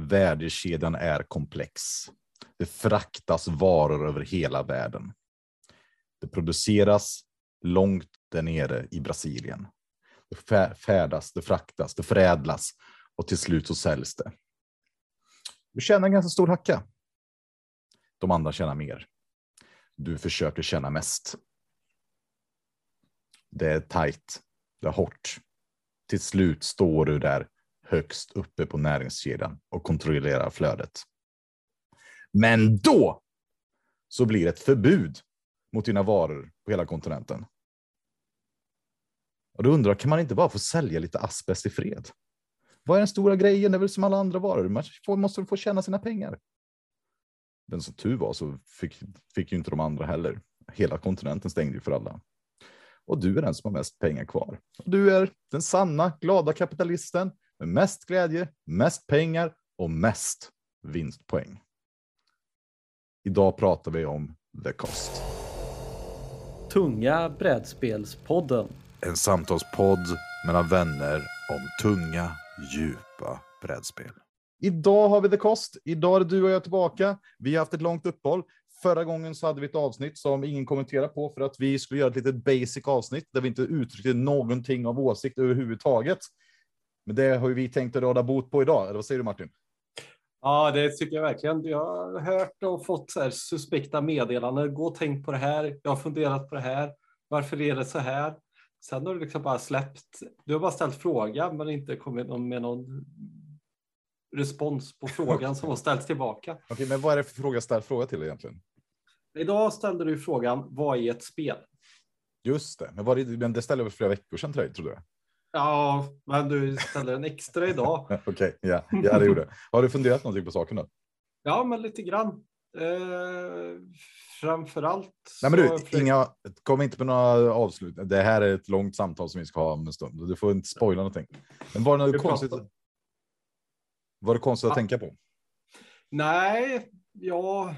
Värdekedjan är komplex. Det fraktas varor över hela världen. Det produceras långt där nere i Brasilien. Det färdas, det fraktas, det förädlas och till slut så säljs det. Du tjänar en ganska stor hacka. De andra tjänar mer. Du försöker tjäna mest. Det är tajt. Det är hårt. Till slut står du där högst uppe på näringskedjan och kontrollerar flödet. Men då så blir det ett förbud mot dina varor på hela kontinenten. Och då undrar kan man inte bara få sälja lite asbest i fred? Vad är den stora grejen? Det är väl som alla andra varor. Man måste få tjäna sina pengar. Men som tur var så fick, fick ju inte de andra heller. Hela kontinenten stängde ju för alla. Och du är den som har mest pengar kvar. Du är den sanna, glada kapitalisten med mest glädje, mest pengar och mest vinstpoäng. Idag pratar vi om The Cost. Tunga brädspelspodden. En samtalspodd mellan vänner om tunga, djupa brädspel. Idag har vi The Cost. Idag är du och jag tillbaka. Vi har haft ett långt uppehåll. Förra gången så hade vi ett avsnitt som ingen kommenterar på för att vi skulle göra ett litet basic avsnitt där vi inte uttryckte någonting av åsikt överhuvudtaget. Men det har ju vi tänkt att råda bot på idag. Eller vad säger du Martin? Ja, det tycker jag verkligen. Jag har hört och fått så här suspekta meddelanden. Gå och tänk på det här. Jag har funderat på det här. Varför är det så här? Sen har du liksom bara släppt. Du har bara ställt frågan men inte kommit med någon respons på frågan som har ställts tillbaka. Okej, men vad är det för fråga ställd fråga till egentligen? Idag ställde du frågan vad är ett spel? Just det, men, var det, men det ställde jag för flera veckor sedan till dig, trodde jag. Ja, men du ställer den extra idag. Okej, okay, ja, ja, det gjorde Har du funderat någonting på saken då? Ja, men lite grann. Eh, framför allt. Nej, men du, för... inga, kom inte på några avslut. Det här är ett långt samtal som vi ska ha om en stund. Du får inte spoila någonting. Men var det något konstigt? Var det konstigt att tänka på? Nej, ja,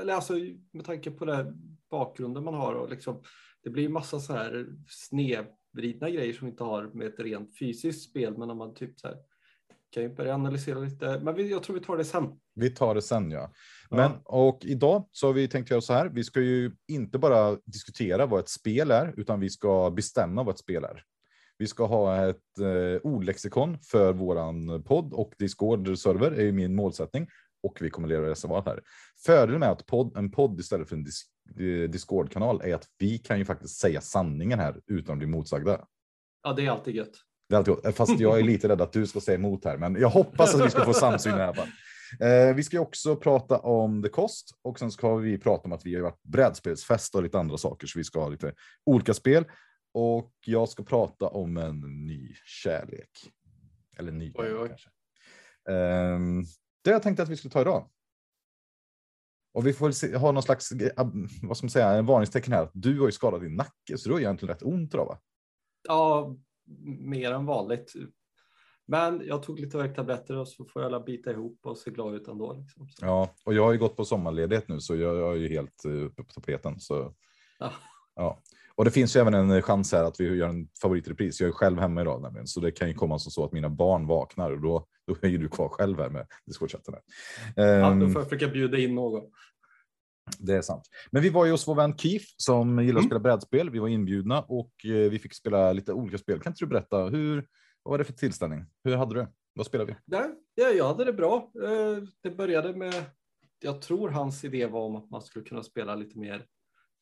eller alltså med tanke på det bakgrunden man har och liksom. Det blir massa så här snedvridna grejer som inte har med ett rent fysiskt spel, men om man typ så här kan ju börja analysera lite. Men vi, jag tror vi tar det sen. Vi tar det sen, ja. Men ja. och idag så har vi tänkt göra så här. Vi ska ju inte bara diskutera vad ett spel är, utan vi ska bestämma vad ett spel är. Vi ska ha ett eh, ordlexikon för våran podd och Discord-server är ju min målsättning och vi kommer leva reservat här. Fördelen med att podd, en podd istället för en dis Discord-kanal är att vi kan ju faktiskt säga sanningen här utan att bli motsagda. Ja, det är alltid gött. Det är alltid gott. Fast jag är lite rädd att du ska säga emot här, men jag hoppas att vi ska få samsyn i alla fall. Eh, vi ska också prata om The Cost och sen ska vi prata om att vi har varit brädspelsfest och lite andra saker, så vi ska ha lite olika spel. Och jag ska prata om en ny kärlek. Eller ny oj, oj. kanske. Um, det jag tänkte att vi skulle ta idag. Och vi får se, ha någon slags, eh, vad ska man säga, en varningstecken här. Du har ju skadat din nacke, så du har egentligen rätt ont idag va? Ja, mer än vanligt. Men jag tog lite värktabletter och så får jag alla bita ihop och se glad ut ändå. Liksom. Ja, och jag har ju gått på sommarledighet nu så jag, jag är ju helt eh, uppe på tapeten. Så, ja. Ja. Och det finns ju även en chans här att vi gör en favoritrepris. Jag är själv hemma idag nämligen, så det kan ju komma som så att mina barn vaknar och då, då är ju du kvar själv här med Discord-chatten. Ja, då ehm, får jag försöka bjuda in någon. Det är sant. Men vi var ju hos vår vän Keith som gillar att mm. spela brädspel. Vi var inbjudna och eh, vi fick spela lite olika spel. Kan inte du berätta hur? Vad var det för tillställning? Hur hade du det? Vad spelade vi? Ja, jag hade det bra. Eh, det började med. Jag tror hans idé var om att man skulle kunna spela lite mer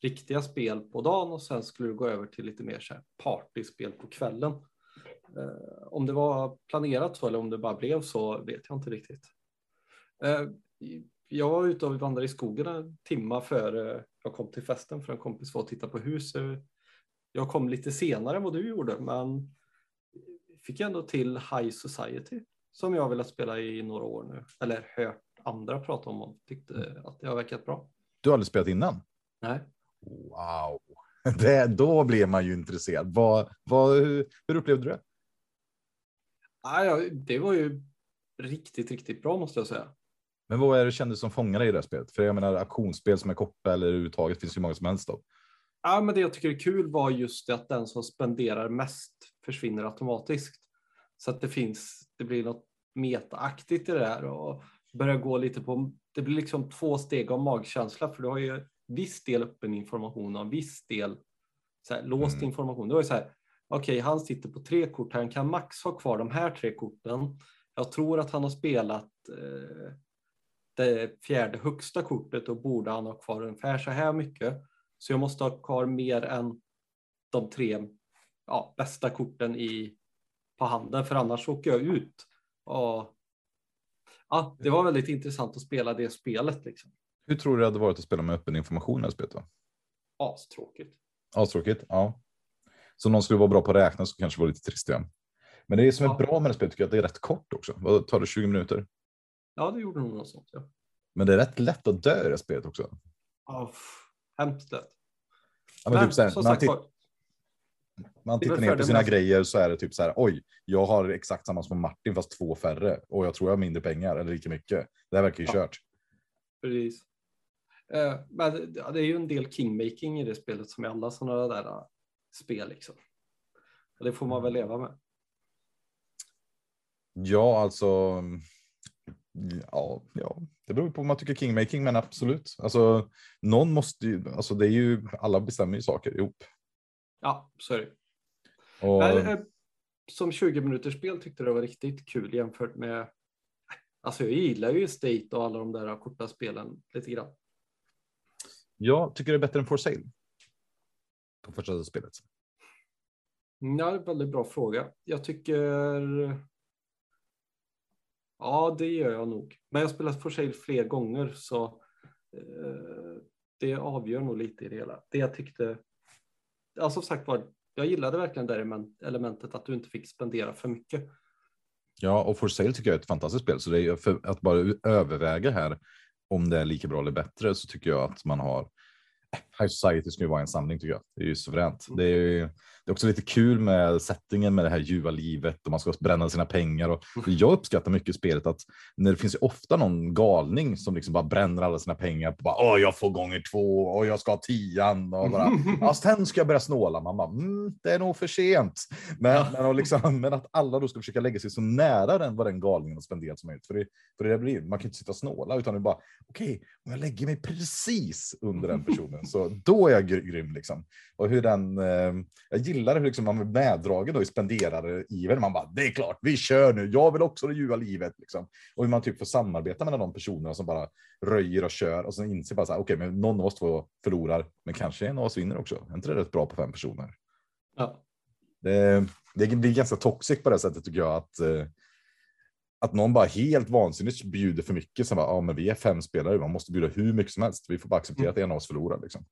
riktiga spel på dagen och sen skulle du gå över till lite mer så här partyspel på kvällen. Eh, om det var planerat så eller om det bara blev så vet jag inte riktigt. Eh, jag var ute och vandrade i skogen en timme före jag kom till festen för en kompis var att titta på hus. Jag kom lite senare än vad du gjorde men fick ändå till High Society som jag velat spela i några år nu eller hört andra prata om och tyckte att det har verkat bra. Du har aldrig spelat innan? Nej. Wow, det, då blir man ju intresserad. Vad, vad, hur, hur upplevde du det? Ja, det var ju riktigt, riktigt bra måste jag säga. Men vad är det kändes som fångar dig i det här spelet? För jag menar auktionsspel som är koppel eller överhuvudtaget finns ju många som helst då. Ja, men det jag tycker är kul var just det att den som spenderar mest försvinner automatiskt. Så att det finns, det blir något metaaktigt i det här och börjar gå lite på, det blir liksom två steg av magkänsla för du har ju viss del öppen information och viss del så här, låst Mm. information. Det var ju så här, okej, han sitter på tre kort, han kan max ha kvar de här tre korten. Jag tror att han har spelat eh, det fjärde högsta kortet och borde han ha kvar ungefär så här mycket. Så jag måste ha kvar mer än de tre ja, bästa korten i, på handen, för annars åker jag ut. Och, ja, det var väldigt intressant att spela det spelet. Liksom. Hur tror du det hade varit att spela med öppen information i det spelet? Astråkigt. Astråkigt, ja. Så någon skulle vara bra på att räkna så kanske var lite trist igen. Men det som är Ja. bra med det spelet tycker jag att det är rätt kort också. Vad tar det 20 minuter? Ja, det gjorde nog något sånt. Ja. Men det är rätt lätt att dö i det spelet också. Oh, hemskt lätt. Ja, men typ så här, som sagt var, man tittar ner på sina grejer så är det typ så här. Oj, jag har exakt samma som Martin fast två färre och jag tror jag har mindre pengar eller lika mycket. Det här verkar ju Ja. kört. precis. Eh, men det- är ju en del kingmaking i det spelet som i alla sådana där eh, spel. Liksom. Och det får man väl leva med. Ja, alltså. Ja, ja, det beror på om man tycker kingmaking, men absolut. Alltså, någon måste ju, alltså det är ju, alla bestämmer ju saker ihop. Ja, så är det. Och, Men, eh, som 20 minuters spel tyckte det var riktigt kul jämfört med Alltså jag gillar ju State och alla de där korta spelen lite grann. Jag tycker det är bättre än For Sale. På första spelet. Ja, väldigt bra fråga. Jag tycker... Ja, det gör jag nog. Men jag har spelat For Sale fler gånger så eh, det avgör nog lite i det hela. Det jag tyckte... Ja, som sagt var, jag gillade verkligen det element- elementet att du inte fick spendera för mycket. Ja, och For Sale tycker jag är ett fantastiskt spel, så det är för att bara överväga här om det är lika bra eller bättre så tycker jag att man har High Society ska ju vara en samling tycker jag. Det är ju suveränt. Mm. Det är, ju- det är också lite kul med settingen med det här ljuva livet och man ska bränna sina pengar. Och jag uppskattar mycket spelet att när det finns ju ofta någon galning som liksom bara bränner alla sina pengar på bara Åh, jag får gånger två och jag ska ha tian och bara ja, sen ska jag börja snåla. Man bara, mm, det är nog för sent. Men, Ja. men, liksom, men att alla då ska försöka lägga sig så nära den vad den galningen har spenderat som möjligt. För det, för det blir, man kan inte sitta och snåla utan det är bara okej, om jag lägger mig precis under den personen så då är jag gr- grym liksom. Och hur den, eh, jag gillar hur liksom man är meddragen då i spenderare ivern. Man bara, det är klart, vi kör nu. Jag vill också det ljuva livet liksom. Och hur man typ får samarbeta mellan de personerna som bara röjer och kör och sen inser bara så här, okej, men någon av oss två förlorar, men kanske en av oss vinner också. Är inte det rätt bra på fem personer? Ja. Det, det blir ganska toxic på det sättet tycker jag att eh, att någon bara helt vansinnigt bjuder för mycket. Sen bara, ja, men vi är fem spelare, man måste bjuda hur mycket som helst. Vi får bara acceptera att en av oss förlorar. Liksom.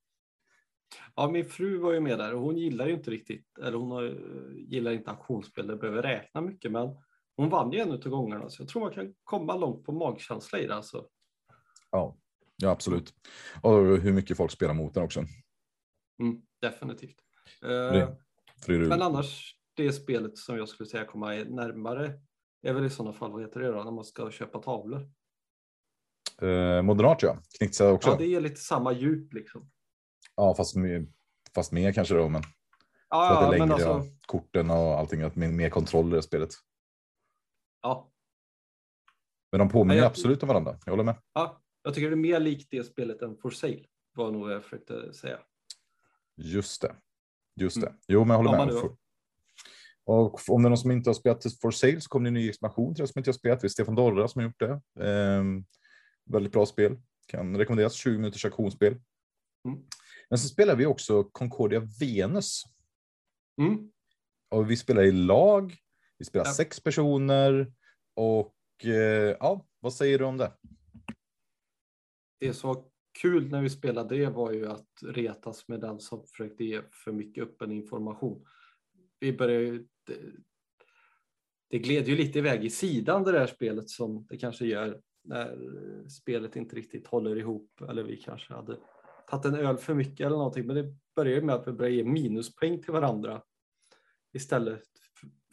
Ja, min fru var ju med där och hon gillar ju inte riktigt, eller hon har, ju- gillar inte auktionsspel, det behöver räkna mycket, men hon vann ju en av gångerna, så jag tror man kan komma långt på magkänsla i det. Alltså. Ja, ja, absolut. Och hur mycket folk spelar mot den också. Mm, definitivt. Eh, Det- För det men annars, det spelet som jag skulle säga komma närmare är väl i sådana fall, vad heter det då, när man ska köpa tavlor? eh, moderat ja, Knixia också. Ja, det är lite samma djup liksom. Fast, mer, fast mer kanske då, men, för att Ja, det är ja längre, alltså, ja, korten och allting, att mer, mer kontroll i spelet. ja, Men de påminner Ja, jag- absolut om varandra, jag håller med. ja, jag tycker det är mer likt det spelet än For Sale, var nog jag försökte säga. Just det. Just det. Mm. Jo, men jag håller Ja, med. Och, och om det är någon som inte har spelat For Sale så kommer det en ny expansion till det som inte har spelat. Det är Stefan Dorra som har gjort det. Ehm, väldigt bra spel. Kan rekommenderas. 20 minuters auktionsspel. Mm. Men så spelar vi också Concordia Venus. Mm. Och vi spelar i lag. Vi spelar Ja. sex personer. Och eh, ja, vad säger du om det? det som var kul när vi spelade det var ju att retas med den som försökte ge för mycket öppen information. Vi började ju, det, det gled ju lite iväg i sidan det där spelet som det kanske gör när spelet inte riktigt håller ihop eller vi kanske hade tagit en öl för mycket eller någonting. Men det började med att vi började ge minuspoäng till varandra istället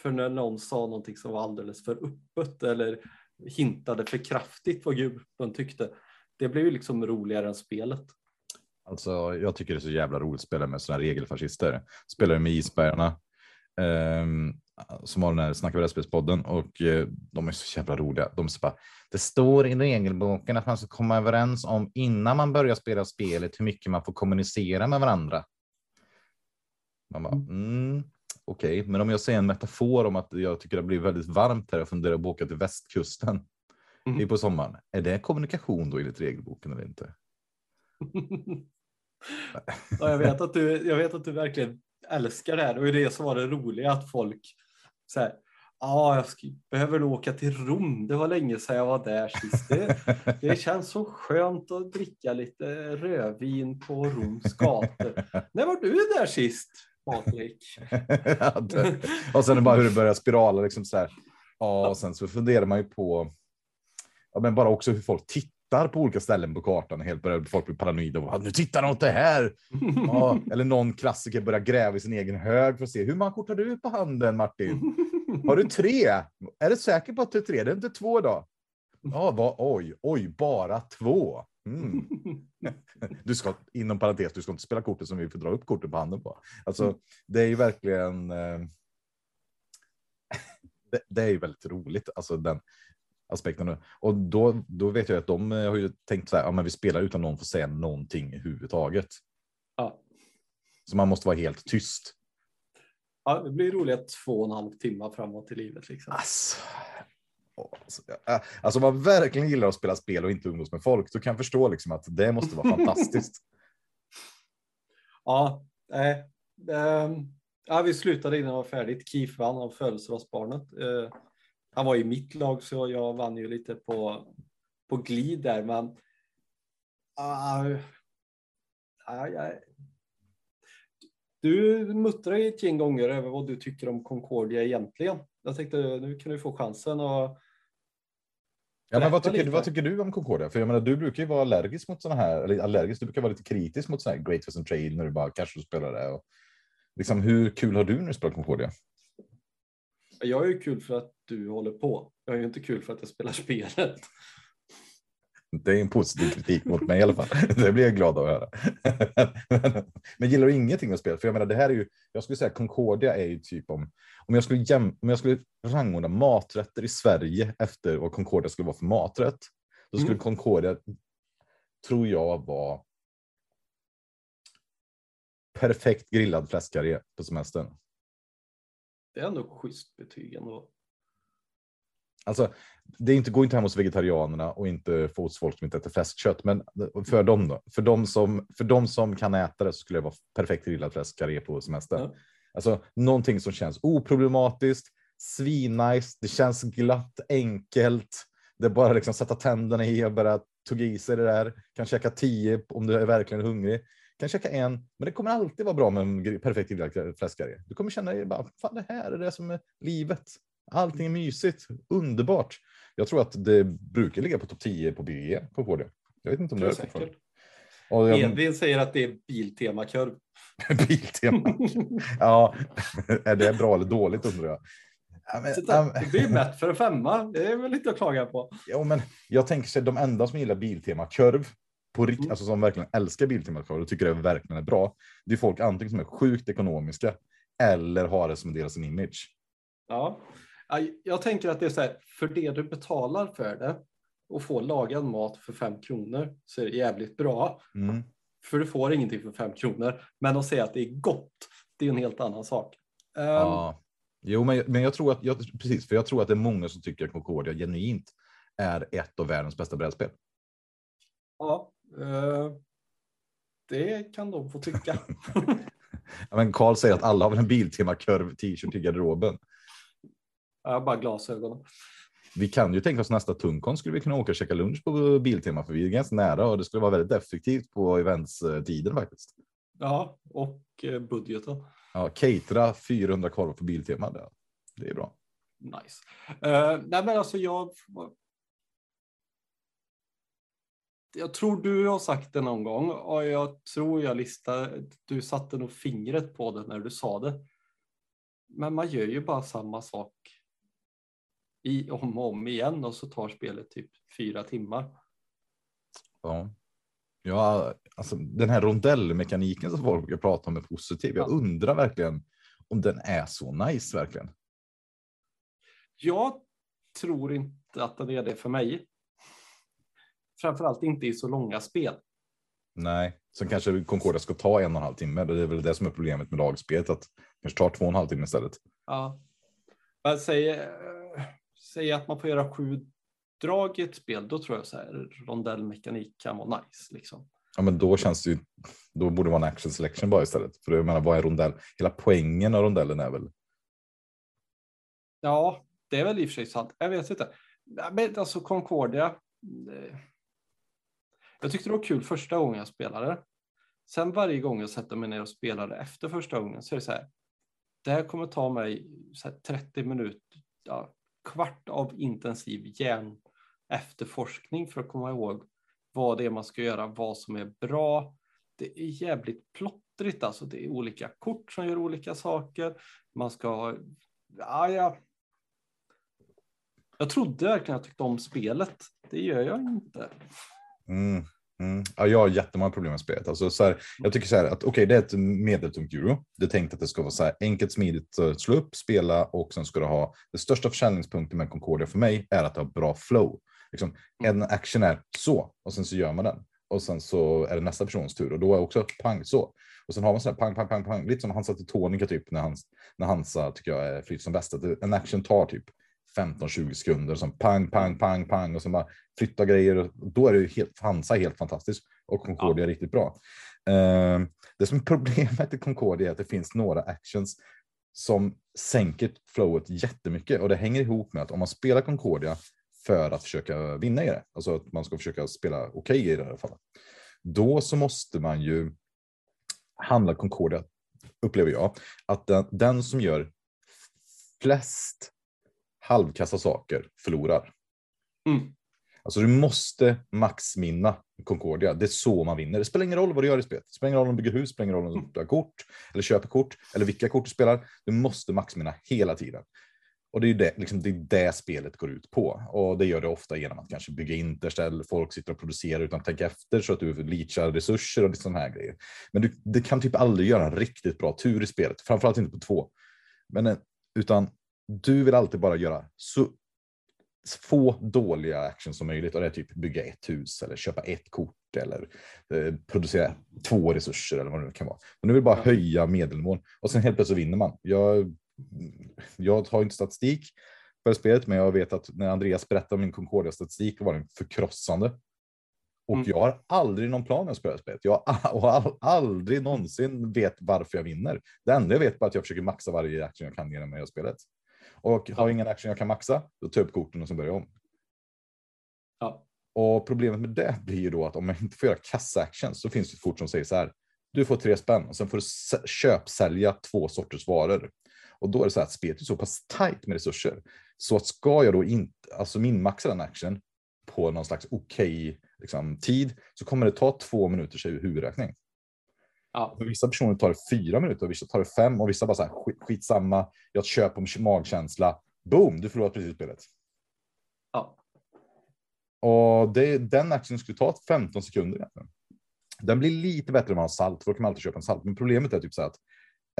för när någon sa någonting som var alldeles för öppet eller hintade för kraftigt vad gruppen tyckte det blev ju liksom roligare än spelet. Alltså, jag tycker det är så jävla roligt att spela med sådana regelfascister. Spelar med isbergarna. Um, som har den här Snacka brädspelspodden och eh, de är så jävla roliga. De så bara, det står i regelboken att man ska komma överens om innan man börjar spela spelet hur mycket man får kommunicera med varandra. Man bara, mm, okej, okay. men om jag säger en metafor om att jag tycker det blir väldigt varmt här och funderar på att åka till västkusten mm. på sommaren. Är det kommunikation då enligt regelboken eller inte? ja, jag, vet att du, jag vet att du verkligen älskar det här. Och det är det som var det roliga att folk så här, Ja, jag ska, behöver nog åka till Rom. Det var länge sedan jag var där sist. Det, det känns så skönt att dricka lite rödvin på Roms gator. När var du där sist, Patrik? och sen bara hur det börjar spirala. Liksom så här. Ja, och sen så funderar man ju på ja, men bara också hur folk tittar på olika ställen på kartan. Helt börjar folk bli paranoida. Och, nu tittar de åt det här. Ja, eller någon klassiker börjar gräva i sin egen hög för att se hur många kort har du på handen, Martin? Har du tre? Är du säker på att du är tre? Det är inte två då? Ja, vad, oj, oj, bara två. Mm. Du ska, inom parentes, du ska inte spela kortet som vi får dra upp kortet på handen på. Alltså, det är ju verkligen. Eh, det, det, är ju väldigt roligt, alltså den aspekten. Och då, då vet jag att de har ju tänkt så här, ja, men vi spelar utan någon får säga någonting överhuvudtaget. Ja. Så man måste vara helt tyst. Ja, det blir roliga två och en halv timme framåt i livet. Liksom. Alltså, alltså, alltså, om man verkligen gillar att spela spel och inte umgås med folk, då kan jag förstå liksom att det måste vara fantastiskt. Ja, eh, eh, ja, vi slutade innan det var färdigt. Keith vann av födelsedagsbarnet. Eh, han var i mitt lag så jag vann ju lite på, på glid där, men uh, uh, du muttrar ju ett gäng gånger över vad du tycker om Concordia egentligen. Jag tänkte nu kan du få chansen att Ja, men vad tycker, vad tycker du om Concordia? För jag menar, du brukar ju vara allergisk mot sådana här, eller allergisk, du brukar vara lite kritisk mot sådana här Great Western Trail när du bara kanske spelar det. Och, liksom, hur kul har du när du spelar Concordia? Jag är ju kul för att du håller på. Jag är ju inte kul för att jag spelar spelet. Det är en positiv kritik mot mig i alla fall. Det blir jag glad av att höra. Men gillar du ingenting med spelet? För jag menar, det här är ju, jag skulle säga Concordia är ju typ om, om jag skulle, jäm, om jag skulle rangordna maträtter i Sverige efter vad Concordia skulle vara för maträtt, då skulle mm. Concordia, tror jag, vara perfekt grillad fläskkarré på semestern. Det är ändå schysst betyg ändå. Alltså, det inte, går inte hem hos vegetarianerna och inte få hos folk som inte äter fläskkött. Men för dem då? För dem som, för dem som kan äta det så skulle det vara perfekt grillad fläskkarré på semester. Ja. Alltså någonting som känns oproblematiskt, svinnice, det känns glatt, enkelt. Det är bara liksom sätta tänderna i och bara tugga i sig det där. Kan käka tio om du är verkligen hungrig. Kan käka en, men det kommer alltid vara bra med en perfekt grillad fläskkarré. Du kommer känna dig bara, fan det här är det som är livet. Allting är mysigt, underbart. Jag tror att det brukar ligga på topp 10 på BE på det. Jag vet inte om det är så. Och jag... Edvin säger att det är Biltema-kurv. biltema. ja, är det bra eller dåligt undrar jag. Ja, men, det blir mätt för en femma. Det är väl lite att klaga på. Ja, men jag tänker sig de enda som gillar Biltema-kurv på rikt, mm. alltså som verkligen älskar Biltema-kurv och tycker det verkligen är bra. Det är folk antingen som är sjukt ekonomiska eller har det som en del av sin image. Ja, jag tänker att det är så här, för det du betalar för det och får lagad mat för fem kronor så är det jävligt bra. Mm. För du får ingenting för fem kronor. Men att säga att det är gott, det är en helt annan sak. Ja. Um, jo, men, men jag tror att, jag, precis, för jag tror att det är många som tycker att Concordia genuint är ett av världens bästa brädspel. Ja, uh, det kan de få tycka. ja, men Karl säger att alla har väl en Biltema-kurv t-shirt i garderoben. Jag har bara glasögon. Vi kan ju tänka oss nästa Tunkon skulle vi kunna åka och käka lunch på Biltema för vi är ganska nära och det skulle vara väldigt effektivt på eventstiden faktiskt. Ja, och eh, budgeten. Ja, catera 400 korvar på Biltema. Det, det är bra. Nice. Uh, nej, men alltså jag. Jag tror du har sagt det någon gång och jag tror jag listade. Du satte nog fingret på det när du sa det. Men man gör ju bara samma sak i, om och om igen och så tar spelet typ fyra timmar. Ja, ja alltså den här rondellmekaniken som folk brukar prata om är positiv. Jag undrar verkligen om den är så nice verkligen. Jag tror inte att den är det för mig. Framförallt inte i så långa spel. Nej, sen kanske Concordia ska ta en och en halv timme. Det är väl det som är problemet med lagspelet, att det kanske tar två och en halv timme istället. Ja. Men säg, eh, säg att man får göra sju drag i ett spel, då tror jag så här rondellmekanik kan vara nice. Liksom. Ja, men då känns det ju, då borde det vara en action selection bara istället. För jag menar, vad är rondell? Hela poängen av rondellen är väl? Ja, det är väl i och för sig sant. Jag vet inte. Men alltså Concordia. eh, Jag tyckte det var kul första gången jag spelade. Sen varje gång jag sätter mig ner och spelar det efter första gången så är det så här. Det här kommer ta mig så här 30 minuter, ja, kvart av intensiv hjärn efterforskning för att komma ihåg vad det är man ska göra, vad som är bra. Det är jävligt plottrigt alltså. Det är olika kort som gör olika saker. Man ska, ja, ja. Jag trodde verkligen jag tyckte om spelet. Det gör jag inte. Mm. Mm. Ja, jag har jättemånga problem med spelet. Alltså, så här, jag tycker så här att okej, det är ett medeltungt euro. Det är tänkt att det ska vara så här enkelt, smidigt att slå upp, spela och sen ska du ha det största försäljningspunkten med Concordia för mig är att det har bra flow. Liksom, en action är så och sen så gör man den och sen så är det nästa persons tur och då är också pang så. Och sen har man så här pang, pang, pang, pang, lite som Hansa till Tonika typ när, hans, när Hansa tycker jag är flyt som bäst. Att en action tar typ 15-20 sekunder som pang, pang, pang, pang och sen bara flytta grejer. Och då är det ju helt, Hansa helt fantastisk och Concordia är riktigt bra. Eh, det som är problemet i Concordia är att det finns några actions som sänker flowet jättemycket och det hänger ihop med att om man spelar Concordia för att försöka vinna i det, alltså att man ska försöka spela okej okay i det i alla fall. Då så måste man ju handla Concordia, upplever jag, att den, den som gör flest halvkassa saker förlorar. Mm. Alltså du måste maxminna Concordia. Det är så man vinner. Det spelar ingen roll vad du gör i spelet. Det spelar ingen roll om du bygger hus, det spelar ingen roll om du har kort eller köper kort eller vilka kort du spelar. Du måste maxminna hela tiden. Och det är det, liksom, det, är det spelet går ut på. Och det gör det ofta genom att kanske bygga interställ, folk sitter och producerar utan att tänka efter så att du leachar resurser och sådana här grejer. Men du, det kan typ aldrig göra en riktigt bra tur i spelet, framförallt inte på två. Men, eh, utan du vill alltid bara göra så få dåliga action som möjligt och det är typ bygga ett hus eller köpa ett kort eller eh, producera två resurser eller vad det nu kan vara. Men du vill bara höja medelnivån och sen helt plötsligt vinner man. Jag, jag har inte statistik för spelet, men jag vet att när Andreas berättade om min Concordia-statistik var den förkrossande. Och Mm. jag har aldrig någon plan när jag spelar spelet. Jag har all, aldrig någonsin vet varför jag vinner. Det enda jag vet är att jag försöker maxa varje action jag kan genom att göra spelet. Och har jag ingen action jag kan maxa, då tar jag upp korten och så börjar jag om. Ja. Och problemet med det blir ju då att om jag inte får göra kassa-actions så finns det ett kort som säger så här. Du får tre spänn och sen får du köpsälja två sorters varor. Och då är det så att spelet är så pass tajt med resurser. Så att ska jag då inte, alltså minmaxa den action på någon slags okej liksom, tid så kommer det ta två minuters huvudräkning. Ja. För vissa personer tar det fyra minuter, vissa tar det fem och vissa bara så här skit, skitsamma. Jag köper om magkänsla. Boom, du förlorar precis spelet. Ja. Och det, den action skulle ta 15 sekunder. Egentligen. Den blir lite bättre om man har salt, för då kan man alltid köpa en salt. Men problemet är typ så att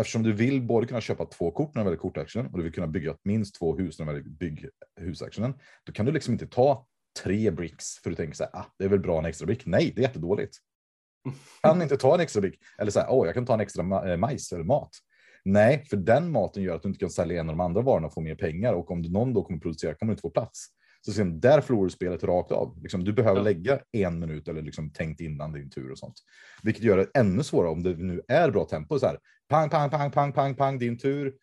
eftersom du vill både kunna köpa två kort när du väljer kortaction och du vill kunna bygga minst två hus när du väljer bygghusactionen, då kan du liksom inte ta tre bricks för du tänker så här, ah, det är väl bra en extra brick. Nej, det är jättedåligt. Kan inte ta en extra brick eller så här, åh, jag kan ta en extra eh, majs eller mat. Nej, för den maten gör att du inte kan sälja en av de andra varorna och få mer pengar och om du någon då kommer producera kommer du inte få plats. Så sen, där förlorar du spelet rakt av. Liksom, du behöver Ja. lägga en minut eller liksom tänkt innan din tur och sånt. Vilket gör det ännu svårare om det nu är bra tempo. Så här, pang, pang, pang, pang, pang, pang, din tur.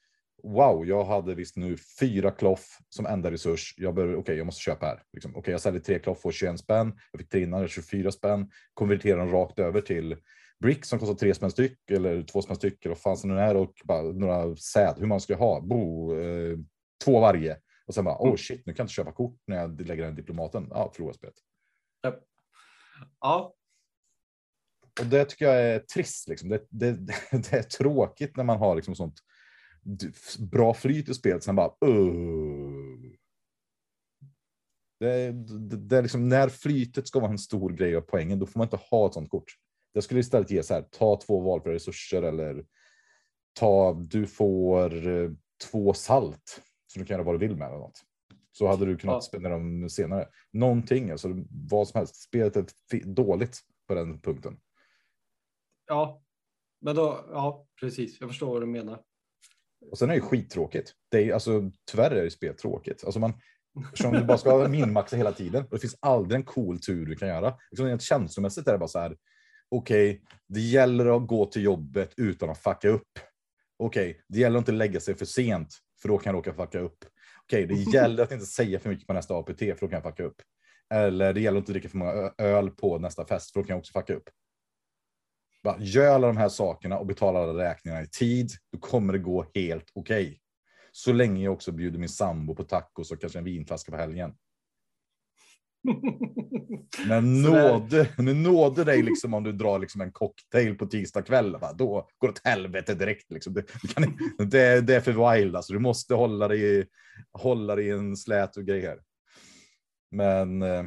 Wow, jag hade visst nu fyra kloff som enda resurs. Jag bör, okej, jag måste köpa här. Liksom, okej, jag säljer tre kloff för 21 spänn. Jag fick tre innan, 24 spänn. Konverterar dem rakt över till brick som kostar tre spänn styck eller två spänn styck eller vad fan som det är och bara några säd, hur man ska ha. Bo, eh, två varje. Och sen bara, oh shit, nu kan jag inte köpa kort när jag lägger den diplomaten. Ja, förlorar spelet. Ja. Och det tycker jag är trist. Liksom. Det, det, det är tråkigt när man har liksom sånt bra flyt i spelet. Sen bara, uh. det, det, det är liksom, när flytet ska vara en stor grej av poängen, då får man inte ha ett sånt kort. Det skulle istället ge så här, ta två valfria resurser eller ta, du får eh, två salt. Så du kan göra vad du vill med eller något. så hade du kunnat Ja. spela dem senare. Någonting, alltså vad som helst. Spelet är dåligt på den punkten. Ja, men då, ja, precis. Jag förstår vad du menar. Och sen är det skittråkigt. Det är, alltså, tyvärr är det spel tråkigt. Alltså man, eftersom du bara ska minmaxa hela tiden och det finns aldrig en cool tur du kan göra. Liksom rent känslomässigt är det bara så här. Okej, det gäller att gå till jobbet utan att fucka upp. Okej, det gäller att inte lägga sig för sent för då kan jag råka fucka upp. Okej, det gäller att inte säga för mycket på nästa APT för då kan jag fucka upp. Eller det gäller att inte dricka för många öl på nästa fest för då kan jag också fucka upp. Bara, gör alla de här sakerna och betala alla räkningarna i tid, då kommer det gå helt okej. Så länge jag också bjuder min sambo på tacos och kanske en vinflaska på helgen. Men nåde, men nåde dig liksom om du drar liksom en cocktail på tisdag kväll. Va? Då går det åt helvete direkt. Liksom. Det, kan, det, det är för wild. Alltså. Du måste hålla dig, i- hålla dig i en slät och grej här. Men eh,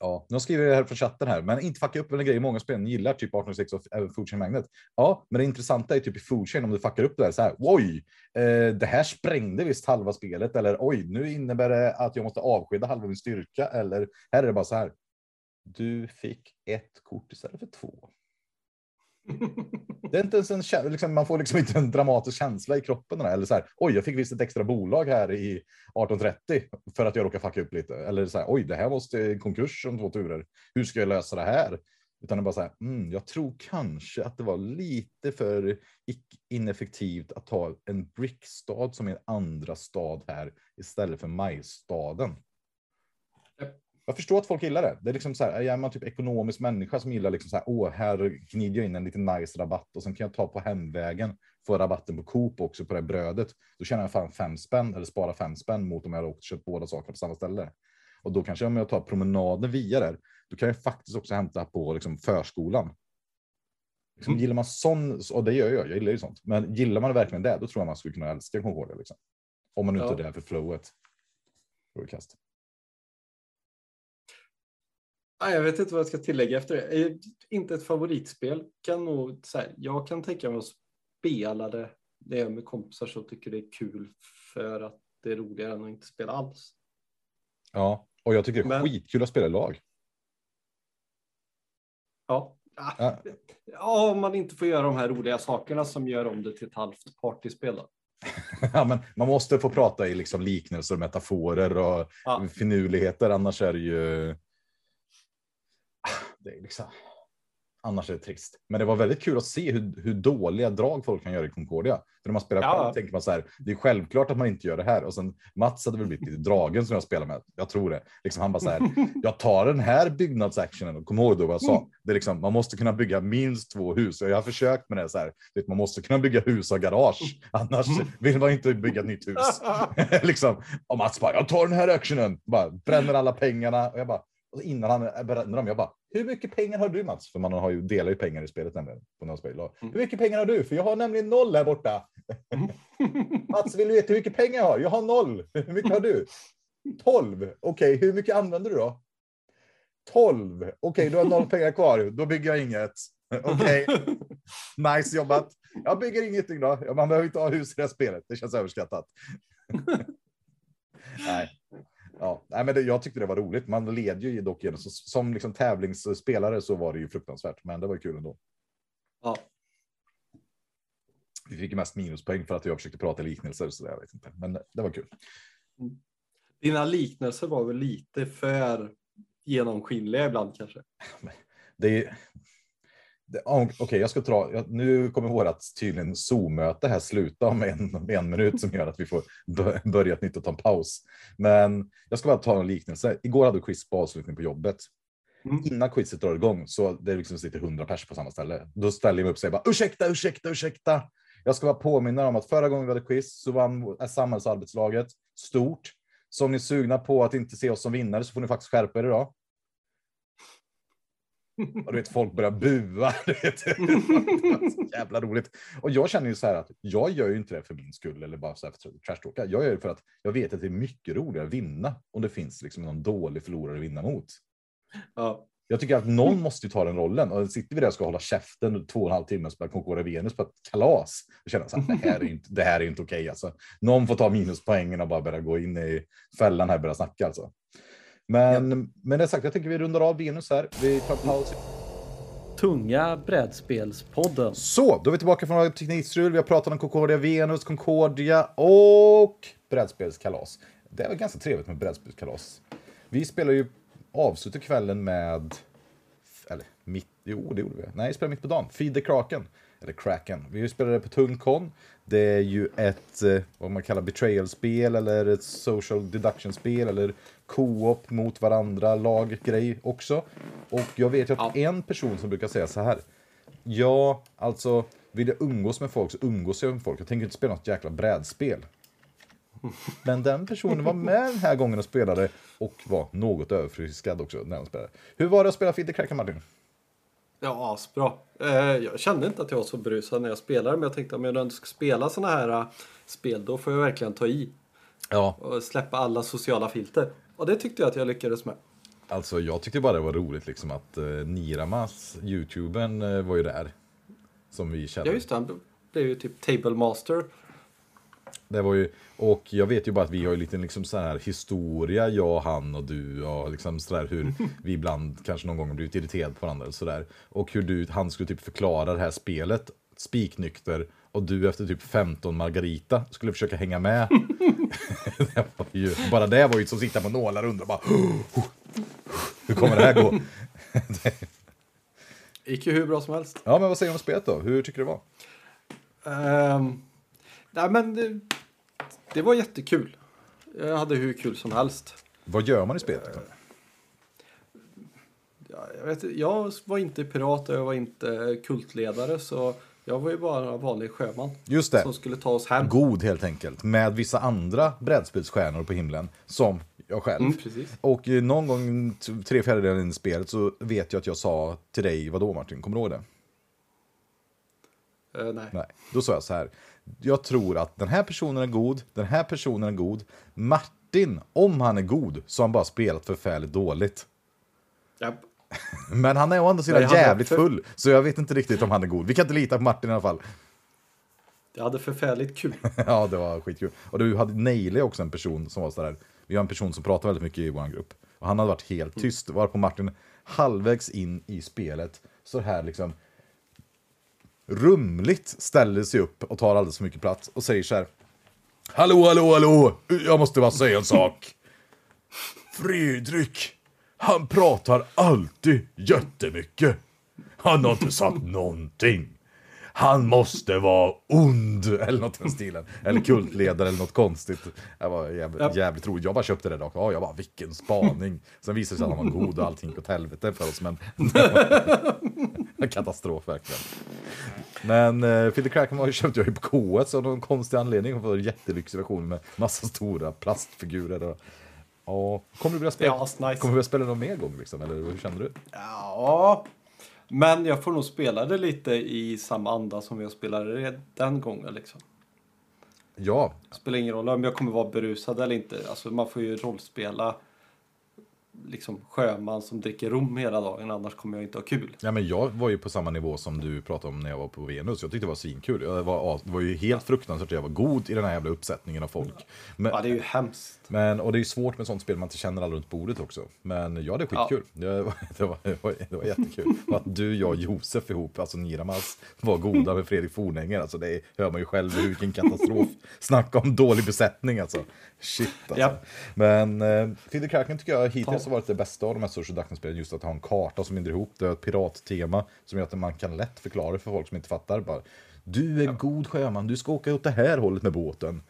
ja, nu skriver jag här från chatten här, men inte fucka upp en grej många spel gillar, typ 1806 och även Food Magnet. Ja, men det intressanta är typ i Foodchain om du fuckar upp det här så här. Oj, eh, det här sprängde visst halva spelet eller oj, nu innebär det att jag måste avskeda halva min styrka eller här är det bara så här. Du fick ett kort istället för två. Det är inte ens en, känsla, liksom, man får liksom inte en dramatisk känsla i kroppen. Eller så här, oj, jag fick visst ett extra bolag här i 1830 för att jag råkar fucka upp lite. Eller så här, oj, det här måste i konkurs om två turer. Hur ska jag lösa det här? Utan det är bara så här, mm, jag tror kanske att det var lite för ineffektivt att ta en brickstad som en andra stad här istället för majstaden. Jag förstår att folk gillar det. Det är liksom så här, är man typ ekonomisk människa som gillar liksom så här, åh, här gnider jag in en liten nice rabatt och sen kan jag ta på hemvägen, få rabatten på Coop också på det brödet. Då tjänar jag fan fem spänn eller spara fem spänn mot om jag hade åkt och köpt båda sakerna på samma ställe. Och då kanske om jag tar promenaden via där, då kan jag faktiskt också hämta på liksom förskolan. Liksom, Mm. Gillar man sån, och det gör jag, jag gillar ju sånt, men gillar man verkligen det, då tror jag man skulle kunna älska Concordia. Liksom. Om man inte Ja. är där för flowet. Broadcast. Jag vet inte vad jag ska tillägga efter det. Eh, Inte ett favoritspel. Kan nog, så här, jag kan tänka mig att spela det när jag är med kompisar som tycker det är kul för att det är roligare än att inte spela alls. Ja, och jag tycker det är Men- skitkul att spela lag. Ja. Ja. ja, om man inte får göra de här roliga sakerna som gör om det till ett halvt partyspel. Då. Ja, men man måste få prata i liksom liknelser metaforer och Ja. finurligheter, annars är det ju... Det är liksom... Annars är det trist. Men det var väldigt kul att se hur, hur dåliga drag folk kan göra i Concordia. För när man spelar Ja. själv tänker man så här, det är självklart att man inte gör det här. Och sen Mats hade väl blivit lite dragen som jag spelar med. Jag tror det. Liksom han bara så här, jag tar den här byggnadsactionen och kom ihåg då vad jag sa. Det är liksom, man måste kunna bygga minst två hus. Och jag har försökt med det så här, vet, man måste kunna bygga hus och garage. Annars vill man inte bygga ett nytt hus. liksom, och Mats bara, jag tar den här actionen. Bara bränner alla pengarna. Och jag bara, och innan han bränner dem, jag bara, hur mycket pengar har du Mats? För man har ju, delar ju pengar i spelet nämligen. På några spel. Mm. Hur mycket pengar har du? För jag har nämligen noll här borta. Mats, vill du veta hur mycket pengar jag har? Jag har noll. Hur mycket har du? 12. Okej, hur mycket använder du då? 12. Okej, du har noll pengar kvar. Då bygger jag inget. Okej, nice jobbat. Jag bygger ingenting då. Man behöver inte ha hus i det här spelet. Det känns överskattat. Nej. Ja, nej, men det, jag tyckte det var roligt. Man led ju dock genom, så, som liksom tävlingsspelare så var det ju fruktansvärt, men det var kul ändå. Ja. Vi fick ju mest minuspoäng för att jag försökte prata liknelser, så jag vet inte. Men det var kul. Dina liknelser var väl lite för genomskinliga ibland kanske. Det är... Okej, jag ska dra. Nu kommer vårt tydligen Zoom-möte här sluta om en, en minut som gör att vi får bö- börja ett nytt och ta en paus. Men jag ska bara ta en liknelse. Igår hade vi quiz på avslutning på jobbet. Mm. Innan quizet drar igång så det liksom sitter 100 pers på samma ställe. Då ställer jag mig upp och säger bara ursäkta, ursäkta, ursäkta. Jag ska bara påminna om att förra gången vi hade quiz så vann samhällsarbetslaget stort. Så om ni är sugna på att inte se oss som vinnare så får ni faktiskt skärpa er idag. Och du vet, folk börjar bua. Du vet. Jävla roligt. Och jag känner ju så här att jag gör ju inte det för min skull eller bara så här för trashtalka. Jag gör det för att jag vet att det är mycket roligare att vinna om det finns liksom någon dålig förlorare att vinna mot. Ja. Jag tycker att någon måste ju ta den rollen. Och sitter vi där och ska hålla käften två och en halv timme och spela Concordia Venus på ett kalas. Då känner så här, det här är inte, det här är inte okej alltså. Någon får ta minuspoängen och bara börja gå in i fällan här och börja snacka alltså. Men med det sagt, jag tänker vi rundar av Venus här. Vi tar paus. Tunga brädspelspodden. Så, då är vi tillbaka från teknikstrul. Vi har pratat om Concordia Venus, Concordia och brädspelskalas. Det var ganska trevligt med brädspelskalas. Vi spelar ju avslutar kvällen med, eller mitt, jo det gjorde vi. Nej, vi spelade mitt på dagen. Feed the Kraken. Eller Kraken. Vi spelade på Tung Con. Det är ju ett, eh, vad man kallar betrayal-spel eller ett social deduction-spel eller co-op mot varandra, laggrej också. Och jag vet att ja. en person som brukar säga så här. Ja, alltså vill jag umgås med folk så umgås jag med folk. Jag tänker inte spela något jäkla brädspel. Men den personen var med den här gången och spelade och var något överfriskad också när han spelade. Hur var det att spela Fidde Crackan Martin? Ja, asbra. Eh, jag kände inte att jag var så berusad när jag spelade, men jag tänkte om jag ändå ska spela sådana här uh, spel, då får jag verkligen ta i. Ja. Och släppa alla sociala filter. Och det tyckte jag att jag lyckades med. Alltså, jag tyckte bara det var roligt liksom att uh, Niramas, youtubern, uh, var ju där. Som vi kände. Ja, just det. Han blev ju typ Table Master. Det var ju, och jag vet ju bara att vi har ju lite liksom så här historia, jag, han och du, och liksom så där hur vi ibland kanske någon gång blivit irriterade på varandra. Så där. Och hur du, han skulle typ förklara det här spelet, spiknykter, och du efter typ 15 Margarita skulle försöka hänga med. det ju, bara det var ju som att sitta på nålar och undra bara hur kommer det här gå? gick ju hur bra som helst. Ja, men vad säger du om spelet då? Hur tycker du det var? Um, nej, men det, det var jättekul. Jag hade hur kul som helst. Vad gör man i spelet? Ja, jag, vet, jag var inte pirat och jag var inte kultledare så jag var ju bara en vanlig sjöman. Just det. Som skulle ta oss hem. God helt enkelt. Med vissa andra brädspelsstjärnor på himlen. Som jag själv. Mm, och någon gång tre fjärdedelar in i spelet så vet jag att jag sa till dig, vadå Martin, kommer du ihåg det? Uh, nej. nej. Då sa jag så här, jag tror att den här personen är god, den här personen är god. Martin, om han är god, så har han bara spelat förfärligt dåligt. Yep. Men han är å andra sidan jävligt för... full, så jag vet inte riktigt om han är god. Vi kan inte lita på Martin i alla fall. Jag hade förfärligt kul. ja, det var skitkul. Och du hade Neile också en person som var sådär, vi har en person som pratar väldigt mycket i vår grupp. Och han hade varit helt mm. tyst, var på Martin halvvägs in i spelet, så här liksom rumligt ställer sig upp och tar alldeles för mycket plats och säger så här. Hallå, hallå, hallå! Jag måste bara säga en sak. Fredrik, han pratar alltid jättemycket. Han har inte sagt någonting han måste vara ond, eller något i den stilen. Eller kultledare eller något konstigt. Det var jävligt, jävligt roligt. Jag bara köpte det rakt ja, jag bara, vilken spaning. Sen visade det sig att han var god och allting gick åt helvete för oss, men katastrof verkligen. Men eh, Philip Cracken köpte jag ju på K1 av någon konstig anledning. Och en jättelyxig version med massa stora plastfigurer. Och, ja, kommer du vilja spela, ja, nice. kommer du vilja spela någon mer gång liksom, eller hur känner du? Ja, men jag får nog spela det lite i samma anda som jag spelade det den gången liksom. Ja. Spelar ingen roll om jag kommer vara berusad eller inte. Alltså man får ju rollspela liksom sjöman som dricker rom hela dagen, annars kommer jag inte ha kul. Ja, men jag var ju på samma nivå som du pratade om när jag var på Venus. Jag tyckte det var svinkul. Jag var, det var ju helt fruktansvärt att jag var god i den här jävla uppsättningen av folk. Men, ja, det är ju hemskt. Men, och det är ju svårt med sånt spel man inte känner alla runt bordet också. Men ja, det är skitkul. Ja. Det, var, det, var, det, var, det var jättekul. Att du, jag och Josef ihop, alltså Niramas, var goda med Fredrik Fornänger. Alltså det hör man ju själv vilken katastrof. Snacka om dålig besättning alltså. Shit alltså. Ja. Men eh, Fidde Kraken tycker jag hittills har varit det bästa av de här social deduction just att ha en karta som binder ihop det, ett pirattema som gör att man kan lätt förklara för folk som inte fattar. Bara, du är ja. god sjöman, du ska åka åt det här hållet med båten.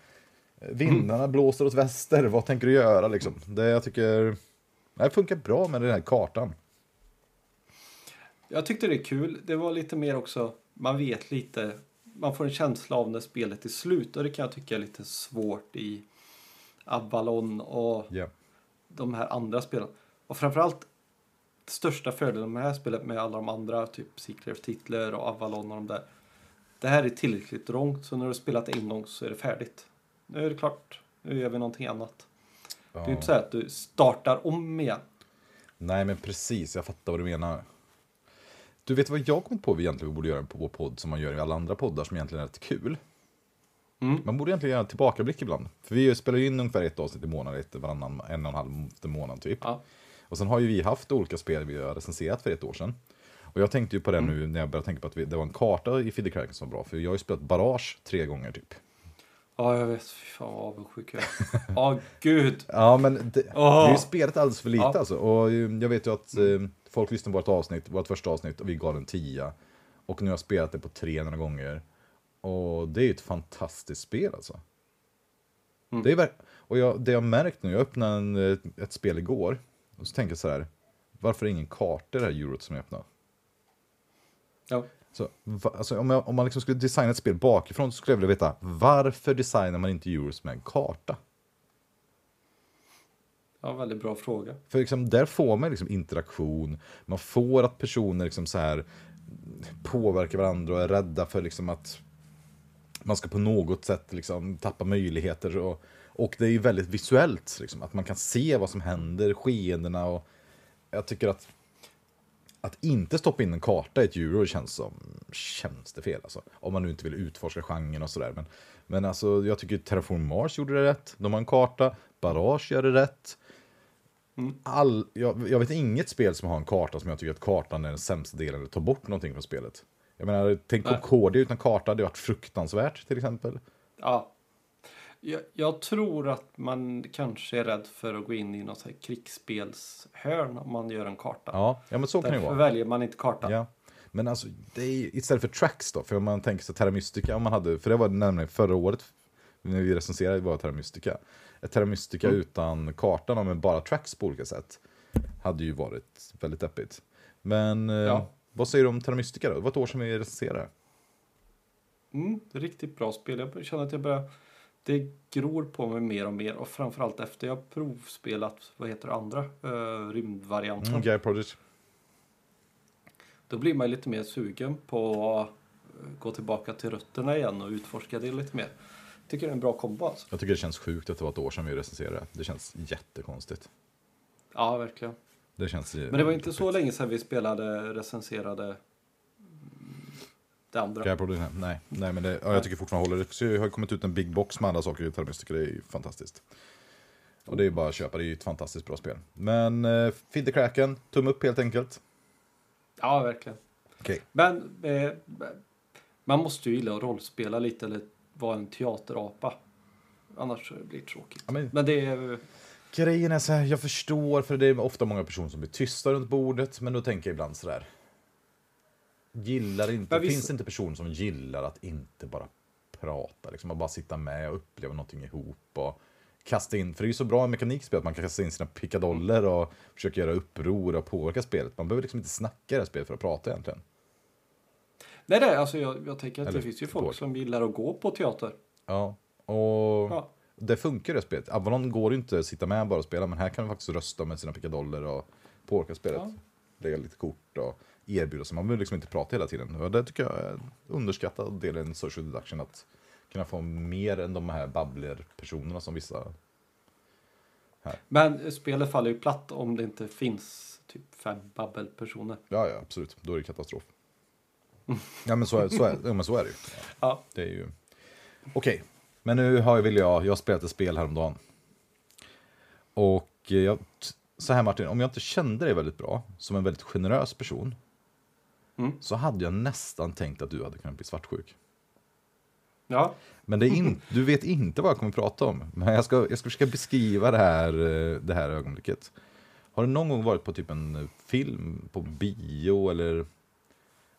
Vindarna mm. blåser åt väster, vad tänker du göra liksom? Det jag tycker, det funkar bra med den här kartan. Jag tyckte det är kul. Det var lite mer också, man vet lite, man får en känsla av när spelet är slut och det kan jag tycka är lite svårt i Avalon och yeah. de här andra spelen. Och framförallt största fördelen med det här spelet med alla de andra, typ Secret Titler och Avalon och de där. Det här är tillräckligt långt så när du har spelat en gång så är det färdigt. Nu är det klart, nu gör vi någonting annat. Ja. Det är inte så att du startar om igen. Nej, men precis. Jag fattar vad du menar. Du vet vad jag kommit på vi egentligen borde göra på vår podd som man gör i alla andra poddar som egentligen är rätt kul? Mm. Man borde egentligen göra tillbakablick ibland. För vi spelar ju in ungefär ett avsnitt i månaden, ett varannan, en och en halv månad typ. Ja. Och sen har ju vi haft olika spel vi har recenserat för ett år sedan. Och jag tänkte ju på det nu när jag började tänka på att vi, det var en karta i Fiddlecracken som var bra. För jag har ju spelat Barrage tre gånger typ. Ja, jag vet. Fy fan vad avundsjuk jag är. Ja, gud. Ja, men det, det Åh. är ju spelet alldeles för lite Ja. alltså. Och eh, jag vet ju att eh, folk lyssnade på vårt avsnitt, vårt första avsnitt, och vi gav en tia. Och nu har jag spelat det på 300 gånger. Och det är ju ett fantastiskt spel alltså. Mm. Det är och jag, det jag märkt nu, jag öppnade en, ett, ett spel igår. Och så tänker jag så här, varför är det ingen karta i det här eurot som jag öppnade? Ja. Så, va, alltså, om, jag, om man liksom skulle designa ett spel bakifrån så skulle jag vilja veta varför designar man inte euros med en karta? ja, väldigt bra fråga. För liksom, där får man liksom interaktion, man får att personer liksom så här påverkar varandra och är rädda för liksom att man ska på något sätt liksom tappa möjligheter. Och, och det är ju väldigt visuellt, liksom, att man kan se vad som händer, skeendena och jag tycker att att inte stoppa in en karta i ett euro känns som tjänstefel. Alltså. Om man nu inte vill utforska genren och sådär. Men, men alltså, jag tycker Terraform Mars gjorde det rätt. De har en karta. Barrage gör det rätt. All, jag, jag vet inget spel som har en karta som jag tycker att kartan är den sämsta delen. Eller tar bort någonting från spelet. Jag menar, tänk. Concordia utan karta. Det har varit fruktansvärt till exempel. Ja. Jag, jag tror att man kanske är rädd för att gå in i något här krigsspelshörn om man gör en karta. Ja, ja men så kan det ju Därför vara. väljer man inte karta. Ja. Men alltså, det är, istället för tracks då, för om man tänker sig Terra Mystica, om man hade, för det var nämligen förra året, när vi recenserade var Terra Mystica. Ett Terra Mystica Mm. utan kartan, med bara tracks på olika sätt, hade ju varit väldigt deppigt. Men eh, Ja. vad säger du om Terra Mystica då? Det var ett år sedan vi recenserade. Mm, det är riktigt bra spel. Jag känner att jag börjar... Det gror på mig mer och mer och framförallt efter jag provspelat, vad heter det andra, uh, rymdvarianten. Mm, Guy Project. Då blir man lite mer sugen på att gå tillbaka till rötterna igen och utforska det lite mer. Tycker det är en bra kombo alltså. Jag tycker det känns sjukt att det var ett år sedan vi recenserade. Det känns jättekonstigt. Ja, verkligen. Det känns Men det var inte så länge sedan vi spelade, recenserade det andra. Project, nej. nej. Men det, ja, jag tycker fortfarande håller. Det har kommit ut en big box med andra saker i Terra Mystica. Det är fantastiskt. Och det är bara att köpa, det är ju ett fantastiskt bra spel. Men uh, Fiddlecracken, tumme upp helt enkelt. Ja, verkligen. Okej. Men eh, man måste ju gilla att rollspela lite eller vara en teaterapa. Annars blir det tråkigt. Ja, men, Men det är... grejen är så här, jag förstår, för det är ofta många personer som blir tysta runt bordet, men då tänker jag ibland så där. Gillar inte, visst- finns det inte personer som gillar att inte bara prata, liksom att bara sitta med och uppleva någonting ihop och kasta in, för det är ju så bra i mekanikspel att man kan kasta in sina pickadoller och försöka göra uppror och påverka spelet. Man behöver liksom inte snacka i det här spelet för att prata egentligen. Nej, nej, alltså jag, jag tänker att Eller det finns ju folk som gillar att gå på teater. Ja, och Ja. det funkar i det spelet. Avalon går ju inte att sitta med bara och spela, men här kan man faktiskt rösta med sina pickadoller och påverka spelet. Ja. Lägga lite kort och erbjuda sig. Man behöver liksom inte prata hela tiden. Och det tycker jag är underskattad del i en social deduction. Att kunna få mer än de här babbler-personerna som vissa... Men spelet faller ju platt om det inte finns typ fem babbelpersoner. Ja, ja, absolut. Då är det katastrof. Ja, men så är, så är, ja, men så är det ju. Ja. Det är ju... Okej, men nu har jag, vill jag, jag har spelat ett spel häromdagen. Och jag, så här Martin, om jag inte kände dig väldigt bra, som en väldigt generös person, Mm. så hade jag nästan tänkt att du hade kunnat bli svartsjuk. Ja. Men det är in, du vet inte vad jag kommer prata om. Men jag ska, jag ska försöka beskriva det här, eh, det här ögonblicket. Har du någon gång varit på typ en film på bio eller,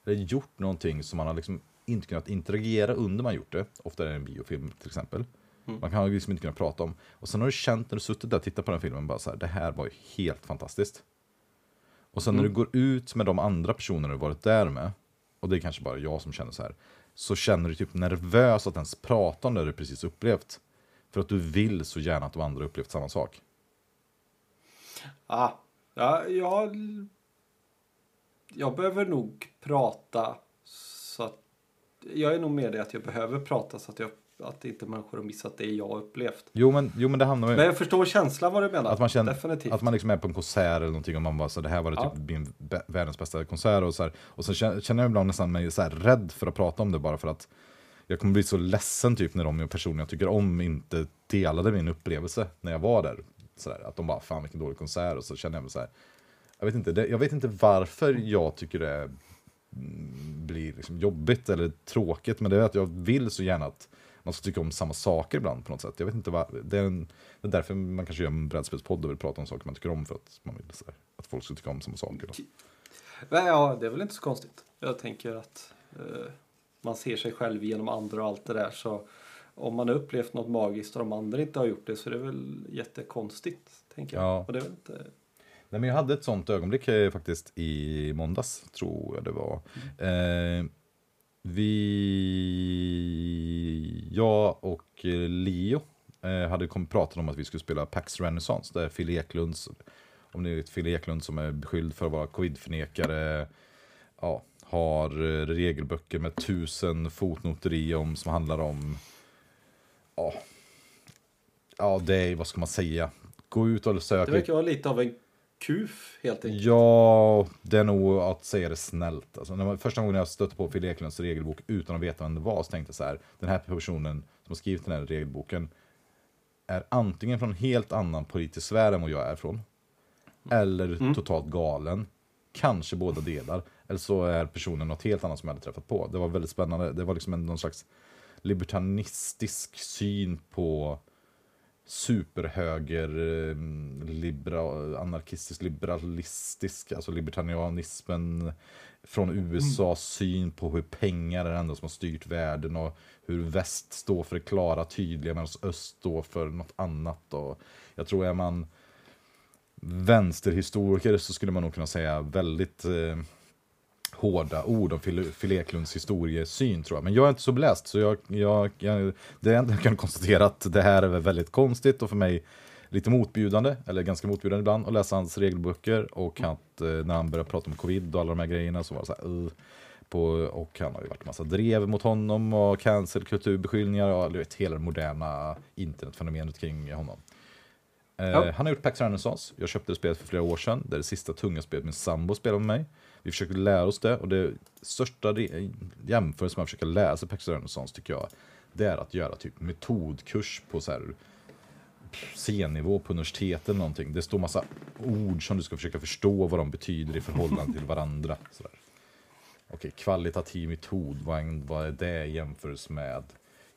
eller gjort någonting som man har liksom inte kunnat interagera under man gjort det? Ofta är det en biofilm till exempel. Mm. Man kan liksom inte kunna prata om. Och sen har du känt när du suttit där och tittat på den filmen bara så här, det här var ju helt fantastiskt. Och sen när du Mm. går ut med de andra personerna du varit där med, och det är kanske bara jag som känner så här, så känner du typ nervös att ens prata om det du precis upplevt. För att du vill så gärna att de andra upplevt samma sak. Ah. Ja, jag, jag behöver nog prata så att jag är nog med i att jag behöver prata så att jag att inte människor har missat det jag upplevt. Jo, men, jo, men det handlar Men jag förstår känslan vad du menar. att man känner Definitivt. att man liksom är på en konsert eller någonting och man bara så det här var det Ja. typ min världens bästa konsert och så här, och så känner känner jag ibland nästan mig så här rädd för att prata om det bara för att jag kommer bli så ledsen typ när de personer jag tycker om inte delade min upplevelse när jag var där. Så där, att de bara, fan vilken dålig konsert och så känner jag mig så här. Jag vet inte, det, jag vet inte varför jag tycker det mm, blir liksom jobbigt eller tråkigt, men det är att jag vill så gärna att man ska tycka om samma saker ibland på något sätt. Jag vet inte vad, det är, en, det är därför man kanske gör en brädspelspodd och vill prata om saker man tycker om för att man vill här, att folk ska tycka om samma saker. Då. Ja, det är väl inte så konstigt. Jag tänker att eh, man ser sig själv genom andra och allt det där. Så om man har upplevt något magiskt och de andra inte har gjort det så är det väl jättekonstigt. Tänker jag. Ja. Och det är inte... Nej, men jag hade ett sånt ögonblick eh, faktiskt i måndags, tror jag det var. Eh, vi, jag och eh, Leo eh, hade pratat om att vi skulle spela Pax Renaissance, där Fille Eklunds, om ni vet Fille Eklund som är beskylld för att vara covidförnekare, ja, har eh, regelböcker med tusen fotnoter i om som handlar om, ja, ja det är, vad ska man säga, gå ut och sök Det verkar vara lite av en kuf helt enkelt. Ja, det är nog att säga det snällt. Alltså, när man, första gången jag stötte på Phil Eklunds regelbok utan att veta vem det var så tänkte jag så här. Den här personen som har skrivit den här regelboken är antingen från en helt annan politisk sfär än vad jag är från. Eller totalt galen. Kanske båda delar. Eller så är personen något helt annat som jag hade träffat på. Det var väldigt spännande. Det var liksom en, någon slags libertanistisk syn på superhöger, eh, libera, anarkistisk, liberalistisk, alltså libertarianismen från USAs syn på hur pengar är det enda som har styrt världen och hur väst står för det klara, tydliga medan öst står för något annat. Och jag tror är man vänsterhistoriker så skulle man nog kunna säga väldigt eh, hårda ord om Phil Eklunds historiesyn tror jag. Men jag är inte så beläst så jag, jag, jag, det enda jag kan konstatera att det här är väl väldigt konstigt och för mig lite motbjudande, eller ganska motbjudande ibland, att läsa hans regelböcker och att eh, när han började prata om covid och alla de här grejerna så var det så här, uh, på, och han har ju varit en massa drev mot honom och cancelkulturbeskyllningar och du vet, hela det moderna internetfenomenet kring honom. Eh, Ja. Han har gjort Pax Renaissance. Jag köpte det spelet för flera år sedan. Det är det sista tunga spelet min sambo spelar med mig. Vi försökte lära oss det och det största re- jämförelse man försöker lära sig Pax Renaissance tycker jag, det är att göra typ metodkurs på så här C-nivå på universitetet eller någonting. Det står massa ord som du ska försöka förstå vad de betyder i förhållande till varandra. Sådär. Okej, kvalitativ metod, vad är, vad är det i jämförelse med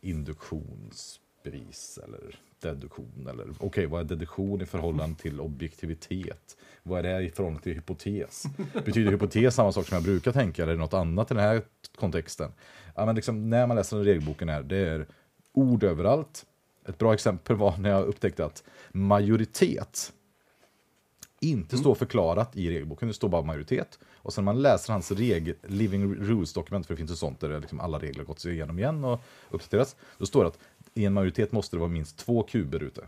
induktionsbevis eller deduktion? Eller okej, vad är deduktion i förhållande till objektivitet? Vad är det i förhållande till hypotes? Betyder hypotes samma sak som jag brukar tänka eller är det något annat i den här kontexten? Ja, men liksom, när man läser den regelboken här, det är ord överallt. Ett bra exempel var när jag upptäckte att majoritet inte står förklarat i regelboken, det står bara majoritet. Och sen när man läser hans reg living rules-dokument, för det finns ett sånt där liksom alla regler har gått igenom igen och uppdaterats, då står det att i en majoritet måste det vara minst två kuber ute.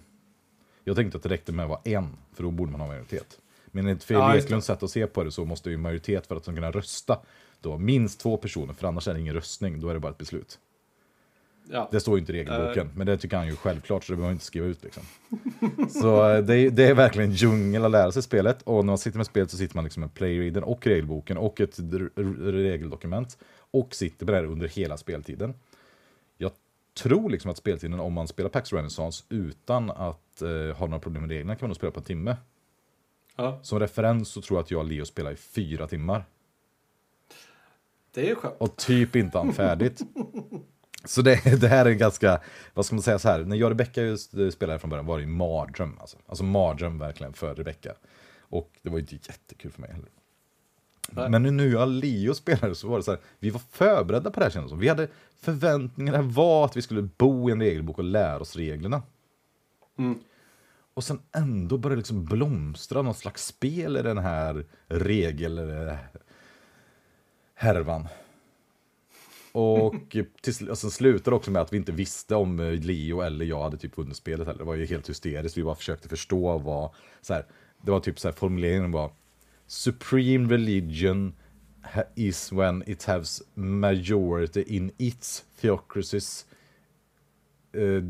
Jag tänkte att det räckte med att vara en, för då borde man ha majoritet. Men enligt Fredrik. Eklunds sätt att se på det så måste ju majoritet för att de kunna rösta då minst två personer, för annars är det ingen röstning, då är det bara ett beslut. Ja. Det står ju inte i regelboken, men det tycker han ju självklart så det behöver man inte skriva ut liksom. Så eh, det är, det är verkligen djungel att lära sig spelet och när man sitter med spelet så sitter man liksom med playreadern och regelboken och ett regeldokument och sitter med det under hela speltiden. Tror liksom att speltiden om man spelar Pax Renaissance utan att eh, ha några problem med reglerna kan man nog spela på en timme. ja, Som referens så tror jag att jag och Leo spelar i fyra timmar. det är skönt. och typ inte han färdigt. Så det, det här är ganska, vad ska man säga så här, när jag och Rebecca just spelade från början var det ju mardröm. Alltså, alltså mardröm verkligen för Rebecca. Och det var ju inte jättekul för mig heller. Nej. Men nu när Leo spelade så var det så här, vi var förberedda på det här kändes som. Vi hade förväntningarna var att vi skulle bo i en regelbok och lära oss reglerna. Mm. Och sen ändå började liksom blomstra någon slags spel i den här regel eh, härvan. Och till, och sen också med att vi inte visste om eh, Leo eller jag hade typ vunnit spelet heller. Det var ju helt hysteriskt. Vi bara försökte förstå vad, så här, det var typ så här formuleringen var Supreme religion is when it has majority in its theocracies uh,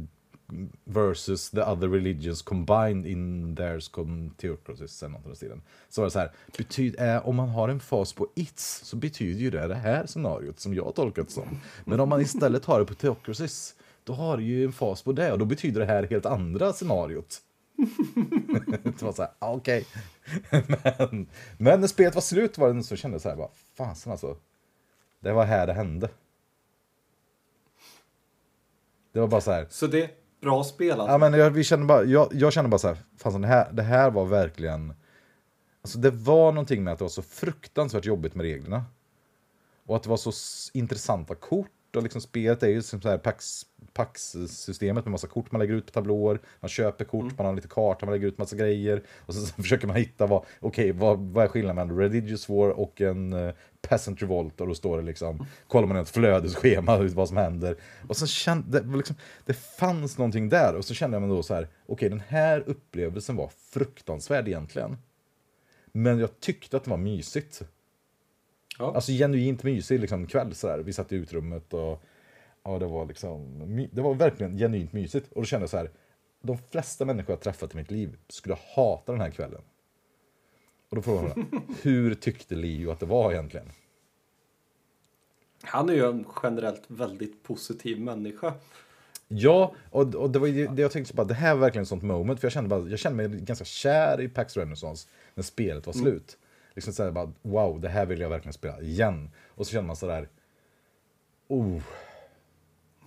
versus the other religions combined in theirs theocracies eller något stilen. Så var det så här, betyd, eh, om man har en fas på its så betyder ju det det här scenariot som jag tolkat som. Men om man istället har det på theocracies då har du ju en fas på det och då betyder det här helt andra scenariot. det var så här, ah, okej. Okay. men, men när spelet var slut var det så kände jag så här, bara, fasen alltså. Det var här det hände. Det var bara så här. Så det, Bra spel alltså. Ja, men jag, vi kände bara, jag, jag kände bara så här, fan, det, här, det här var verkligen... Alltså det var någonting med att det var så fruktansvärt jobbigt med reglerna. Och att det var så intressanta kort. Och liksom spelet är ju som så här Pax, Pax-systemet med massa kort man lägger ut på tablåer. Man köper kort, mm. man har lite karta, man lägger ut massa grejer. Och så, så försöker man hitta vad, okej, okay, vad, vad är skillnaden mellan Religious War och en uh, Peasant Revolt? Och då står det liksom, kollar man ett flödesschema, vad som händer. Och så kände det, liksom, det fanns någonting där. Och så kände jag mig då så här, okej, okay, den här upplevelsen var fruktansvärd egentligen. Men jag tyckte att det var mysigt. Ja. Alltså genuint mysig liksom, kväll sådär. Vi satt i utrummet och ja, det var liksom, det var verkligen genuint mysigt. Och då kände jag så här, de flesta människor jag träffat i mitt liv skulle hata den här kvällen. Och då frågade jag, hur tyckte Leo att det var egentligen? Han är ju en generellt väldigt positiv människa. Ja, och, och det var det, det jag tänkte på, det här var verkligen ett sånt moment, för jag kände, bara, jag kände mig ganska kär i Pax Renaissance när spelet var mm. slut. Mm. Liksom såhär bara, wow, det här vill jag verkligen spela igen. Och så känner man sådär, oh,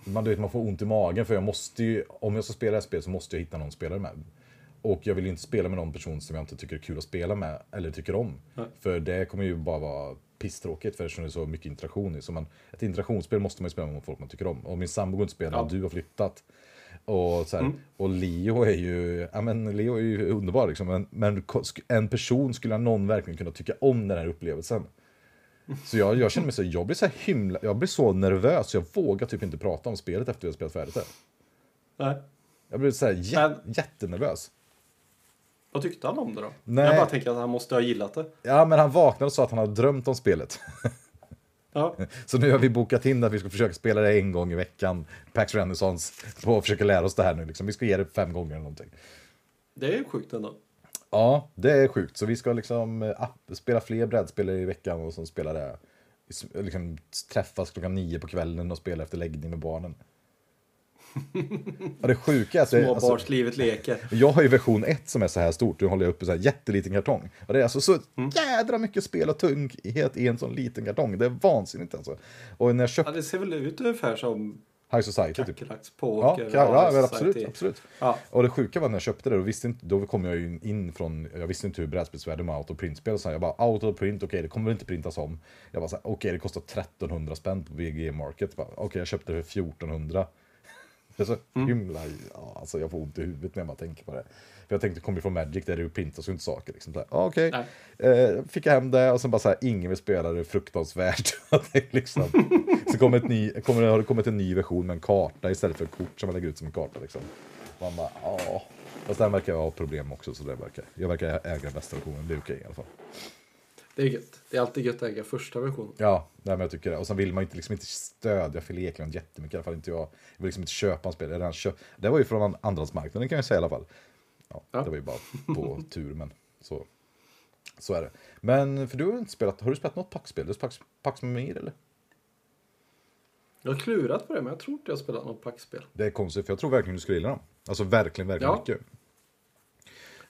man, vet, man får ont i magen för jag måste ju, om jag ska spela det här spelet så måste jag hitta någon spelare med. Och jag vill inte spela med någon person som jag inte tycker är kul att spela med eller tycker om. Mm. För det kommer ju bara vara pisstråkigt för eftersom det är så mycket interaktion i. Så man, ett interaktionsspel måste man ju spela med folk man tycker om. Och min sambo går inte spela ja. och du har flyttat. Och, så här, mm. och Leo är ju, ja men Leo är ju underbar liksom. Men, men en person skulle någon verkligen kunna tycka om den här upplevelsen. Så jag, jag känner mig så, jag blir så himla, jag blir så nervös så jag vågar typ inte prata om spelet efter jag spelat färdigt det. Nej. Jag blir så här jä, men, jättenervös. Vad tyckte han om det då? Nej. Jag bara tänker att han måste ha gillat det. Ja, men han vaknade och sa att han hade drömt om spelet. Ja. Så nu har vi bokat in att vi ska försöka spela det en gång i veckan. Pax Renaissance. Och försöka lära oss det här nu. Liksom. Vi ska ge det fem gånger eller någonting. Det är sjukt ändå. Ja, det är sjukt. Så vi ska liksom äh, spela fler brädspel i veckan och sen spela det. Liksom, träffas klockan nio på kvällen och spela efter läggning med barnen. Och det sjuka är att... Småbarnslivet alltså, leker. Jag har ju version 1 som är så här stort. Nu håller jag upp en så här jätteliten kartong. Och det är alltså så mm. jädra mycket spel och tunghet i en sån liten kartong. Det är vansinnigt alltså. Och när jag köpte... Ja, det ser väl ut ungefär som High Society typ. Ja, ja, ja absolut. absolut. Ja. Och det sjuka var när jag köpte det, då, visste inte, då kom jag ju in från, jag visste inte hur brädspelsvärlden med autoprintspel och så Jag bara autoprint, okej okay, det kommer inte printas om. Jag bara okej okay, det kostar 1300 spänn på VG Market. Okej okay, jag köpte det för 1400. Det är så mm. himla, ja, alltså jag får ont i huvudet när jag bara tänker på det. För jag tänkte, kommer från Magic där det printas ju inte saker. Liksom. Så okej, okay. eh, fick jag hem det och sen bara så här, ingen vill spela det, fruktansvärt. liksom. så kom ett ny, kommer, har det kommit en ny version med en karta istället för ett kort som man lägger ut som en karta. Liksom. Man bara, ja. Fast den verkar ha problem också, så det verkar, jag verkar äga bästa versionen, det är okej okay, i alla fall. Det är gött. Det är alltid gött att äga första versionen. Ja, nej, men jag tycker det. Och sen vill man inte, liksom inte stödja Phil Eklund jättemycket. I alla fall inte jag. Jag vill liksom inte köpa en spel. Jag köp... Det var ju från andrahandsmarknaden kan jag säga i alla fall. Ja, ja. Det var ju bara på tur, men så, så är det. Men för du har inte spelat, har du spelat något packspel? Du Pax, Pax med Mir eller? Jag har klurat på det, men jag tror inte jag har spelat något packspel. Det är konstigt, för jag tror verkligen du skulle gilla dem. Alltså verkligen, verkligen ja. mycket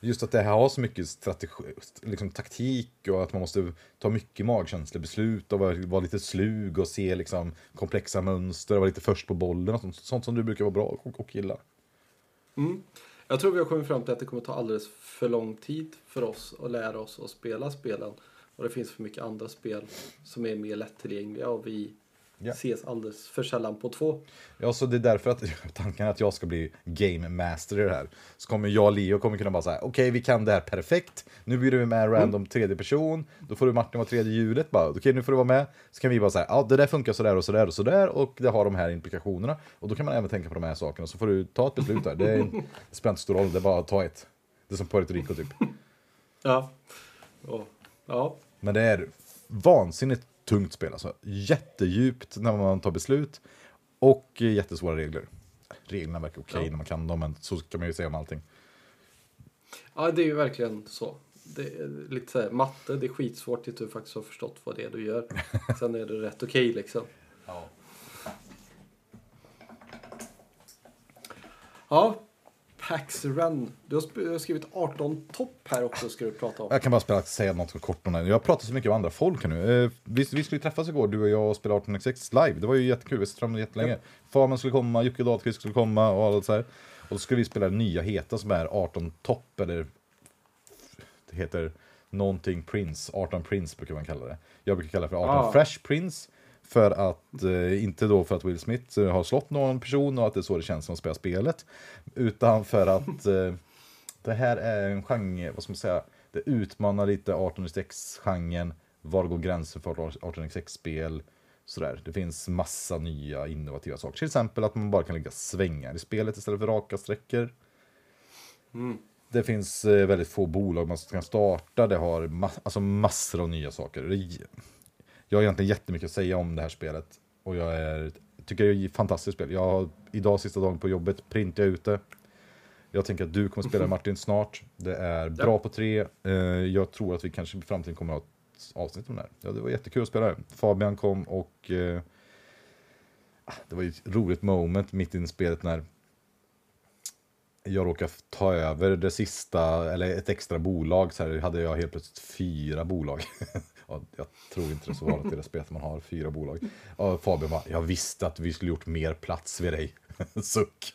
just att det här har så mycket strategi, liksom, taktik och att man måste ta mycket magkänslebeslut och vara, vara lite slug och se liksom, komplexa mönster och vara lite först på bollen. Och sånt, sånt som du brukar vara bra och, och gilla. Mm. Jag tror vi har kommit fram till att det kommer ta alldeles för lång tid för oss att lära oss att spela spelen. Och det finns för mycket andra spel som är mer lättillgängliga och vi Ja. Ses alldeles för sällan på två. Ja, så det är därför att tanken är att jag ska bli game master i det här. Så kommer jag och Leo kommer kunna bara säga, okej okay, vi kan det här perfekt. Nu bjuder vi med random mm. tredje person. Då får du Martin vara tredje hjulet bara. Okej, okay, nu får du vara med. Så kan vi bara säga, ja det där funkar sådär och sådär och sådär och det har de här implikationerna. Och då kan man även tänka på de här sakerna. Så får du ta ett beslut där. Det, är, det spelar inte stor roll, det är bara att ta ett. Det är som Puerto Rico typ. Ja. ja. Men det är vansinnigt tungt spel. Alltså. Jättedjupt när man tar beslut och jättesvåra regler. reglerna verkar okej Ja. när man kan dem, men så kan man ju säga om allting. Ja, det är ju verkligen så. Det är lite så här, matte, det är skitsvårt tills du faktiskt har förstått vad det är du gör. Sen är det rätt okej liksom. Ja, Pax Run. Du har skrivit 18 topp här också ska du prata om. Jag kan bara spela, säga något kort om det. Jag pratar så mycket om andra folk här nu. Eh, vi, vi skulle träffas igår, du och jag, och spela 18xx live. Det var ju jättekul, vi fram jättelänge. Fabian skulle komma, Jocke Dahlqvist skulle komma och allt så här. Och då skulle vi spela nya heta som är 18 topp, eller det heter någonting Prince, 18 Prince brukar man kalla det. Jag brukar kalla det för 18 Ah. Fresh Prince. För att, eh, inte då för att Will Smith eh, har slått någon person och att det är så det känns som att spela spelet. Utan för att eh, det här är en genre, vad ska man säga, det utmanar lite 18xx-genren. Var går gränsen för 18xx-spel? Sådär. Det finns massa nya innovativa saker. Till exempel att man bara kan lägga svängar i spelet istället för raka sträckor. Det finns eh, väldigt få bolag man kan starta. Det har ma- alltså massor av nya saker. Jag har egentligen jättemycket att säga om det här spelet. Och jag är, tycker det är ett fantastiskt spel. Jag har, idag sista dagen på jobbet printar jag ut det. Jag tänker att du kommer spela Martin snart. Det är bra på tre. Eh, Jag tror att vi kanske i framtiden kommer att ha ett avsnitt om det här. Ja, det var jättekul att spela det. Fabian kom och eh, ah, det var ett roligt moment mitt i spelet när jag råkade ta över det sista, eller ett extra bolag. Så här hade jag helt plötsligt fyra bolag. Ja, jag tror inte det är så vanligt i det spelet att man har fyra bolag. Och Fabian bara, jag visste att vi skulle gjort mer plats vid dig. Suck.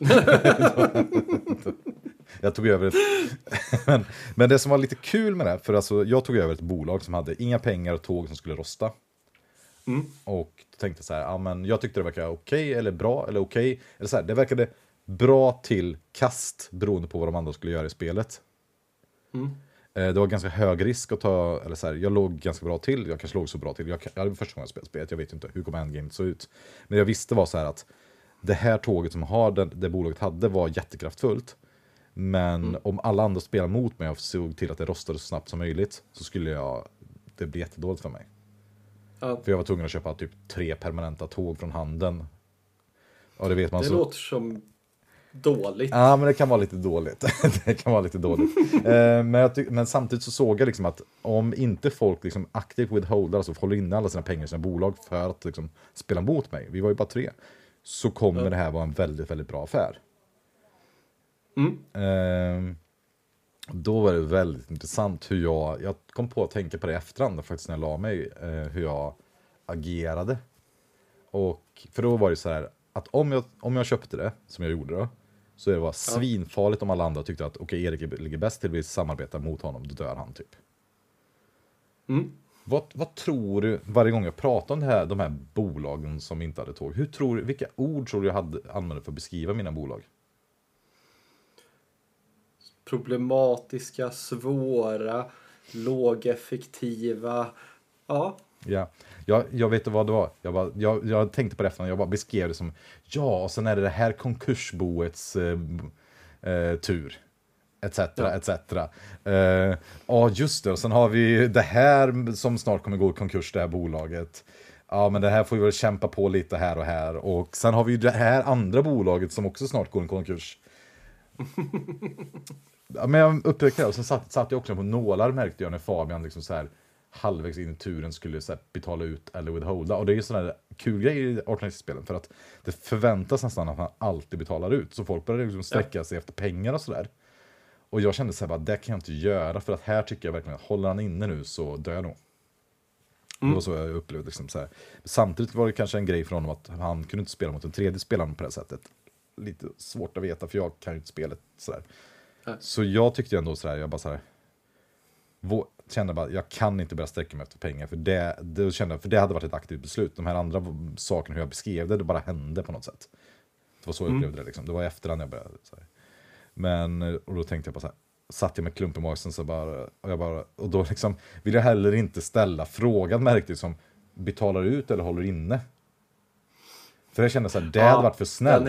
jag tog över ett... men, men det som var lite kul med det, för alltså, jag tog över ett bolag som hade inga pengar och tåg som skulle rosta. Och då tänkte så här, ja, men jag tyckte det verkade okej, eller bra, eller okej. Eller så här, det verkade bra till kast beroende på vad de andra skulle göra i spelet. Eh, Det var ganska hög risk att ta, eller så här, jag låg ganska bra till, jag kanske låg så bra till, jag, jag hade första gången jag spelat spelet, jag vet inte hur kommer endgame se ut. Men jag visste var så här att det här tåget som har det, det bolaget hade var jättekraftfullt. Men om alla andra spelade mot mig och såg till att det rostade så snabbt som möjligt så skulle jag, det bli jättedåligt för mig. Ja, För jag var tvungen att köpa typ tre permanenta tåg från handeln. Ja, det vet man det så. låter som dåligt. Ja, men det kan vara lite dåligt. det kan vara lite dåligt. eh, men, men samtidigt så såg jag liksom att om inte folk liksom aktivt withholdar, alltså håller inne alla sina pengar i sina bolag för att liksom spela mot mig, vi var ju bara tre, så kommer det här vara en väldigt, väldigt bra affär. Mm. Eh, då var det väldigt intressant hur jag, jag kom på att tänka på det i efterhand faktiskt när jag la mig, eh, hur jag agerade. Och, för då var det så här, att om jag, om jag köpte det, som jag gjorde då, så det var svinfarligt om alla andra tyckte att okej, Erik ligger bäst till, vi samarbetar mot honom, då dör han typ. Mm. Vad, vad tror du, varje gång jag pratar om det här, de här bolagen som inte hade tåg, hur tror, du- vilka ord tror du jag hade, använde för att beskriva mina bolag? Problematiska, svåra, lågeffektiva. Ja, Ja, jag, jag vet vad det var. Jag, bara, jag, jag tänkte på det efteråt, jag bara beskrev det som ja, och sen är det det här konkursboets eh, eh, tur. Etc, etc. Eh, Ja, just det. Och sen har vi det här som snart kommer gå i konkurs, det här bolaget. Ja, men det här får vi väl kämpa på lite här och här. Och sen har vi ju det här andra bolaget som också snart går i konkurs. Ja, men jag upptäckte det och sen satt, satt jag också på nålar märkte jag när Fabian liksom så här halvvägs in i turen skulle så här, betala ut eller withholda. Och det är ju sådana kul grejer i 18 för att det förväntas nästan att man alltid betalar ut. Så folk börjar liksom sträcka sig efter pengar och sådär. Och jag kände så här det kan jag inte göra för att här tycker jag verkligen att håller han inne nu så dör jag nog. Det var så jag upplevde liksom så här. Samtidigt var det kanske en grej för honom att han kunde inte spela mot en tredje spelare på det sättet. Lite svårt att veta för jag kan ju inte spelet sådär. Så jag tyckte ändå sådär, jag bara såhär, kände bara, jag kan inte börja sträcka mig efter pengar för det, det kände, för det hade varit ett aktivt beslut. De här andra sakerna hur jag beskrev det, det bara hände på något sätt. Det var så jag upplevde det liksom. Det var i efterhand jag började. Så här. Men, och då tänkte jag bara så här, satt jag med klump i magen så bara, och jag bara, och då liksom vill jag heller inte ställa frågan märkte jag som betalar ut eller håller inne. För jag kände så här, det Ja, hade varit för snällt.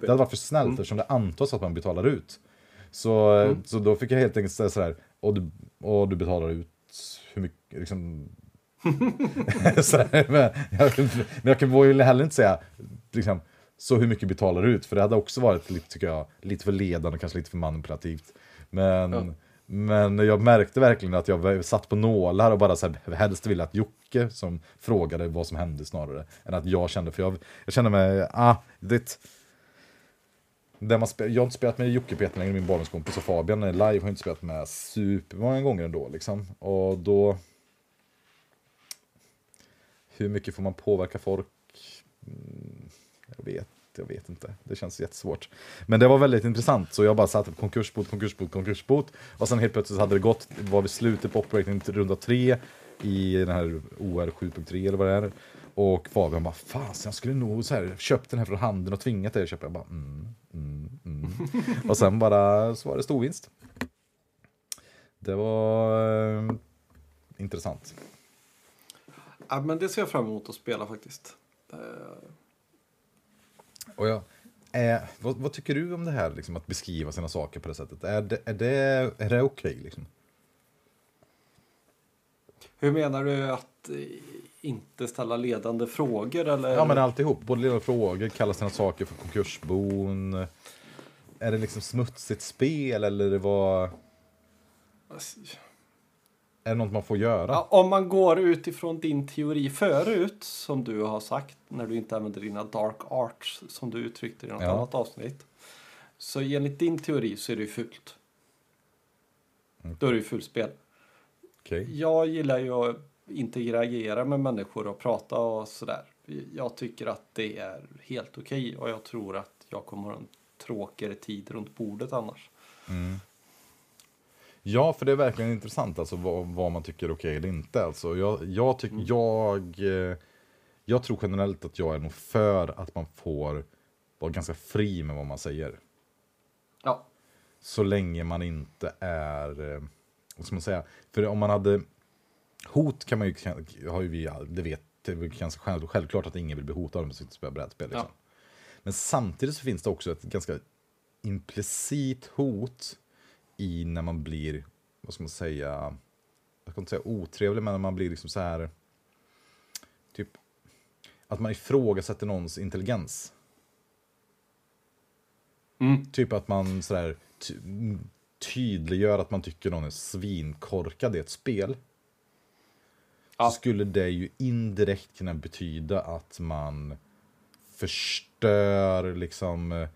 Det hade varit för snällt eftersom det antas att man betalar ut. Så, så då fick jag helt enkelt säga så här, och du, och du betalar ut hur mycket, liksom. här, men, jag, men jag kan ju heller inte säga, liksom, Så hur mycket betalar du ut? För det hade också varit lite, tycker jag, lite för ledande, kanske lite för manipulativt. Men, Ja. men jag märkte verkligen att jag satt på nålar och bara så här, helst ville att Jocke som frågade vad som hände snarare. Än att jag kände, för jag, jag kände mig, ah, det... Där man spe, jag har inte spelat med Jocke Peter längre, min barndomskompis och Fabian live har jag inte spelat med supermånga gånger ändå liksom. Och då... Hur mycket får man påverka folk? Mm, jag vet, jag vet inte. Det känns jättesvårt. Men det var väldigt intressant, så jag bara satte konkursbot, konkursbot, konkursbot. Och sen helt plötsligt hade det gått, var vi slutet på operating runda tre i den här OR 7.3 eller vad det är. Och Fabian bara, fan jag skulle nog så här, köpt den här från handen och tvingat dig att köpa. Jag bara, mm, mm, mm. och sen bara så var det storvinst. Det var eh, intressant. Ja, men det ser jag fram emot att spela faktiskt. Eh, Och jag, eh, vad, vad tycker du om det här, liksom, att beskriva sina saker på det sättet? Är det, är det, är det okej? liksom? Hur menar du att eh, inte ställa ledande frågor eller? Ja, men alltihop. Både ledande frågor, kalla sina saker för konkursbon. Är det liksom smutsigt spel eller det var, är det något man får göra? Ja, om man går utifrån din teori förut, som du har sagt, när du inte använder dina dark arts, som du uttryckte i något Ja. annat avsnitt. Så enligt din teori så är det ju fult. Då är det ju fulspel. Okej. Jag gillar ju att interagera med människor och prata och sådär. Jag tycker att det är helt okej och jag tror att jag kommer ha en tråkigare tid runt bordet annars. Ja, för det är verkligen intressant alltså, vad, vad man tycker är okej eller inte. Alltså, jag, jag, tyck, jag, eh, jag tror generellt att jag är nog för att man får vara ganska fri med vad man säger. Ja, Så länge man inte är, eh, vad ska man säga, för om man hade, hot kan man ju, kan- har ju vi, det vet, det är ganska själv, självklart att ingen vill bli hotad om man sitter och spelar brädspel. Liksom. Ja. Men samtidigt så finns det också ett ganska implicit hot i när man blir, vad ska man säga, jag ska inte säga otrevlig, men när man blir liksom så här, typ, att man ifrågasätter någons intelligens. Mm. Typ att man sådär tydliggör att man tycker någon är svinkorkad i ett spel. Ja. Så skulle det ju indirekt kunna betyda att man förstör liksom eh,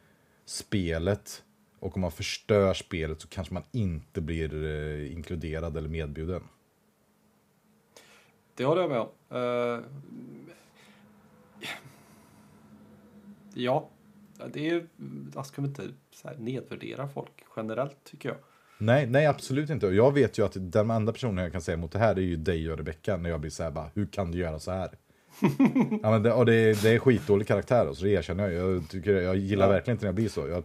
spelet. Och om man förstör spelet så kanske man inte blir eh, inkluderad eller medbjuden. det håller jag med om. Eh, ja, det är jag ska inte så här nedvärdera folk generellt tycker jag. Nej, nej absolut inte. Och jag vet ju att den enda personen jag kan säga emot det här är ju dig och Rebecca när jag blir så här bara, hur kan du göra så här? ja, men det, och det, det är skitdålig karaktär, alltså, det erkänner jag. Jag, tycker, jag gillar Ja. verkligen inte när jag blir så. Jag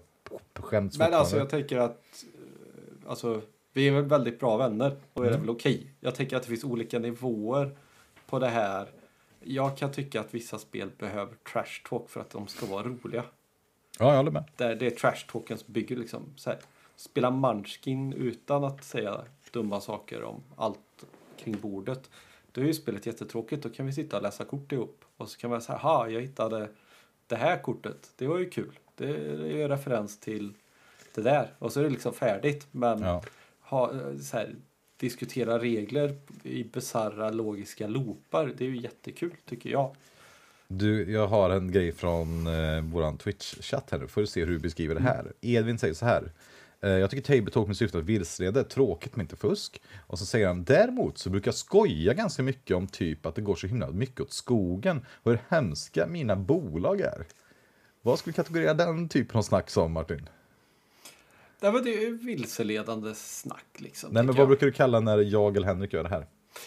skäms Men alltså jag tänker att eh, alltså, vi är väl väldigt bra vänner och är det Mm. väl okej. Jag tänker att det finns olika nivåer på det här. Jag kan tycka att vissa spel behöver trash talk för att de ska vara roliga. Ja, jag håller med. Där det är trash talken som bygger liksom så här, spela Munchkin utan att säga dumma saker om allt kring bordet. Då är ju spelet jättetråkigt. Då kan vi sitta och läsa kort ihop. Och så kan man säga, ha jag hittade det här kortet. Det var ju kul. Det är ju en referens till det där. Och så är det liksom färdigt. Men Ja. ha, så här, diskutera regler i bisarra logiska loopar. Det är ju jättekul tycker jag. Du, jag har en grej från eh, våran Twitch-chatt här nu. Får du se hur du beskriver det här. Edvin säger så här. Eh, jag tycker Tabletop med syfte att vilseleda är tråkigt men inte fusk. Och så säger han däremot så brukar jag skoja ganska mycket om typ att det går så himla mycket åt skogen och hur hemska mina bolag är. Vad skulle du kategorera den typen av snack som Martin? Nej, men det är ju vilseledande snack liksom. Nej men vad jag. brukar du kalla när jag eller Henrik gör det här?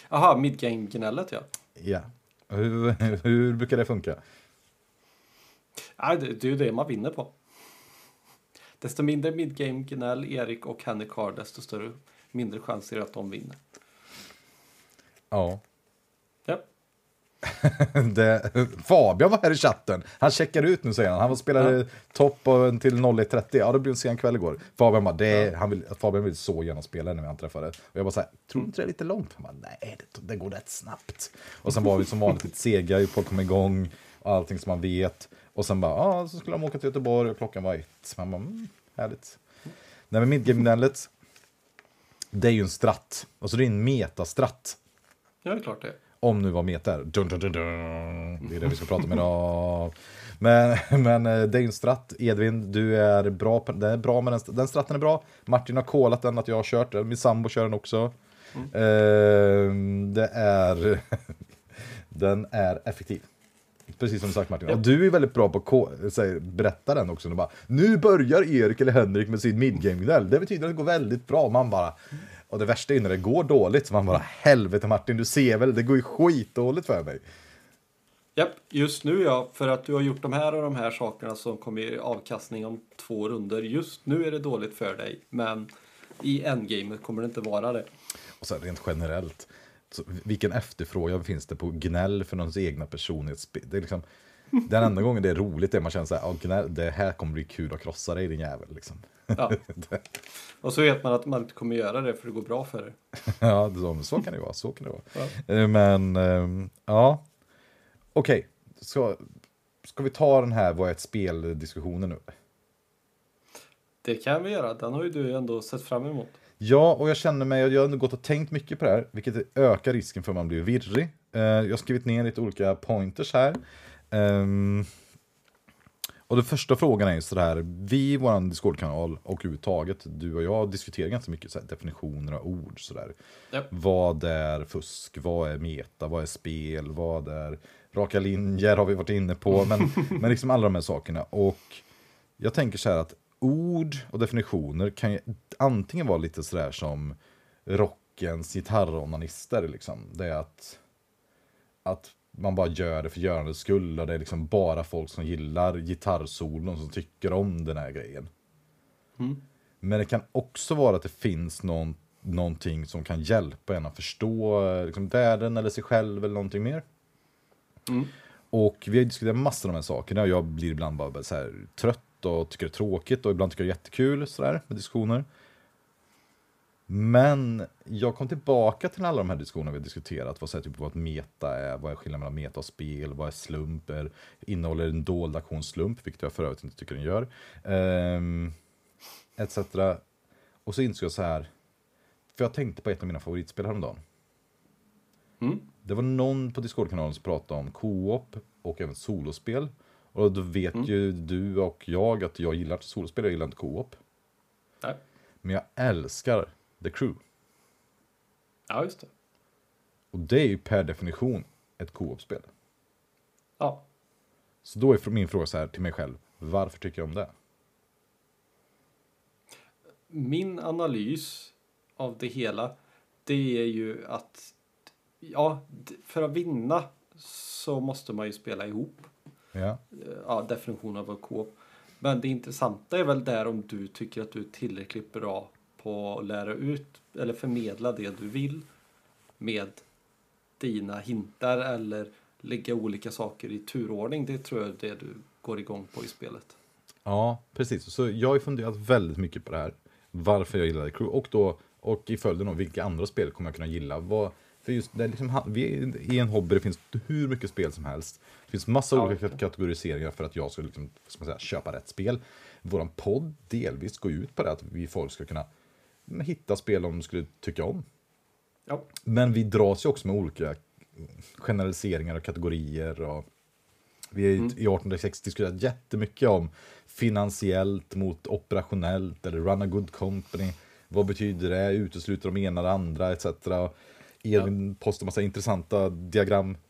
Aha, midgame-gnället ja. Ja. Hur, hur brukar det funka? Nej, det, är ju det man vinner på. Desto mindre midgame-gnäll Erik och Henrik har, desto större, mindre chans är det att de vinner. Ja. Det, Fabian var här i chatten. Han checkar ut nu säger han. Han var spelade topp av- till 01.30. Ja, det blev en sen kväll igår. Fabian bara, det, han vill, Fabian vill så gärna spela när vi han träffade. Och jag bara så här, tror du inte det är lite långt? Han bara, nej, det, det går rätt snabbt. Och sen var vi som vanligt lite sega på att komma igång. och allting som man vet. Och sen bara, ja, ah, så skulle de åka till Göteborg och klockan var ett. Man bara, mm, härligt. Nej, men midgame-gnället, det är ju en stratt. Alltså det är en metastratt. Ja, det är klart det. Om nu vad meta är. Dun, dun, dun, dun. Det är det vi ska prata om idag. Men, men eh, det en stratt. Edvin, du är bra på den. Är bra med den, den stratten är bra. Martin har kolat den att jag har kört den. Min sambo kör den också. Mm. Uh, det är... den är effektiv. Precis som sagt Martin. Och du är väldigt bra på att berätta den också. Bara, nu börjar Erik eller Henrik med sin midgame-gnäll. Det betyder att det går väldigt bra. Man bara... Och det värsta är när det går dåligt. Så man bara, helvete Martin, du ser väl, det går ju skitdåligt för mig. Japp, just nu ja, för att du har gjort de här och de här sakerna som kommer i avkastning om två runder. Just nu är det dåligt för dig, men i endgamet kommer det inte vara det. Och sen rent generellt, så vilken efterfrågan finns det på gnäll för någons egna personlighetsspel? Det är liksom, den enda gången det är roligt är man känner så här, gnäll, det här kommer bli kul att krossa dig din jävel. Liksom. Ja. Och så vet man att man inte kommer göra det för det går bra för dig. ja, så kan det vara. Så kan det vara. Ja. Eh, men, ehm, ja. Okej, okay. ska, ska vi ta den här vad är ett spel-diskussionen nu? Det kan vi göra. Den har ju du ändå sett fram emot. Ja, och jag känner mig, jag har gått och tänkt mycket på det här, vilket ökar risken för att man blir virrig. Eh, jag har skrivit ner lite olika pointers här. Och den första frågan är ju sådär, vi i vår Discord-kanal och överhuvudtaget, du och jag diskuterar ganska mycket så definitioner av ord. Sådär. Yep. Vad är fusk? Vad är meta? Vad är spel? Vad är raka linjer? Har vi varit inne på. Men, men liksom alla de här sakerna. Och jag tänker så här att ord och definitioner kan ju antingen vara lite sådär som rockens gitarronanister. Liksom. Det är att, att man bara gör det för görandets skull och det är liksom bara folk som gillar gitarrsolon som tycker om den här grejen. Mm. Men det kan också vara att det finns någon, någonting som kan hjälpa en att förstå liksom, världen eller sig själv eller någonting mer. Mm. Och vi har diskuterat massor av de här sakerna och jag blir ibland bara så här trött och tycker det är tråkigt och ibland tycker det är jättekul sådär med diskussioner. Men jag kom tillbaka till alla de här diskussionerna vi diskuterat. Vad, säger, typ, vad ett meta är, vad är skillnaden mellan meta och spel, vad är slumper, innehåller en dold aktionsslump, vilket jag för övrigt inte tycker den gör. Um, etc. Och så insåg jag så här, för jag tänkte på ett av mina favoritspel häromdagen. Mm. Det var någon på Discord-kanalen som pratade om co-op och även solospel. Och då vet mm. ju du och jag att jag gillar solospel, jag gillar inte co-op. Men jag älskar The Crew. Ja, just det. Och det är ju per definition ett co-op-spel. Ja. Så då är min fråga så här till mig själv. Varför tycker jag om det? Min analys av det hela, det är ju att ja, för att vinna så måste man ju spela ihop. Ja. Ja, definition av co-op. Men det intressanta är väl där om du tycker att du är tillräckligt bra på att lära ut eller förmedla det du vill med dina hintar eller lägga olika saker i turordning. Det tror jag är det du går igång på i spelet. Ja, precis. Så jag har funderat väldigt mycket på det här. Varför jag gillar Crew och då och i följden av vilka andra spel kommer jag kunna gilla. Vad, för just det är liksom, vi är i en hobby, det finns hur mycket spel som helst. Det finns massa ja. olika kategoriseringar för att jag ska liksom, ska säga, köpa rätt spel. Vår podd delvis går ut på det, att vi folk ska kunna hitta spel de skulle tycka om. Ja. Men vi dras ju också med olika generaliseringar och kategorier. Och vi har mm. i 1860 diskuterat jättemycket om finansiellt mot operationellt eller run a good company. Vad betyder det? Utesluter de ena eller andra etc. Edvin ja. postar massa intressanta diagrambilder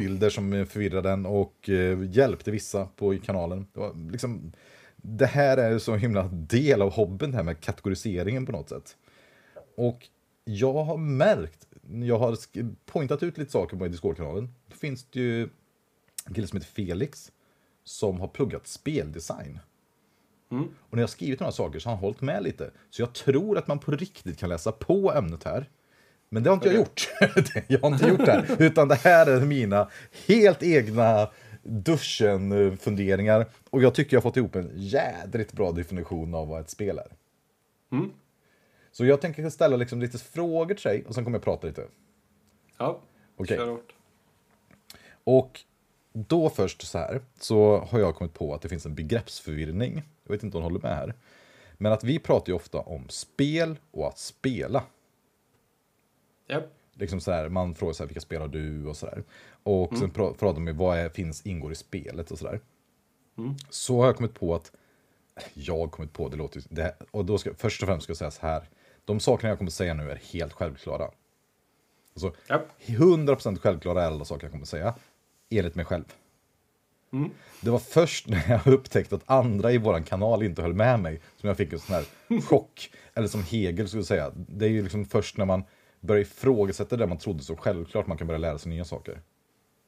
mm. som förvirrade den och eh, hjälpte vissa på kanalen. Det var liksom det här är så himla del av hobbyn, det här med kategoriseringen på något sätt. Och jag har märkt, jag har pointat ut lite saker på Discord-kanalen. Då finns det ju en kille som heter Felix som har pluggat speldesign. Mm. Och när jag skrivit några saker så har han hållit med lite. Så jag tror att man på riktigt kan läsa på ämnet här. Men det har inte okay. jag gjort. jag har inte gjort det här. Utan det här är mina helt egna duschen-funderingar. Och jag tycker jag fått ihop en jädrigt bra definition av vad ett spel är. Mm. Så jag tänker ställa liksom lite frågor till dig och sen kommer jag prata lite. Ja, okay. kör hårt. Och då först så här, så har jag kommit på att det finns en begreppsförvirring. Jag vet inte om du håller med här. Men att vi pratar ju ofta om spel och att spela. Ja. Liksom så här, man frågar så här, vilka spel har du och så där. Och Mm. sen pra- pratar man om vad är, finns, ingår i spelet och så där. Mm. Så har jag kommit på att, jag har kommit på, det låter ju- det här, och då ska, först och främst ska jag säga så här, de sakerna jag kommer säga nu är helt självklara. Alltså, Ja. 100% självklara är alla saker jag kommer säga, enligt mig själv. Mm. Det var först när jag upptäckte att andra i våran kanal inte höll med mig som jag fick en sån här chock. Eller som Hegel skulle säga. Det är ju liksom först när man börjar ifrågasätta det man trodde så självklart man kan börja lära sig nya saker.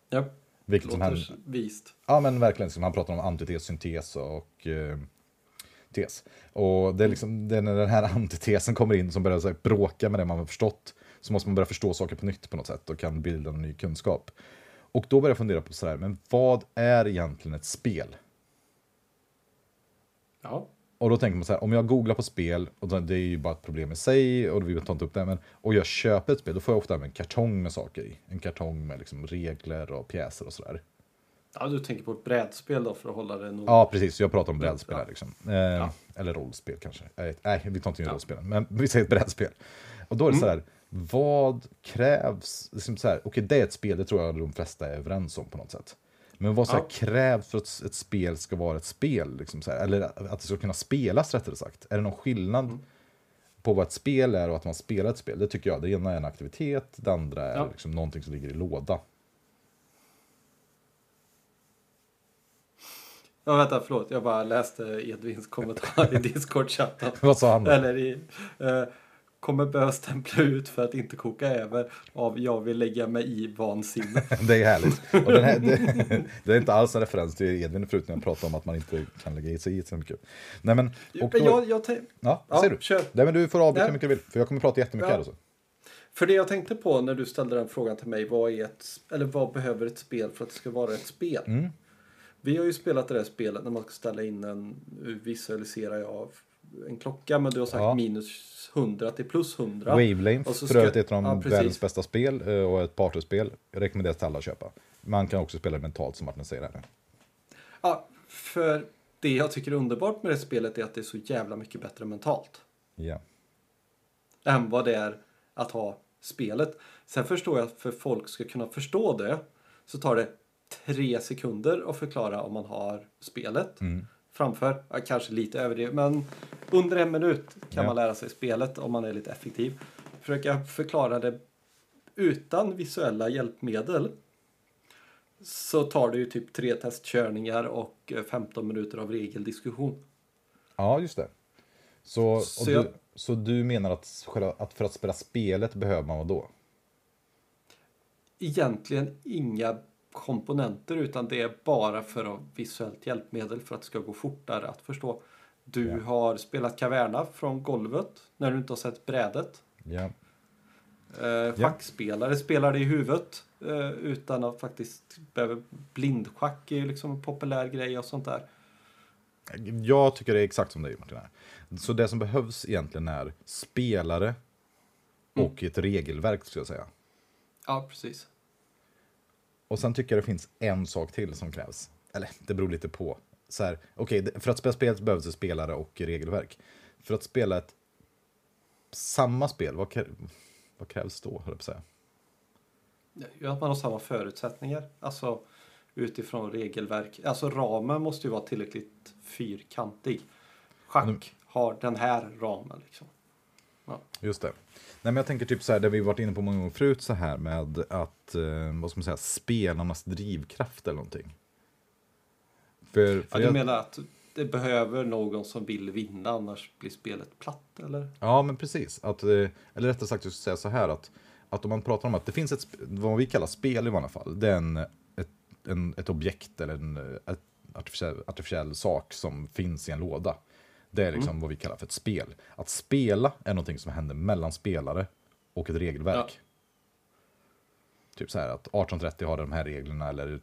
Ja. Vilket som Låter händer. vist. Ja men verkligen, som han pratar om antites, syntes och eh, tes. Och det är liksom det är när den här antitesen kommer in som börjar så här, bråka med det man har förstått. Så måste man börja förstå saker på nytt på något sätt och kan bilda en ny kunskap. Och då börjar jag fundera på så här, men vad är egentligen ett spel? Ja. Och då tänker man så här, om jag googlar på spel, och det är ju bara ett problem i sig, och vi tar inte upp det, men, och jag köper ett spel, då får jag ofta en kartong med saker i. En kartong med liksom regler och pjäser och sådär. ja, du tänker på ett brädspel då för att hålla det nog. Ja, precis. Jag pratar om brädspel här Ja. liksom. Eh, Eller rollspel kanske. Vet- Nej, vi tar inte in Ja. rollspel. Men vi säger ett brädspel. Och då är det Mm. så här, vad krävs? Liksom så här, Okej, det är ett spel, det tror jag de flesta är överens om på något sätt. Men vad så här, Ja. krävs för att ett spel ska vara ett spel? Liksom så här, eller att det ska kunna spelas rättare sagt. Är det någon skillnad Mm. på vad ett spel är och att man spelar ett spel? Det tycker jag. Det ena är en aktivitet, det andra är Ja. liksom någonting som ligger i låda. Ja, vänta, förlåt. Jag bara läste Edvins kommentar i Discord-chatten. vad sa han då? Eller i... Eh, kommer behöva stämpla ut för att inte koka över av jag vill lägga mig i vansinne. Det är härligt. Och här, det, det är inte alls en referens till Edvin förut när jag pratade om att man inte kan lägga i sig i så mycket. Nej men, och då, jag, jag ja, ja, säger du? kör. Nej men du får avbryta hur mycket du vill, för jag kommer prata jättemycket Ja. här. Också. För det jag tänkte på när du ställde den frågan till mig, vad, är ett, eller vad behöver ett spel för att det ska vara ett spel? Mm. Vi har ju spelat det där spelet när man ska ställa in en, visualisera av en klocka, men du har sagt Ja. minus 100 till plus 100. Wavelength, för övrigt ett av de ja, världens bästa spel eh, och ett partyspel. Jag rekommenderar till alla att köpa. Man kan också spela det mentalt som Martin säger här. Ja, för det jag tycker är underbart med det spelet är att det är så jävla mycket bättre mentalt. Ja. än vad det är att ha spelet. Sen förstår jag att för folk ska kunna förstå det så tar det tre sekunder att förklara om man har spelet Mm. framför. Kanske lite överdrivet, men under en minut kan Ja. man lära sig spelet om man är lite effektiv. Försöka förklara det utan visuella hjälpmedel så tar det ju typ tre testkörningar och eh, 15 minuter av regeldiskussion. ja, just det. Så, Så du, jag- så du menar att, att för att spela spelet behöver man vad då? egentligen inga komponenter utan det är bara för att visuellt hjälpmedel för att det ska gå fortare att förstå. Du Ja. har spelat Caverna från golvet när du inte har sett brädet. Ja. Eh, schackspelare spelar det i huvudet eh, utan att faktiskt behöva blindschack är ju liksom en populär grej och sånt där. Jag tycker det är exakt som det är Martin. Här. Så det som behövs egentligen är spelare och ett regelverk skulle jag säga. Ja, precis. Och sen tycker jag det finns en sak till som krävs. Eller det beror lite på. Så här, det- för att spela spel behövs det spelare och regelverk. För att spela ett samma spel, vad, krä, vad krävs då? Höll jag säga. Ja, att man har samma förutsättningar. Alltså utifrån regelverk. Alltså ramen måste ju vara tillräckligt fyrkantig. Schack har den här ramen liksom. Just det. Nej, men jag tänker typ så här, det vi varit inne på många gånger förut, så här med att, eh, vad ska man säga, spelarnas drivkraft eller någonting. För, Ja, för du jag, menar att det behöver någon som vill vinna annars blir spelet platt eller? Ja, men precis. Att, eh, eller rättare sagt, jag ska säga så här att, att om man pratar om att det finns ett, vad vi kallar spel i vanliga fall, det är en, ett, en, ett objekt eller en eh, artificiell, artificiell sak som finns i en låda. Det är liksom vad vi kallar för ett spel. Att spela är någonting som händer mellan spelare och ett regelverk. Typ så här att 1830 har de här reglerna eller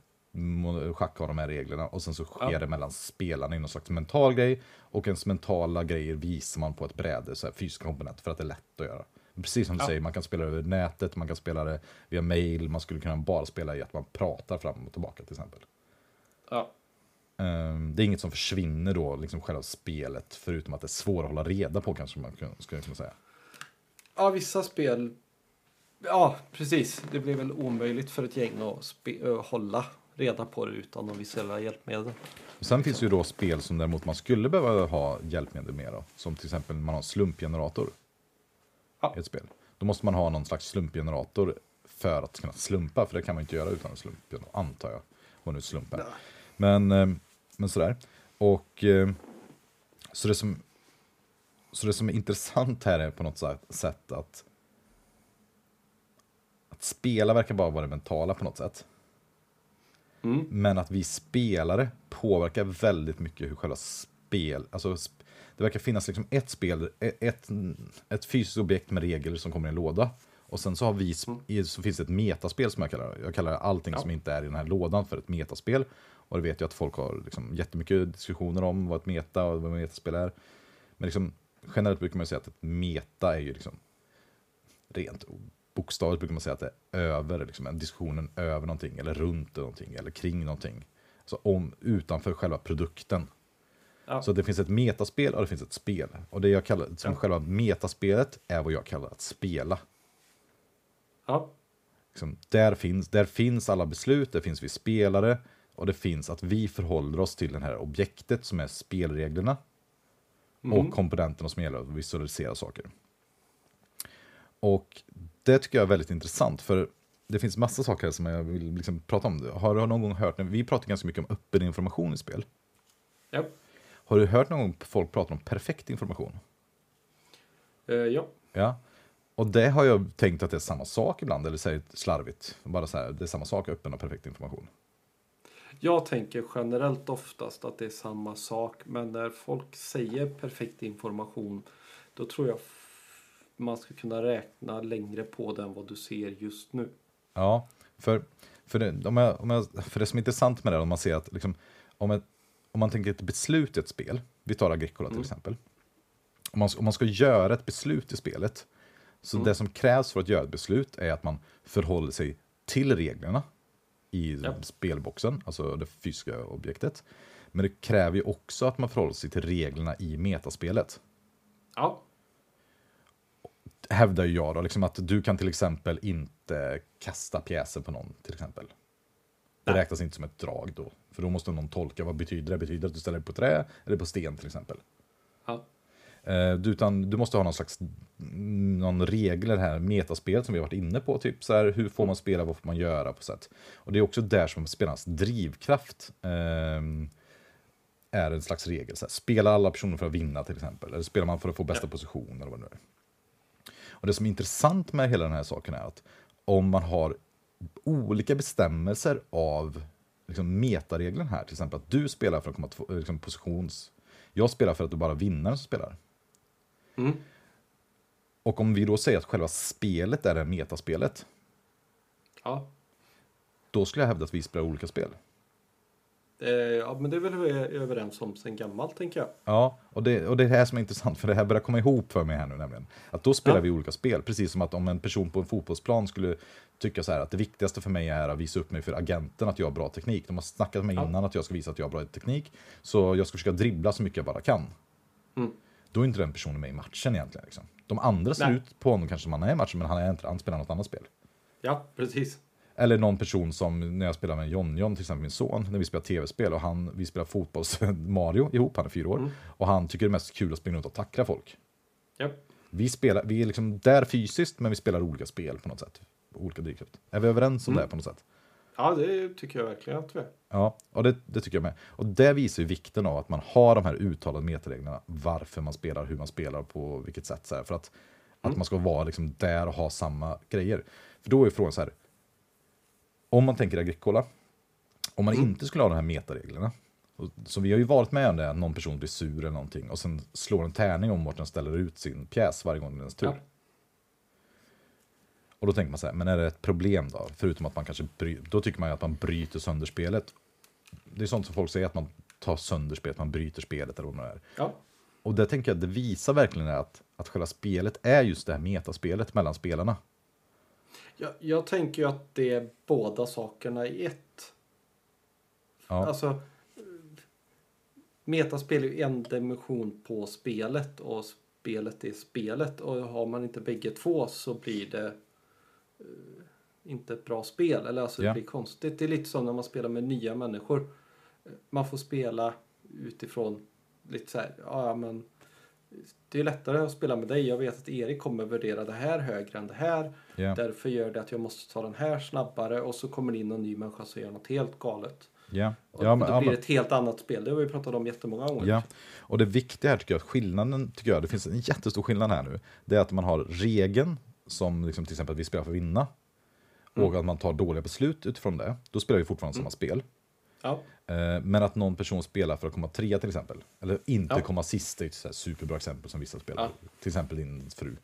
schack har de här reglerna och sen så sker Ja. det mellan spelarna i någon slags mental grej och ens mentala grejer visar man på ett bräde, så här fysiska komponenter för att det är lätt att göra. Precis som du Ja. säger, man kan spela över nätet, man kan spela det via mail, man skulle kunna bara spela i att man pratar fram och tillbaka till exempel. Ja. Ehm, Det är inget som försvinner då, liksom själva spelet, förutom att det är svårt att hålla reda på kanske man skulle kunna säga. ja, vissa spel. Ja, precis. Det blir väl omöjligt för ett gäng att hålla reda på det utan de visuella hjälpmedel. Sen finns ju då spel som däremot man skulle behöva ha hjälpmedel med då, som till exempel man har en slumpgenerator Ja. ett spel. Då måste man ha någon slags slumpgenerator för att kunna slumpa, för det kan man inte göra utan en slumpgenerator, antar jag. Vad nu slump är. Nej. Men, eh, men sådär. Och eh, så det som så det som är intressant här är på något sätt att att spela verkar bara vara det mentala på något sätt. Mm. Men att vi spelare påverkar väldigt mycket hur själva spel, alltså det verkar finnas liksom ett spel, e- ett, ett fysiskt objekt med regler som kommer i en låda. Och sen så, har vi, i- så finns det ett metaspel som jag kallar det. Jag kallar allting Ja. som inte är i den här lådan för ett metaspel. Och det vet jag att folk har liksom jättemycket diskussioner om vad ett meta och vad ett metaspel är. Men liksom, generellt brukar man säga att ett meta är ju liksom rent bokstavligt brukar man säga att det är över, liksom, en diskussionen över någonting, eller runt någonting, eller kring någonting. Alltså om, utanför själva produkten. Ja. Så det finns ett metaspel och det finns ett spel. Och det jag kallar, som Ja. själva metaspelet är vad jag kallar att spela. Ja. Liksom, där, finns, där finns alla beslut, där finns vi spelare och det finns att vi förhåller oss till det här objektet som är spelreglerna Mm. och komponenterna som gäller att visualisera saker. Och det tycker jag är väldigt intressant för det finns massa saker som jag vill liksom prata om. Har du någon gång hört, vi pratar ganska mycket om öppen information i spel. Ja. Har du hört någon gång folk prata om perfekt information? Eh, ja. Ja. Och det har jag tänkt att det är samma sak ibland, eller säger slarvigt. Bara så här, det är samma sak, öppen och perfekt information. Jag tänker generellt oftast att det är samma sak. Men när folk säger perfekt information. Då tror jag man ska kunna räkna längre på den vad du ser just nu. Ja, för, för, det, om jag, om jag, för det som är intressant med det, om man ser att liksom, om, ett, om man tänker ett beslut i ett spel, vi tar Agricola till Mm. exempel. Om man, om man ska göra ett beslut i spelet, så Mm. det som krävs för att göra ett beslut är att man förhåller sig till reglerna i Ja. spelboxen, alltså det fysiska objektet. Men det kräver ju också att man förhåller sig till reglerna i metaspelet. Ja. Hävdar jag då, liksom att du kan till exempel inte kasta pjäser på någon till exempel. Det Nej. räknas inte som ett drag då, för då måste någon tolka vad betyder det? Betyder det att du ställer dig på trä eller på sten till exempel? Ja. Eh, du, utan, du måste ha någon slags någon regler här, metaspel som vi har varit inne på, typ så här, hur får man spela, vad får man göra på sätt. Och det är också där som spelarnas drivkraft ehm, är en slags regel. Så här, spelar alla personer för att vinna till exempel, eller spelar man för att få bästa Ja. position eller vad det nu är. Och det som är intressant med hela den här saken är att om man har olika bestämmelser av liksom, metareglerna här, till exempel att du spelar för att komma två, liksom, positions... Jag spelar för att det bara är vinnaren som spelar. Mm. Och om vi då säger att själva spelet är det metaspelet, Ja. då skulle jag hävda att vi spelar olika spel. Eh, ja, men det är väl vi är överens om sen gammalt tänker jag. Ja, och det, och det är det här som är intressant, för det här börjar komma ihop för mig här nu nämligen. Att då spelar Ja. vi olika spel, precis som att om en person på en fotbollsplan skulle tycka så här att det viktigaste för mig är att visa upp mig för agenten att jag har bra teknik. De har snackat med mig Ja. innan att jag ska visa att jag har bra teknik, så jag ska försöka dribbla så mycket jag bara kan. Mm. Då är inte den personen med i matchen egentligen. Liksom. De andra ser Nej. ut på honom kanske som han är i matchen, men han, är inte, han spelar något annat spel. Ja, precis. Eller någon person som när jag spelar med John, till exempel min son, när vi spelar tv-spel och han, vi spelar fotbolls Mario ihop, han är fyra år. Mm. Och han tycker det är mest kul att springa runt och tackla folk. Ja. Vi, spelar, vi är liksom där fysiskt, men vi spelar olika spel på något sätt. Olika drivkraft. Är vi överens om Mm. det på något sätt? ja, det tycker jag verkligen att vi är. Ja, och det, det tycker jag med. Och det visar ju vikten av att man har de här uttalade metareglerna, varför man spelar, hur man spelar, på vilket sätt. Så här, för att, att Mm. man ska vara liksom där och ha samma grejer. För då är frågan så här, om man tänker Agricola, om man Mm. inte skulle ha de här metareglerna, så vi har ju varit med om det, att någon person blir sur eller någonting och sen slår en tärning om vart den ställer ut sin pjäs varje gång det är ens tur. Ja. Och då tänker man så här, men är det ett problem då? Förutom att man kanske, bry, då tycker man ju att man bryter sönder spelet. Det är sånt som folk säger, att man tar sönder spelet, man bryter spelet eller vad det är. Ja. och det tänker jag, det visar verkligen att, att själva spelet är just det här metaspelet mellan spelarna. Jag, jag tänker ju att det är båda sakerna i ett. Ja. Alltså, metaspel är ju en dimension på spelet och spelet är spelet. Och har man inte bägge två så blir det eh, inte ett bra spel. Eller alltså Ja. det blir konstigt. Det är lite som när man spelar med nya människor. Man får spela utifrån lite så här, ja men det är lättare att spela med dig. Jag vet att Erik kommer värdera det här högre än det här. Ja. Därför gör det att jag måste ta den här snabbare och så kommer det in en ny människa som gör något helt galet. Ja. Och Ja, men, då blir det ett helt annat spel. Det har vi pratat om jättemånga gånger. ja. Och det viktiga här tycker jag, skillnaden tycker jag, det finns en jättestor skillnad här nu. Det är att man har regeln, som liksom till exempel att vi spelar för att vinna. Mm. Och att man tar dåliga beslut utifrån det. Då spelar vi fortfarande samma spel. Ja. Eh, Men att någon person spelar för att komma trea till exempel. Eller inte Ja. komma sist, det är ett så superbra exempel som vissa spelar. Ja. Till exempel din fru.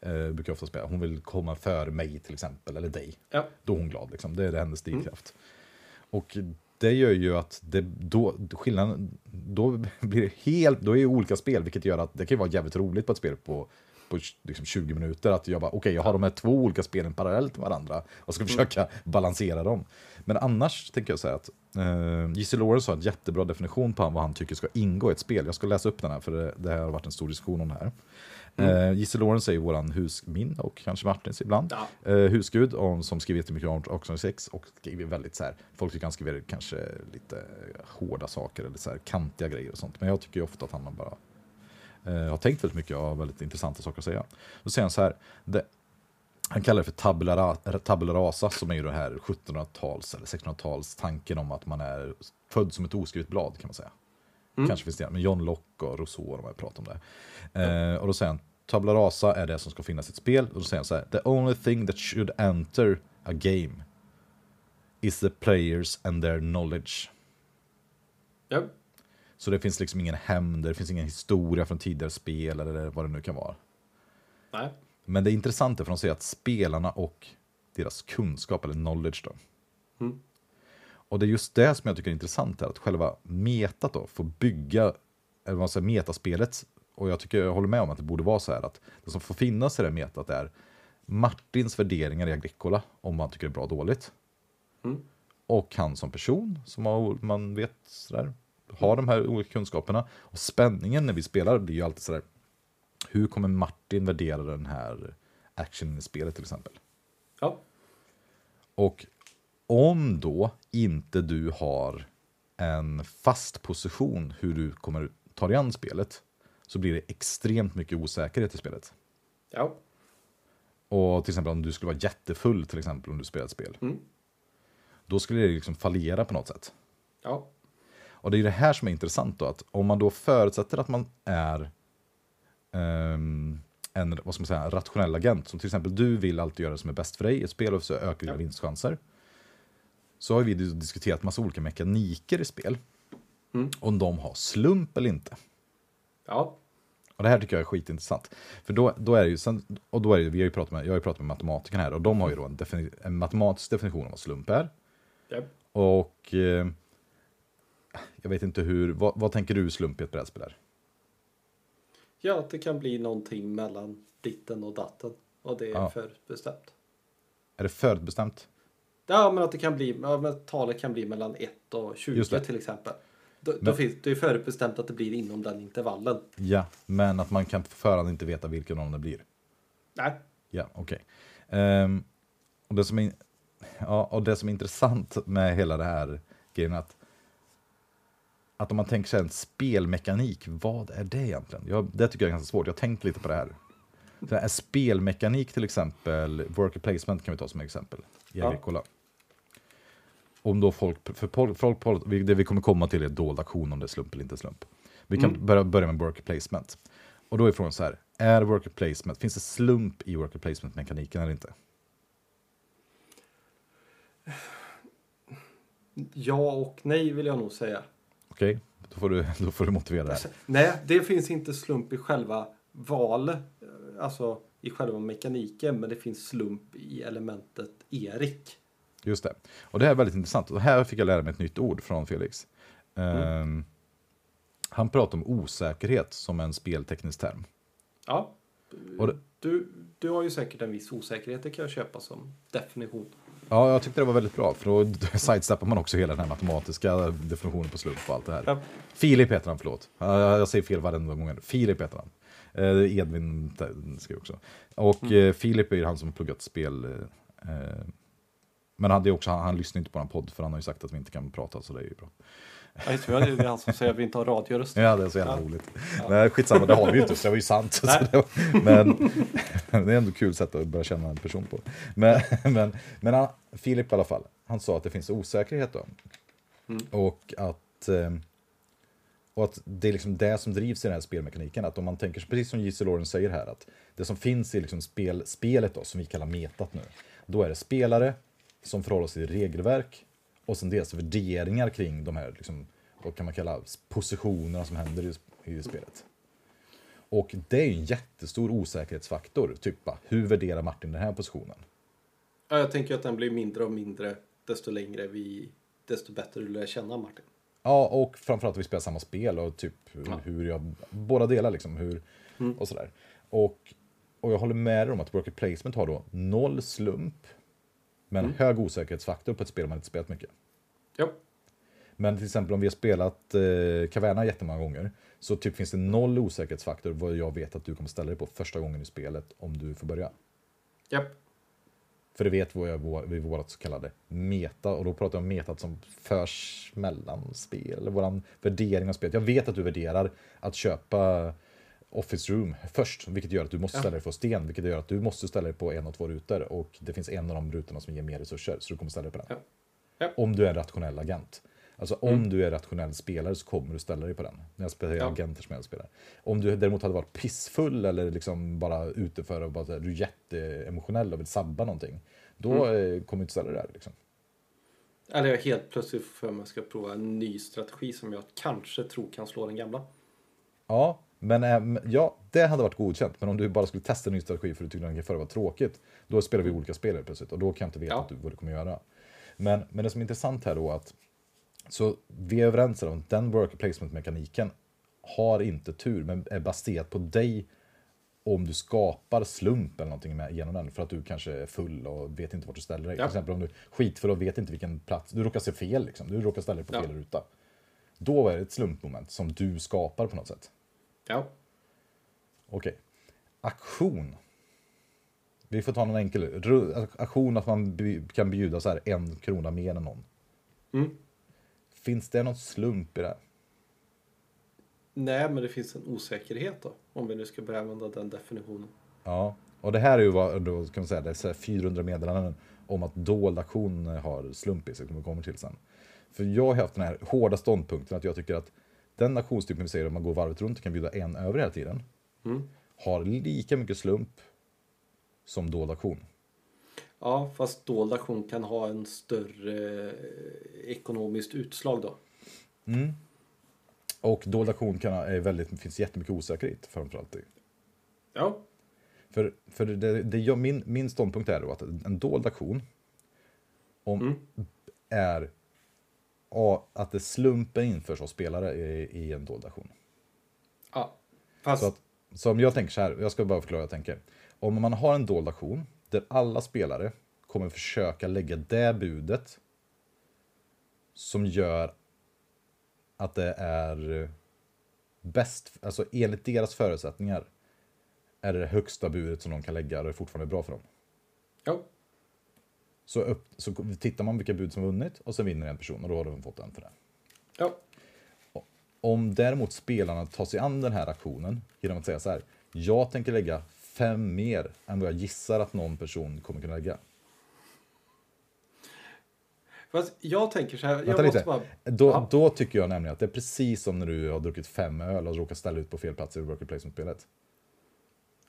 Eh, brukar ofta spela. Hon vill komma före mig till exempel, eller dig. Ja. Då är hon glad, liksom. det är hennes Mm. drivkraft. Och det gör ju att det, då, skillnaden, då blir det helt, då är det olika spel, vilket gör att det kan vara jävligt roligt på ett spel på, på liksom 20 minuter. Att jag bara, okej, jag har de här två olika spelen parallellt med varandra och ska försöka balansera dem. Men annars tänker jag säga att uh, J.C. Lawrence har en jättebra definition på vad han tycker ska ingå i ett spel. Jag ska läsa upp den här, för det, det här har varit en stor diskussion om det här. Mm. J.C. Lawrence är ju våran hus, min och kanske Martins ibland, Ja. eh, husgud om, som skriver jättemycket om Oxford 6 och skriver väldigt så här, folk tycker han skriver kanske lite hårda saker eller så här kantiga grejer och sånt. Men jag tycker ju ofta att han bara eh, har tänkt väldigt mycket och har väldigt intressanta saker att säga. Då säger han så här, han kallar det för tabula, tabula rasa som är ju det här 1700-tals eller 1600-tals tanken om att man är född som ett oskrivet blad kan man säga. Kanske finns det, men John Locke och Rousseau de har pratat om det. Eh, och då säger han, tabula rasa är det som ska finnas i ett spel. Och då säger han så här, the only thing that should enter a game is the players and their knowledge. Ja. Så det finns liksom ingen hämnd, det finns ingen historia från tidigare spel eller vad det nu kan vara. Nej. Men det är intressant för de säger att spelarna och deras kunskap eller knowledge då. Mm. Och det är just det som jag tycker är intressant här, att själva metat då får bygga, eller vad säger, metaspelet. Och jag tycker, jag håller med om att det borde vara så här att det som får finnas i det metat är Martins värderingar i Agricola, om man tycker det är bra och dåligt. Mm. Och han som person, som har, man vet sådär, har de här olika kunskaperna. Och spänningen när vi spelar blir ju alltid sådär, hur kommer Martin värdera den här actionen i spelet till exempel? Ja. Och om då inte du har en fast position hur du kommer ta dig an spelet så blir det extremt mycket osäkerhet i spelet. Ja. Och till exempel om du skulle vara jättefull till exempel om du spelar ett spel. Mm. Då skulle det liksom fallera på något sätt. Ja. Och det är det här som är intressant då, att om man då förutsätter att man är ehm, en vad ska man säga, rationell agent, som till exempel du vill alltid göra det som är bäst för dig i ett spel och så ökar dina Ja. vinstchanser. Så har vi diskuterat massa olika mekaniker i spel. Mm. Om de har slump eller inte. Ja. Och det här tycker jag är skitintressant. För då, då är ju, sen, och då är det, vi har ju pratat med, jag har ju pratat med matematikerna här och de har ju då en, defini, en matematisk definition av vad slump är. Ja. Och eh, jag vet inte hur, vad, vad tänker du slump i ett brädspel är? Ja, att det kan bli någonting mellan ditten och datten. Och det är Ja. förutbestämt. Är det förutbestämt? Ja, men att det kan bli, ja, talet kan bli mellan 1 och 20 Just det. till exempel. Då, då Men- finns det är förutbestämt att det blir inom den intervallen. Ja, men att man kan på förhand inte veta vilken av dem det blir. Nej. Ja, okej. Ehm, och, det som är, ja, och det som är intressant med hela det här grejen är att, att om man tänker sig en spelmekanik, vad är det egentligen? Jag, det tycker jag är ganska svårt, jag har tänkt lite på det här. Så här, spelmekanik till exempel, worker placement kan vi ta som exempel i Ja. Agricola. Om då folk, för folk, folk, det vi kommer komma till är dold aktion om det är slump eller inte slump. Vi kan Mm. börja, börja med worker placement. Och då är frågan så här, är worker placement, finns det slump i worker placement-mekaniken eller inte? Ja och nej vill jag nog säga. Okej, då, får du, då får du motivera det här. Nej, det finns inte slump i själva val, eh, alltså i själva mekaniken, men det finns slump i elementet Erik. Just det. Och det här är väldigt intressant. Och här fick jag lära mig ett nytt ord från Felix. Ehm, Han pratar om osäkerhet som en spelteknisk term. Ja. Det- Du, du har ju säkert en viss osäkerhet, det kan jag köpa som definition. Ja, jag tyckte det var väldigt bra, för då sidesteppar man också hela den här matematiska definitionen på slump och allt det här. Ja. Filip heter han, förlåt. Ja, Jag säger fel varenda gång. Filip heter han. Eh, Edvin skrev också. Och eh, Filip är ju han som pluggat spel. Eh, men han, det också, han, han lyssnar inte på en podd, för han har ju sagt att vi inte kan prata, så det är ju bra. Ja, jag tror det är han som säger att vi inte har radioröst. Ja, det är så jävla Ja. roligt. Men skitsamma, det har vi ju inte, så det var ju sant. Så Nej. det var, men det är ändå kul sätt att börja känna en person på. Men, men, men han, Filip i alla fall, han sa att det finns osäkerhet då. Mm. Och att, eh, och att det är liksom det som drivs i den här spelmekaniken. Att om man tänker, precis som J.C. Lawrence säger här, att det som finns i liksom spel, spelet då, som vi kallar metat nu, då är det spelare som förhåller sig till regelverk och sen deras värderingar kring de här, liksom, vad kan man kalla, positionerna som händer i, i spelet. Och det är ju en jättestor osäkerhetsfaktor. Typ bara, hur värderar Martin den här positionen? Ja, jag tänker att den blir mindre och mindre desto längre vi, desto bättre du lär känna Martin. Ja, och framförallt att vi spelar samma spel och typ Ja. hur jag, båda delar liksom, hur, Mm. och sådär. Och, och jag håller med dig om att worker placement har då noll slump, men Mm. hög osäkerhetsfaktor på ett spel man inte spelat mycket. Ja, Men till exempel om vi har spelat eh, Caverna jättemånga gånger, så typ finns det noll osäkerhetsfaktor vad jag vet att du kommer ställa dig på första gången i spelet om du får börja. japp. För det vet vi vår- vid vårt så kallade meta, och då pratar jag om metat som förs mellan spel, våran värdering av spelet. Jag vet att du värderar att köpa Office Room först, vilket gör att du måste ställa dig på sten, vilket gör att du måste ställa dig på en av två rutor och det finns en av de rutorna som ger mer resurser, så du kommer ställa dig på den. Om du är en rationell agent. Alltså om du är rationell spelare så kommer du ställa dig på den. När jag spelar Ja. agenter som jag spelar. Om du däremot hade varit pissfull eller liksom bara ute för att bara, du är jätteemotionell och vill sabba någonting. Då eh, kommer du inte ställa dig där. Liksom. Eller jag helt plötsligt för mig ska prova en ny strategi som jag kanske tror kan slå den gamla. Ja, men äm, ja, det hade varit godkänt. Men om du bara skulle testa en ny strategi för att du tyckte den förra var tråkigt. Då spelar vi olika spel plötsligt och då kan jag inte veta Ja. att du, vad du kommer göra. Men, men det som är intressant här då att så vi är överens om att den worker placement-mekaniken har inte tur, men är baserat på dig om du skapar slump eller någonting med, genom den för att du kanske är full och vet inte vart du ställer dig. Ja. Till exempel om du är skitfull och vet inte vilken plats, du råkar se fel liksom, du råkar ställa dig på Ja. fel ruta. Då är det ett slumpmoment som du skapar på något sätt. Ja, Okej. Aktion. Vi får ta någon enkel. Ru- Aktion att man kan bjuda så här en krona mer än någon. Mm. Finns det någon slump i det? nej, men det finns en osäkerhet då. Om vi nu ska börja använda den definitionen. Ja. Och det här är ju vad, då kan man säga, det är så här 400 meddelanden om att dold aktion har slump i sig, som vi kommer till sen. För jag har haft den här hårda ståndpunkten att jag tycker att den aktionstypen vi säger om man går varvet runt och kan bjuda en över hela tiden, Mm. har lika mycket slump som dold aktion. Ja, fast dold aktion kan ha en större eh, ekonomiskt utslag då. Mm. Och dold aktion kan, är väldigt, finns jättemycket osäkerhet framförallt i. Ja, För, för det, det jag, min, min ståndpunkt är då att en dold aktion om, Mm. är att det slumpen införs av spelare i, i en dold aktion. ja. Fast Så, att, så om jag tänker så här, jag ska bara förklara hur jag tänker. Om man har en dold aktion där alla spelare kommer försöka lägga det budet som gör att det är bäst, alltså enligt deras förutsättningar är det det högsta budet som de kan lägga och det är fortfarande bra för dem. ja, Så, upp, så tittar man vilka bud som vunnit och så vinner en person och då har de fått en för det. ja, Om däremot spelarna tar sig an den här aktionen genom att säga så här. Jag tänker lägga fem mer än vad jag gissar att någon person kommer kunna lägga. fast jag tänker så här. Jag måste lite. bara... Då, Ja. då tycker jag nämligen att det är precis som när du har druckit fem öl och råkar ställa ut på fel plats i worker placement-spelet.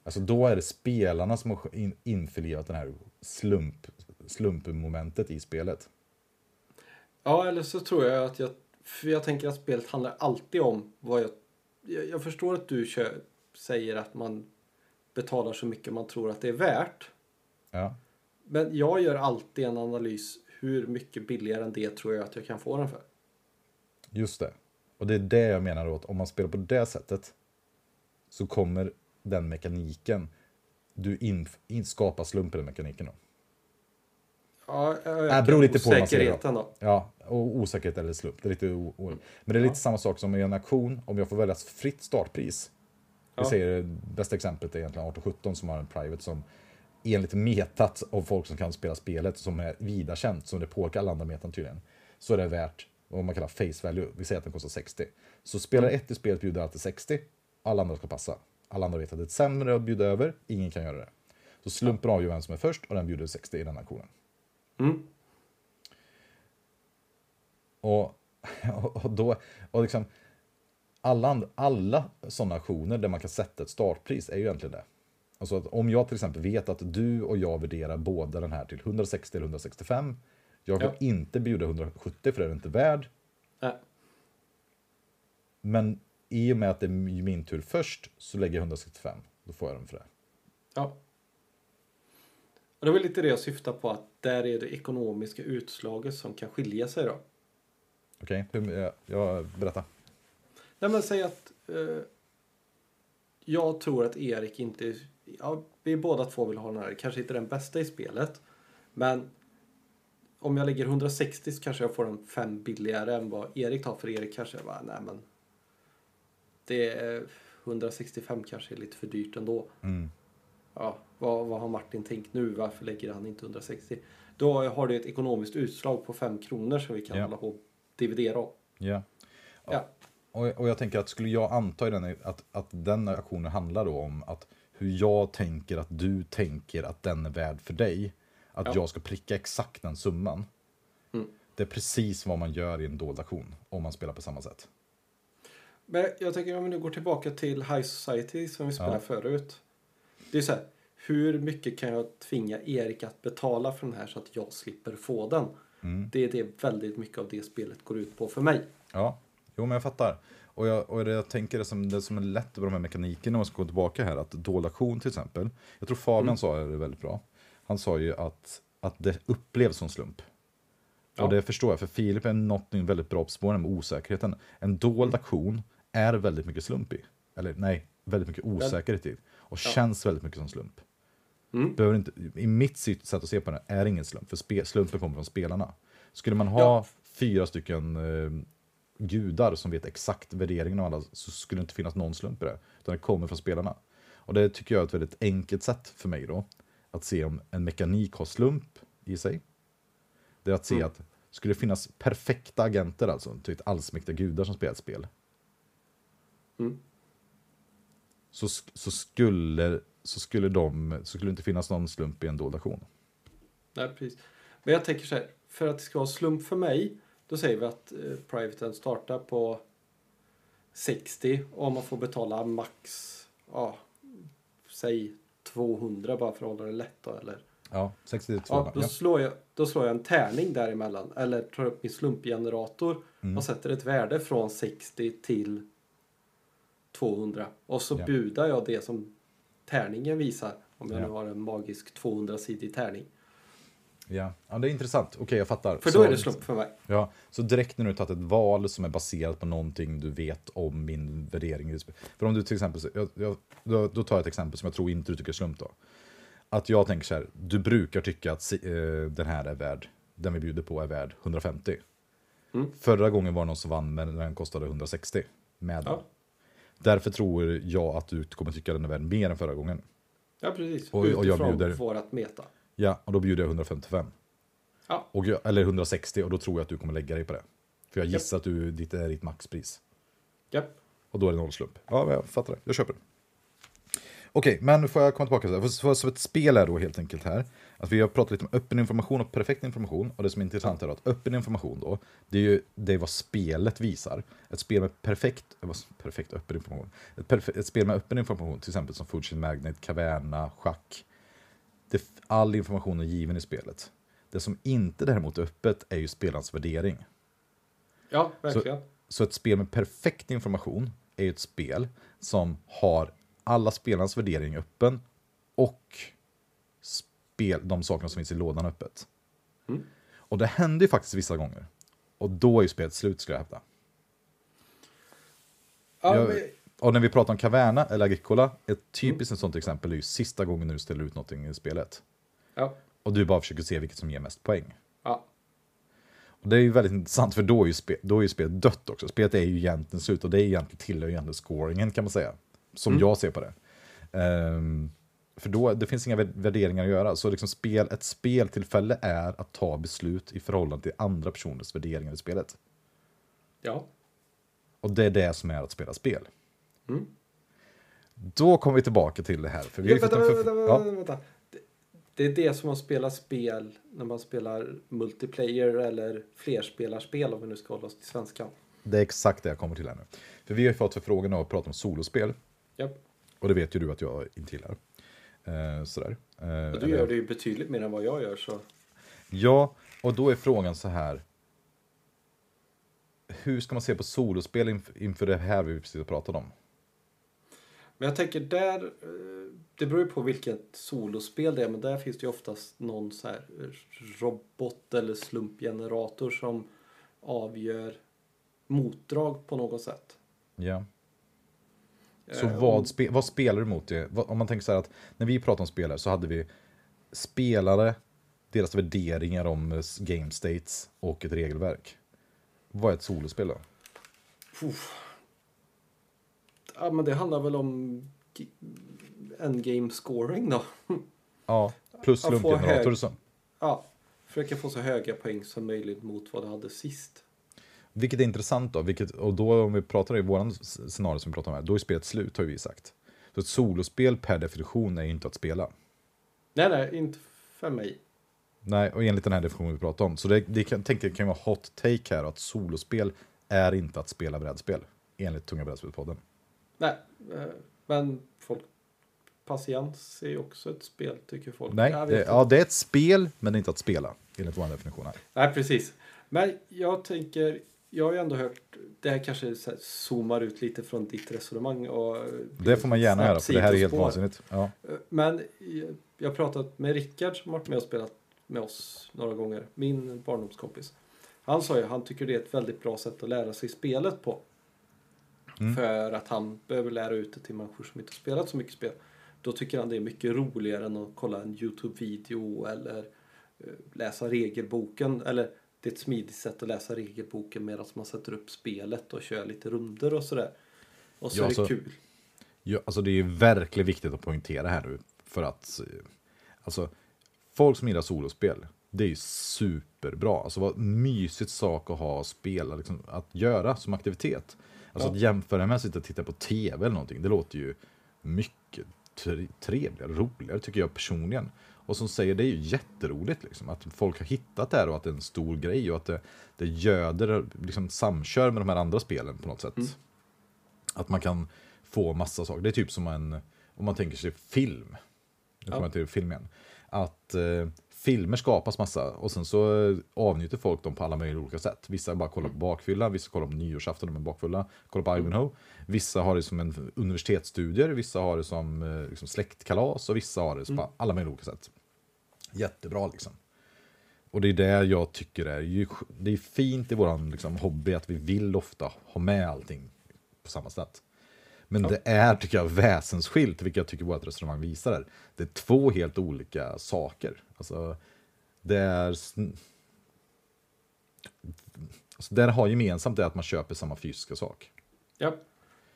Alltså då är det spelarna som har in, införlivat den här slump, slumpmomentet i spelet. Ja, eller så tror jag att jag... För jag tänker att spelet handlar alltid om vad jag... Jag, jag förstår att du kör, säger att man betalar så mycket man tror att det är värt. Ja. Men jag gör alltid en analys. Hur mycket billigare än det tror jag att jag kan få den för? Just det. Och det är det jag menar då, att om man spelar på det sättet så kommer den mekaniken, du in, in, skapar slump i mekaniken då. Ja, Det beror lite på vad man säger då. osäkerheten då. Ja, och osäkerhet eller slump. Det är lite o, o, men det är lite samma sak som i en auktion, om jag får välja fritt startpris. Vi Ja. säger bästa exemplet är egentligen 1817 som har en private som enligt metat av folk som kan spela spelet som är vida känt, som det påverkar alla andra metan tydligen, så är det värt vad man kallar face value. Vi säger att den kostar 60. Så spelare ett i spelet bjuder alltid 60, alla andra ska passa. Alla andra vet att det är sämre att bjuda över, ingen kan göra det. Så slumpen avgör vem som är först och den bjuder 60 i den auktionen. Mm. Och, och då, och liksom, alla, alla sådana aktioner där man kan sätta ett startpris är ju egentligen det. Alltså att om jag till exempel vet att du och jag värderar båda den här till 160 eller 165. Jag vill Ja. inte bjuda 170 för det är det inte värd. Nej. Men i och med att det är min tur först så lägger jag 165. Då får jag den för det. Ja. Och det var lite det jag syftar på att där är det ekonomiska utslaget som kan skilja sig då. Okej, okay? jag, jag berätta. Nej men säg att eh, jag tror att Erik inte, ja vi båda två vill ha den här, kanske inte den bästa i spelet. Men om jag lägger 160 så kanske jag får den fem billigare än vad Erik tar för Erik kanske jag bara, nej men. Det är 165 kanske är lite för dyrt ändå. Mm. Ja, vad, vad har Martin tänkt nu? Varför lägger han inte 160? Då har du ett ekonomiskt utslag på 5 kronor som vi kan Ja. hålla på och dividera om. Ja. Ja. Och, och jag tänker att skulle jag anta i den, att, att den aktionen handlar då om att hur jag tänker att du tänker att den är värd för dig. Att Ja. jag ska pricka exakt den summan. Mm. Det är precis vad man gör i en dold aktion. Om man spelar på samma sätt. Men jag tänker om vi nu går tillbaka till High Society som vi spelade Ja. förut. Det är så här, hur mycket kan jag tvinga Erik att betala för den här så att jag slipper få den? Mm. Det är det väldigt mycket av det spelet går ut på för mig. Ja, jo men jag fattar. Och jag, och jag tänker det som, det som är lätt med de här mekanikerna, om man ska gå tillbaka här, att dold aktion till exempel. Jag tror Fabian Mm. sa det väldigt bra. Han sa ju att, att det upplevs som slump. Ja. Och det förstår jag, för Filip är någonting väldigt bra på spåren med osäkerheten. En dold aktion är väldigt mycket slump i. Eller nej, väldigt mycket osäkerhet i. Och Ja. känns väldigt mycket som slump. Mm. Behöver inte, I mitt sätt att se på det är det ingen slump, för spe, slumpen kommer från spelarna. Skulle man ha Ja. fyra stycken eh, gudar som vet exakt värderingen av alla så skulle det inte finnas någon slump i det. Utan det kommer från spelarna. Och det tycker jag är ett väldigt enkelt sätt för mig då. Att se om en mekanik har slump i sig. Det är att se Mm. att skulle det finnas perfekta agenter alltså, typ allsmäktiga gudar som spelar ett spel. Mm. Så, så, skulle, så, skulle de, så skulle det inte finnas någon slump i en dold aktion. Nej, precis. Men jag tänker så här, för att det ska vara slump för mig, då säger vi att eh, privaten startar på 60 och man får betala max, ja, säg 200 bara för att hålla det lätt då, eller? Ja, 62. Ja, då. Slår jag, då slår jag en tärning däremellan, eller tar upp min slumpgenerator Mm. och sätter ett värde från 60 till 200. Och så Ja. budar jag det som tärningen visar, om jag Ja. nu har en magisk 200-sidig tärning. Ja. ja, det är intressant. Okej, jag fattar. För så, då är det slump för mig. Ja, så direkt när du tagit ett val som är baserat på någonting du vet om min värdering. För om du till exempel, jag, jag, då, då tar jag ett exempel som jag tror inte du tycker är slump då. Att jag tänker så här, du brukar tycka att eh, den här är värd, den vi bjuder på är värd 150. Mm. Förra gången var det någon som vann men den kostade 160 med. Ja. Därför tror jag att du kommer tycka den är värd mer än förra gången. Ja, precis. Och- och jag Utifrån bjuder- vårat meta. Ja, och då bjuder jag 155. Ja. Och jag, eller 160 och då tror jag att du kommer lägga dig på det. För jag gissar att du, ditt är ditt maxpris. Japp. Och då är det noll slump. Ja, jag fattar det. Jag köper det. Okej, men får jag komma tillbaka så ett spel är då helt enkelt här. Att vi har pratat lite om öppen information och perfekt information. Och det som är intressant är att öppen information då, det är ju det är vad spelet visar. Ett spel med perfekt, eh, perfekt öppen information. Ett, perfe, ett spel med öppen information, till exempel som Food Magnet, Caverna, Schack. Det, all information är given i spelet. Det som inte däremot är öppet är ju spelarens värdering. Ja, verkligen. Så ett spel med perfekt information är ju ett spel som har alla spelarnas värdering öppen och spel, de sakerna som finns i lådan öppet. Mm. Och det händer ju faktiskt vissa gånger. Och då är ju spelet slut skulle jag hävda. Ja, Jag- men, Och när vi pratar om Caverna eller Agricola, ett typiskt ett sånt exempel är ju sista gången du ställer ut någonting i spelet. ja, Och du bara försöker se vilket som ger mest poäng. ja, Och det är ju väldigt intressant för då är ju, spe, då är ju spelet dött också. Spelet är ju egentligen slut och det är egentligen tillhör ju egentligen scoringen kan man säga. Som jag ser på det. Ehm, för då, det finns inga vär- värderingar att göra. Så liksom spel, ett speltillfälle är att ta beslut i förhållande till andra personers värderingar i spelet. ja. Och det är det som är att spela spel. Mm. Då kommer vi tillbaka till det här. För vi Ja, vänta, en vänta, vänta, ja, vänta. Det, det är det som att spela spel när man spelar multiplayer eller flerspelarspel om vi nu ska hålla oss till svenskan. Det är exakt det jag kommer till här nu. För vi har ju fått förfrågan att prata om solospel. Ja. Och det vet ju du att jag inte gillar. Eh, sådär. Eh, Och du gör det ju betydligt mer än vad jag gör så. Ja, och då är frågan så här. Hur ska man se på solospel inf- inför det här vi precis har pratat om? Men jag tänker där, eh, det beror ju på vilket solospel det är, men där finns det ju oftast någon så här robot eller slumpgenerator som avgör motdrag på något sätt. Ja. Så Eh, vad, spe, vad spelar du mot det? Om man tänker så här att när vi pratade om spelare så hade vi spelare, deras värderingar om eh, game states och ett regelverk. Vad är ett solospel då? Ja, men det handlar väl om endgame scoring då. Ja, plus slumpgenerator och så. Ja, försöka få så höga poäng som möjligt mot vad du hade sist. Vilket är intressant då, vilket, och då om vi pratar i våran scenario som vi pratar om här, då är spelet slut har vi sagt. Så ett solospel per definition är ju inte att spela. Nej, nej, inte för mig. Nej, och enligt den här definitionen vi pratar om. Så det, det kan, tänkte jag kan vara hot take här att solospel är inte att spela brädspel. Enligt Tunga brädspelspodden. Nej, eh, men folk... Patiens är också ett spel, tycker folk. Nej, det, ja, det är ett spel, men inte att spela. Enligt vår definition här. Nej, precis. Men jag tänker, jag har ju ändå hört, det här kanske så här zoomar ut lite från ditt resonemang. Och Det får man gärna göra, för det här är helt vansinnigt. Ja. Men jag- har pratat med Rickard som har varit med och spelat med oss några gånger. Min barndomskompis. Han sa ju han tycker det är ett väldigt bra sätt att lära sig spelet på. Mm. För att han behöver lära ut det till människor som inte har spelat så mycket spel. Då tycker han det är mycket roligare än att kolla en YouTube-video eller eh, läsa regelboken. Eller det är ett smidigt sätt att läsa regelboken medan man sätter upp spelet och kör lite runder och sådär. Och så Ja, är det så- kul. Ja, alltså det är verkligen viktigt att poängtera här nu. För att eh, alltså, folk som gillar solospel, det är ju superbra. Alltså vad mysigt sak att ha spela, liksom, att göra som aktivitet. Alltså Ja. att jämföra med att sitta och titta på tv eller någonting, det låter ju mycket tre- trevligare, roligare tycker jag personligen. Och som säger, det är ju jätteroligt liksom, att folk har hittat det här och att det är en stor grej och att det, det göder, liksom samkör med de här andra spelen på något sätt. Mm. Att man kan få massa saker. Det är typ som en, om man tänker sig film. Nu Ja. kommer jag till film igen. Att eh, filmer skapas massa och sen så avnjuter folk dem på alla möjliga olika sätt. Vissa bara kollar på bakfylla, vissa kollar på nyårsafton och de är bakfulla, kollar på Ivanhoe. Vissa har det som en universitetsstudier, vissa har det som eh, liksom släktkalas och vissa har det på alla möjliga olika sätt. Jättebra liksom. Och det är det jag tycker är, ju, det är fint i våran liksom, hobby att vi vill ofta ha med allting på samma sätt. Men Ja. det är, tycker jag, väsensskilt, vilket jag tycker vårt resonemang visar. Här. Det är två helt olika saker. Alltså, det är... Alltså, det det har gemensamt är att man köper samma fysiska sak. Ja,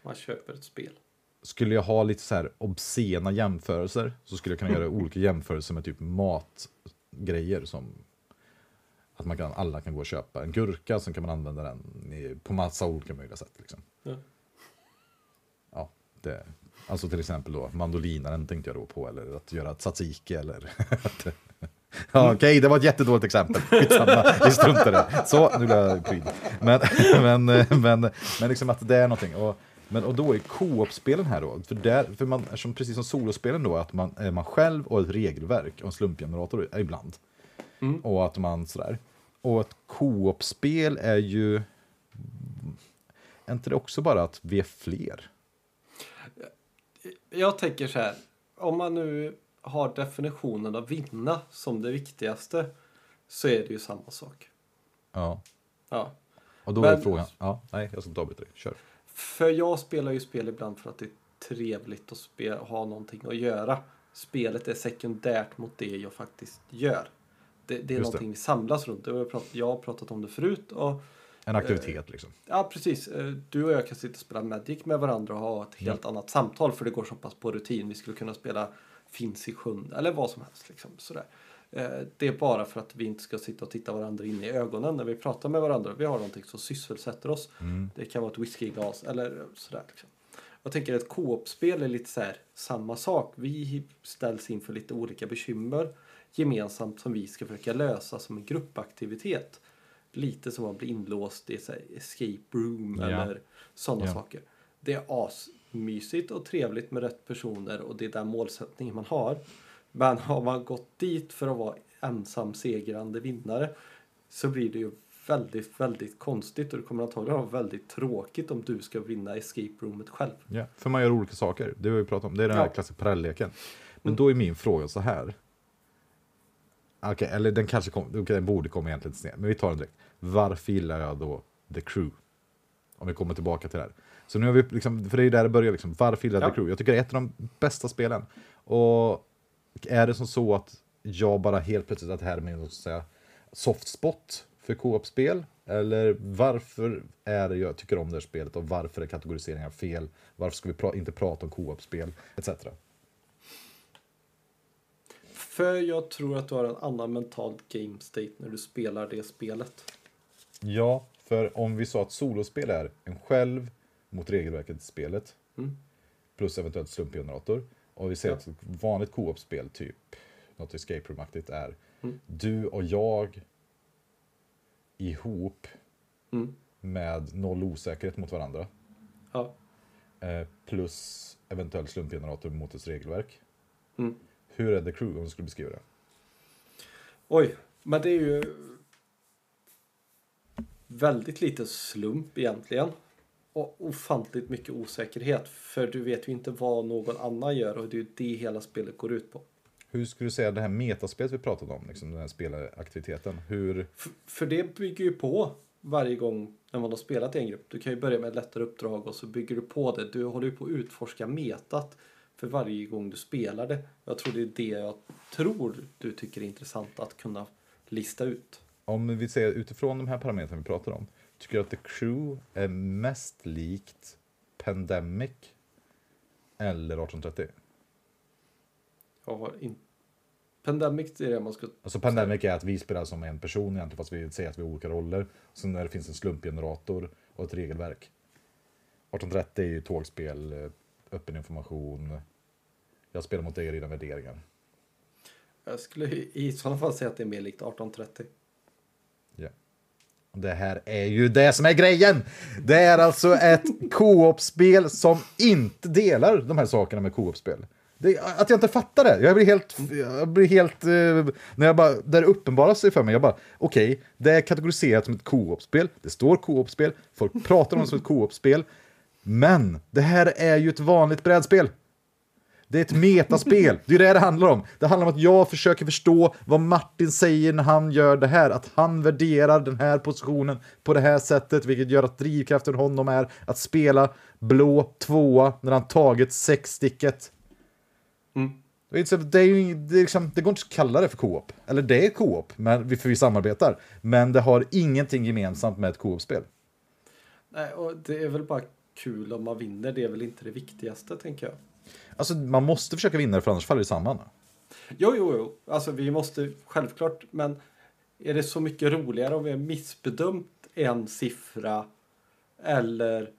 man köper ett spel. Skulle jag ha lite så här obscena jämförelser så skulle jag kunna göra olika jämförelser med typ matgrejer som att man kan, alla kan gå och köpa en gurka, sen kan man använda den i, på massa olika möjliga sätt. Liksom. Ja. Det, alltså till exempel då mandolinaren tänkte jag då på, eller att göra tzatziki eller att, Ja, okej, det var ett jättedåligt exempel. Skitsamma, vi struntar det. Så, nu blir jag pryd. Men, men, men, men liksom att det är någonting. Och, men, och då är co-op-spelen här då, för, där, för man, eftersom precis som solospelen då, att man är man själv och ett regelverk och en slumpgenerator ibland. Mm. Och att man sådär. Och ett co-op-spel är ju, är inte det också bara att vi är fler? Jag tänker så här, om man nu har definitionen att vinna som det viktigaste så är det ju samma sak. Ja. Ja. Och då Men- är frågan, ja, nej, jag ska inte avbryta dig, kör. För jag spelar ju spel ibland för att det är trevligt att spela, ha någonting att göra. Spelet är sekundärt mot det jag faktiskt gör. Det, det är Just det. någonting vi samlas runt. Jag har, pratat, jag har pratat om det förut. Och, En aktivitet liksom. ja, precis. Eh, Du och jag kan sitta och spela Magic med varandra och ha ett helt annat samtal för det går så pass på rutin. Vi skulle kunna spela Finns i sjön eller vad som helst. Liksom, sådär. Eh, Det är bara för att vi inte ska sitta och titta varandra in i ögonen när vi pratar med varandra. Vi har någonting som sysselsätter oss. Det kan vara ett whiskyglas eller sådär. Liksom. Jag tänker att co-op-spel är lite så här samma sak. Vi ställs inför lite olika bekymmer gemensamt som vi ska försöka lösa som en gruppaktivitet. Lite som att bli inlåst i så här, escape room Ja. eller sådana Ja. saker. Det är asmysigt och trevligt med rätt personer och det är den målsättningen man har. Men har man gått dit för att vara ensam segrande vinnare så blir det ju väldigt, väldigt konstigt och det kommer antagligen vara väldigt tråkigt om du ska vinna escape roomet själv. Ja, för man gör olika saker. Det har vi pratat om. Det är den här Ja. klassiska parallelleken. Men då är min fråga så här. Okej, eller den kanske kom, okej, den borde komma egentligen sned, men vi tar den direkt. Varför gillar jag då The Crew? Om vi kommer tillbaka till det här. Så nu har vi liksom, för det är där det börjar liksom. Varför gillar jag Ja. The Crew? Jag tycker det är ett av de bästa spelen. Och är det som så att jag bara helt plötsligt att det här är min säga, soft spot för co-op-spel? Eller varför är det jag tycker om det här spelet och varför är kategoriseringar fel? Varför ska vi pra- inte prata om co-op-spel? Etc. För jag tror att du har en annan mental game state när du spelar det spelet. Ja, för om vi sa att solospel är en själv mot regelverket i spelet Mm. plus eventuellt slumpgenerator. Och vi säger Ja. att ett vanligt co-op-spel, typ något escape room-aktigt, är Mm. du och jag ihop Mm. med noll osäkerhet mot varandra. Ja. Eh, plus eventuellt slumpgenerator mot ett regelverk. Mm. Hur är The Crew om du skulle beskriva det? Oj, men det är ju väldigt lite slump egentligen. Och ofantligt mycket osäkerhet. För du vet ju inte vad någon annan gör och det är ju det hela spelet går ut på. Hur skulle du säga det här metaspelet vi pratade om, liksom den här spelaraktiviteten? Hur... F- för det bygger ju på varje gång när man har spelat i en grupp. Du kan ju börja med ett lättare uppdrag och så bygger du på det. Du håller ju på att utforska metat för varje gång du spelar det. Jag tror det är det jag tror du tycker är intressant att kunna lista ut. Om vi ser utifrån de här parametrarna vi pratar om, tycker du att The Crew är mest likt Pandemic eller 1830? Jag har in... Pandemic är det man ska... Alltså Pandemic är att vi spelar som en person egentligen fast vi säger att vi har olika roller. Sen när det finns en slumpgenerator och ett regelverk. 1830 är ju tågspel, eh, öppen information. Jag spelar mot dig och dina värderingar. Jag skulle i sådana fall säga att det är mer likt 1830. Ja. Det här är ju det som är grejen! Det är alltså ett co-op-spel som inte delar de här sakerna med co-op-spel. Att jag inte fattar det. Jag blir helt... Jag blir helt eh, när jag bara, där det uppenbarar sig för mig. Jag bara, okej, det är kategoriserat som ett co-op-spel. Det står co-op-spel. Folk pratar om det som ett co-op-spel. Men det här är ju ett vanligt brädspel. Det är ett metaspel. Det är det det handlar om. Det handlar om att jag försöker förstå vad Martin säger när han gör det här. Att han värderar den här positionen på det här sättet, vilket gör att drivkraften honom är att spela blå tvåa när han tagit sexsticket. Mm. Det, är ju, det, är liksom, det går inte att kalla det för co-op. Eller det är co-op, men vi, för vi samarbetar. Men det har ingenting gemensamt med ett co-op-spel. Nej, och det är väl bara kul om man vinner. Det är väl inte det viktigaste, tänker jag. Alltså, man måste försöka vinna det, för annars faller det samman. Jo, jo, jo. Alltså, vi måste självklart, men är det så mycket roligare om vi har missbedömt en siffra eller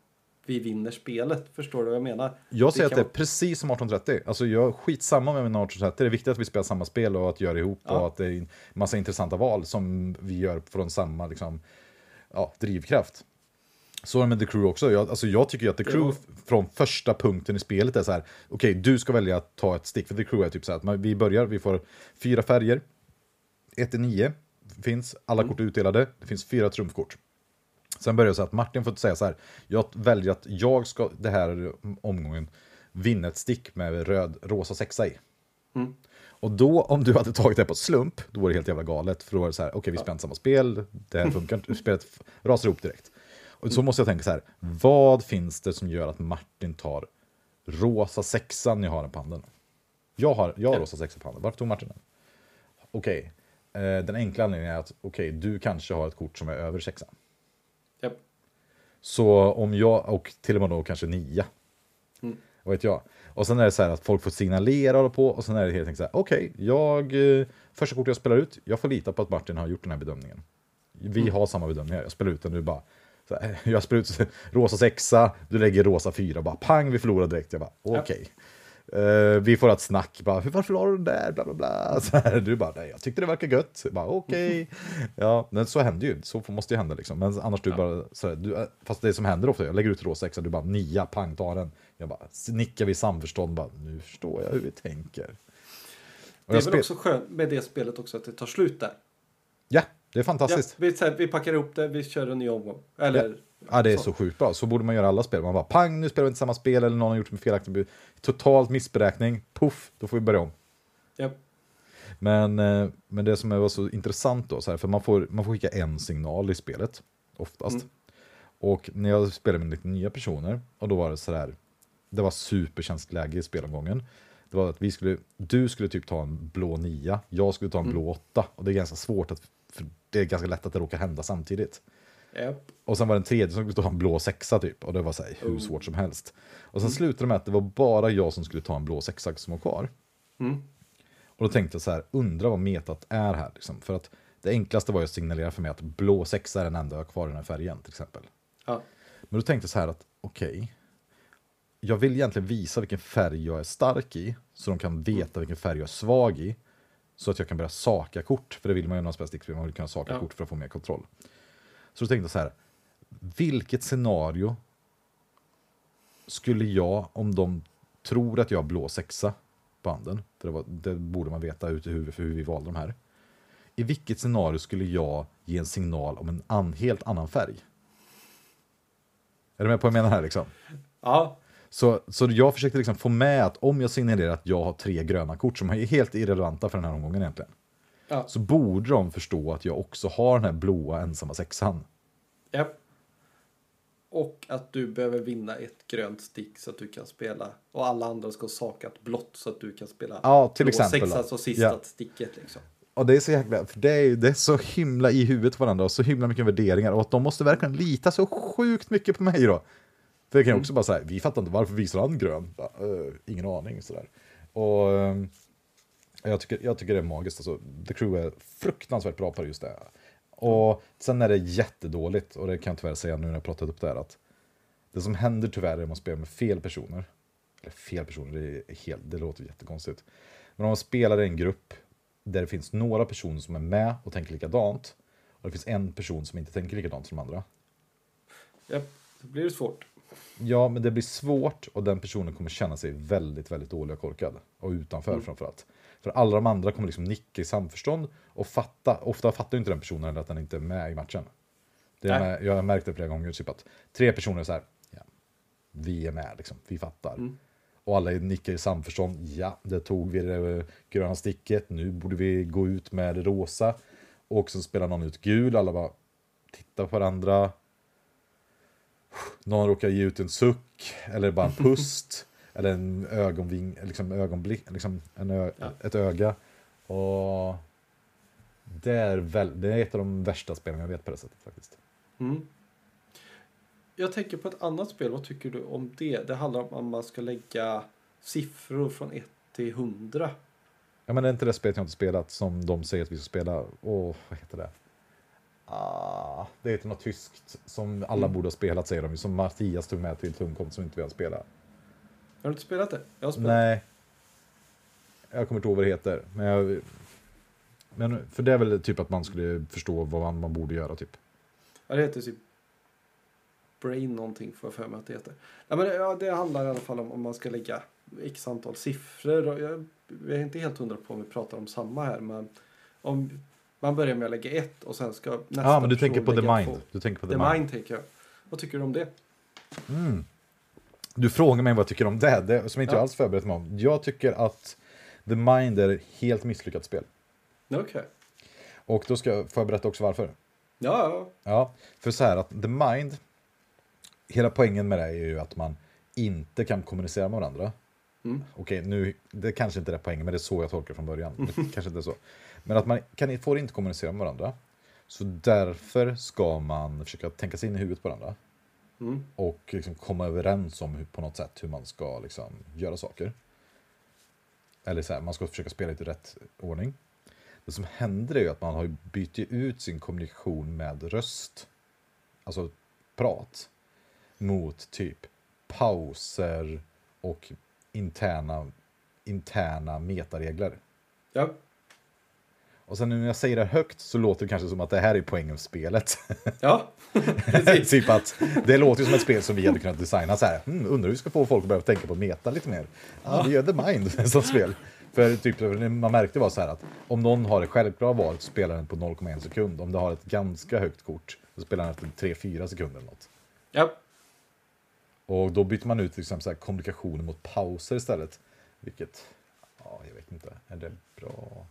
vi vinner spelet? Förstår du vad jag menar? Jag säger Det att det kan är precis som 1830. Alltså jag skitsamma med mina 1830. Det är viktigt att vi spelar samma spel och att göra ihop Ja. och att det är en massa intressanta val som vi gör från samma liksom, ja, drivkraft. Så är det med The Crew också. Jag, alltså jag tycker att The Crew f- från första punkten i spelet är så här. Okej, du ska välja att ta ett stick. För The Crew är typ så här att vi börjar, vi får fyra färger. 1 till 9 finns, alla Mm. kort är utdelade. Det finns fyra trumfkort. Sen börjar det så att Martin får säga så här. Jag väljer att jag ska det här omgången vinna ett stick med röd, rosa sexa i. Mm. Och då, om du hade tagit det på slump, då var det helt jävla galet. För då var det så här, okej vi spelar inte samma spel, det här funkar inte, spelet rasar ihop direkt. Och så måste jag tänka så här, vad finns det som gör att Martin tar rosa sexan jag har den på handen? Jag har, jag har rosa sexan på handen, varför tog Martin den? Okej, eh, den enkla anledningen är att okej, du kanske har ett kort som är över sexan. Japp. Så om jag, och till och med då kanske nia. Mm. Vad vet jag. Och sen är det så här att folk får signalera och på och sen är det helt enkelt så här, okej, jag, eh, första kortet jag spelar ut, jag får lita på att Martin har gjort den här bedömningen. Vi Mm. har samma bedömningar, jag spelar ut den nu bara. Så här, jag spelar ut rosa sexa, du lägger rosa fyra, bara pang, vi förlorar direkt. Jag bara, okej. Eh, vi får ett snack, bara, "Hur- varför la du den där? Bla, bla, bla. Så här, du bara, nej, jag tyckte det verkar gött. Jag Bara, okej. Ja, men så händer ju, så måste ju hända liksom. Men annars du bara, så här, du, fast det som händer ofta, jag lägger ut rosa sexa, du bara, nia, pang, ta den. Jag bara, nickar vi samförstånd, bara, nu förstår jag hur vi tänker. Och Det är väl också skönt med det spelet också att det tar slut där. Ja, det är Ja, fantastiskt. vi, så här, vi packar ihop det, vi kör en ny omgång. Eller, Ja, det är så sjukt bra. Så borde man göra alla spel. Man bara pang, nu spelar vi inte samma spel eller någon har gjort en felaktig totalt missberäkning. Puff, då får vi börja om. Ja, Men, eh, men det som var så intressant då, så här, för man får, man får skicka en signal i spelet, oftast. Mm. Och när jag spelade med lite nya personer, och då var det så här, det var superkänsligt läge i spelomgången. Det var att vi skulle, du skulle typ ta en blå nia, jag skulle ta en Mm. blå åtta. Och det är ganska svårt, att, för det är ganska lätt att det råkar hända samtidigt. Japp. Och sen var det en tredje som skulle ta en blå sexa typ. Och det var så här, hur Oh. svårt som helst. Och sen slutade det med att det var bara jag som skulle ta en blå sexa som var kvar. Mm. Och då tänkte jag så här, undra vad metat är här. Liksom. För att det enklaste var ju att signalera för mig att blå sexa är den enda jag har kvar i den här färgen till exempel. Ja. Men då tänkte jag så här att okej, jag vill egentligen visa vilken färg jag är stark i, så de kan veta vilken färg jag är svag i, så att jag kan börja saka kort, för det vill man ju när man spelar stickspel, man vill kunna saka Ja. kort för att få mer kontroll. Så då tänkte jag så här, vilket scenario skulle jag, om de tror att jag har blå sexa på handen, för det, var, det borde man veta ut i huvudet för hur vi valde de här. I vilket scenario skulle jag ge en signal om en an, helt annan färg? Är du med på vad jag menar här liksom? ja, Så, så jag försökte liksom få med att om jag signalerar att jag har tre gröna kort som är helt irrelevanta för den här omgången egentligen. ja, Så borde de förstå att jag också har den här blåa ensamma sexan. japp. Och att du behöver vinna ett grönt stick så att du kan spela. Och alla andra ska ha sakat blått så att du kan spela. Ja, till blå exempel Sexa, då. alltså sista Ja. sticket liksom. Och det är så jäkla, för det är, det är så himla i huvudet på varandra och så himla mycket värderingar och att de måste verkligen lita så sjukt mycket på mig då. För det kan ju också bara säga, vi fattar inte varför visar han grön? "Eh, ingen aning sådär. Och ehm, jag tycker, jag tycker det är magiskt, alltså, The Crew är fruktansvärt bra på just det. Och sen är det jättedåligt, och det kan jag tyvärr säga nu när jag pratat upp det här, att det som händer tyvärr är att man spelar med fel personer. Eller fel personer, det, är helt, det låter jättekonstigt. Men om man spelar i en grupp där det finns några personer som är med och tänker likadant, och det finns en person som inte tänker likadant som de andra. Japp, då blir det svårt. Ja, men det blir svårt och den personen kommer känna sig väldigt, väldigt dålig och korkad. Och utanför Mm. framförallt. För alla de andra kommer liksom nicka i samförstånd och fatta. Ofta fattar inte den personen att den inte är med i matchen. Det är med, jag har märkt det flera gånger, typ att tre personer är så här, ja, vi är med liksom, vi fattar. Mm. Och alla nickar i samförstånd, ja, det tog vi det gröna sticket, nu borde vi gå ut med det rosa. Och sen spelar någon ut gul, alla bara tittar på varandra. Någon råkar ge ut en suck, eller bara en pust, eller en ögonving, liksom ögonblick, liksom en ö, Ja. ett öga. Och det är, väl, det är ett av de värsta spelen jag vet på det sättet faktiskt. Mm. Jag tänker på ett annat spel. Vad tycker du om det? Det handlar om att man ska lägga siffror från 1 till 100. Ja men det är inte det spelet jag inte spelat som de säger att vi ska spela. Åh, vad heter det? Ah, det heter något tyskt som alla Mm. borde ha spelat säger de ju. Som Mattias tog med till Tumkom som inte vi har spelat. Har du inte spelat det? Jag har spelat. Nej. Jag kommer inte ihåg vad det heter. Men, jag, men för det är väl typ att man skulle förstå vad man, man borde göra typ. Ja, det heter typ Brain någonting får jag för mig att det heter. Ja, men det, ja, det handlar i alla fall om om man ska lägga x antal siffror. Jag, jag är inte helt hundra på om vi pratar om samma här. Men om man börjar med att lägga ett och sen ska nästa Ja, men du tänker på The Mind. två. Du tänker på The, The Mind. Mind tänker jag. Vad tycker du om det? Mm. Du frågar mig vad jag tycker om det, det som inte Ja. jag alls förberett mig om. Jag tycker att The Mind är ett helt misslyckat spel. Okej. Och då ska jag, får jag berätta också varför. Ja, ja. Ja, för så här att The Mind, hela poängen med det är ju att man inte kan kommunicera med varandra. Mm. Okej, nu, det kanske inte är poängen, men det är så jag tolkar från början. Det kanske inte är så. Men att man kan, får inte kommunicera med varandra. Så därför ska man försöka tänka sig in i huvudet på varandra. Mm. Och liksom komma överens om hur, på något sätt hur man ska liksom, göra saker. Eller så här, man ska försöka spela i rätt ordning. Det som händer är ju att man har bytt ut sin kommunikation med röst. Alltså prat. Mot typ pauser och interna, interna metaregler. Ja. Och sen när jag säger det högt så låter det kanske som att det här är poängen med spelet. Ja, precis. typ att det låter ju som ett spel som vi hade kunnat designa så här. Hmm, undrar hur vi ska få folk att börja tänka på meta lite mer. Ja, vi gör The Mind som spel. För typ, man märkte var så här att om någon har det självklara valet så spelar den på 0,1 sekund. Om det har ett ganska högt kort så spelar den efter 3-4 sekunder eller något. Ja. Och då byter man ut till exempel så här kommunikation mot pauser istället. Vilket, ja, jag vet inte, är det bra?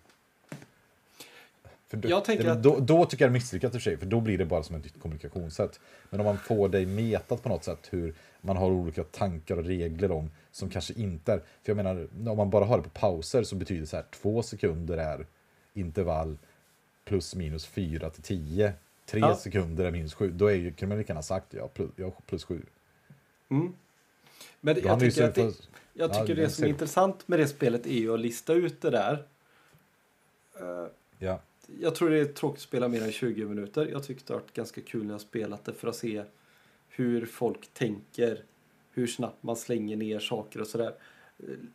För då, det, att- då, då tycker jag det är misslyckat i och för sig, för då blir det bara som ett nytt kommunikationssätt. Men om man får dig metat på något sätt hur man har olika tankar och regler om som kanske inte är, för jag menar, om man bara har det på pauser så betyder det så här två sekunder är intervall plus minus 4 till 10. Tre Ja. sekunder är minus 7. Då är ju, kan man lika gärna sagt ja, plus, ja, plus 7. Mm. Men jag tycker, att det, jag Ja, tycker det det som är intressant med det spelet är ju att lista ut det där. Eh, Ja. Jag tror det är tråkigt att spela mer än 20 minuter. Jag tyckte det har varit ganska kul när jag spelat det för att se hur folk tänker, hur snabbt man slänger ner saker och sådär.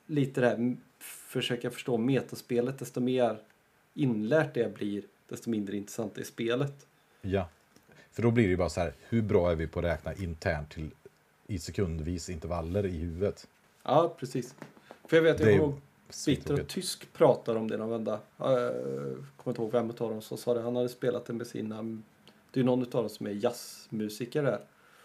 Lite det här, försöka förstå metaspelet. Desto mer inlärt det blir, desto mindre intressant är spelet. Ja, för då blir det ju bara så här, hur bra är vi på att räkna internt till i sekundvis intervaller i huvudet? Ja, precis. För jag vet, Det jag kommer ihåg Bitter och. Tysk pratar om det någon vända. Uh, kommer inte ihåg vem av dem som sa det. Han hade spelat det med sina... Det är någon av dem som är jazzmusiker där.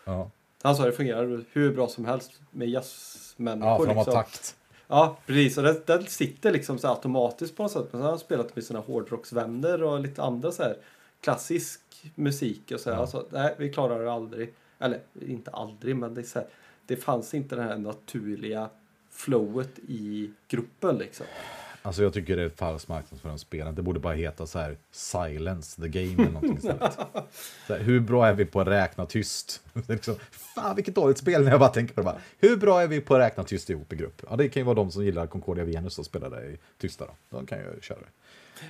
Ja, Han sa det fungerar hur bra som helst med jazzmänniskor. ja för de har liksom. takt. Ja, precis. Och den, den sitter liksom så automatiskt på något sätt. Men sen har han spelat med sina hårdrocksvänner och lite andra så här klassisk musik och så här. Ja. Alltså, nej, vi klarar det aldrig. Eller inte aldrig, men det är så här, Det fanns inte det här naturliga flowet i gruppen liksom. Alltså jag tycker det är falsk marknadsföring spelen. Det borde bara heta så här Silence the game eller någonting istället. Så här, hur bra är vi på att räkna tyst? Det liksom, fan vilket dåligt spel när jag bara tänker på det. Bara, hur bra är vi på att räkna tyst ihop i grupp? Ja, det kan ju vara de som gillar Concordia Venus och spelar det i tysta då. De kan ju köra det.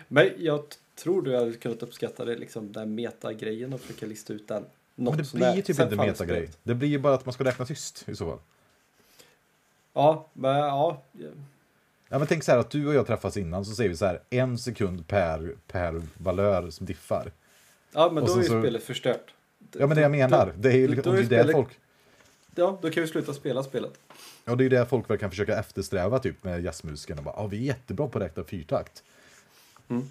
Men jag tror du hade kunnat uppskatta det, liksom, den metagrejen och försöka lista ut den. Men något det sånär. blir ju typ inte metagrej. det- Det blir ju bara att man ska räkna tyst i så fall. Ja, men ja. Ja, men tänk så här att du och jag träffas innan så säger vi så här en sekund per, per valör som diffar. Ja, men Och då är ju så- spelet förstört. Ja, men det jag menar. Det är ju då liksom, det är spelet- folk, Ja, då kan vi sluta spela spelet. ja, det är ju det folk väl kan försöka eftersträva typ med jazzmusiken. Och bara, ja, vi är jättebra på att räkna fyrtakt. Mm.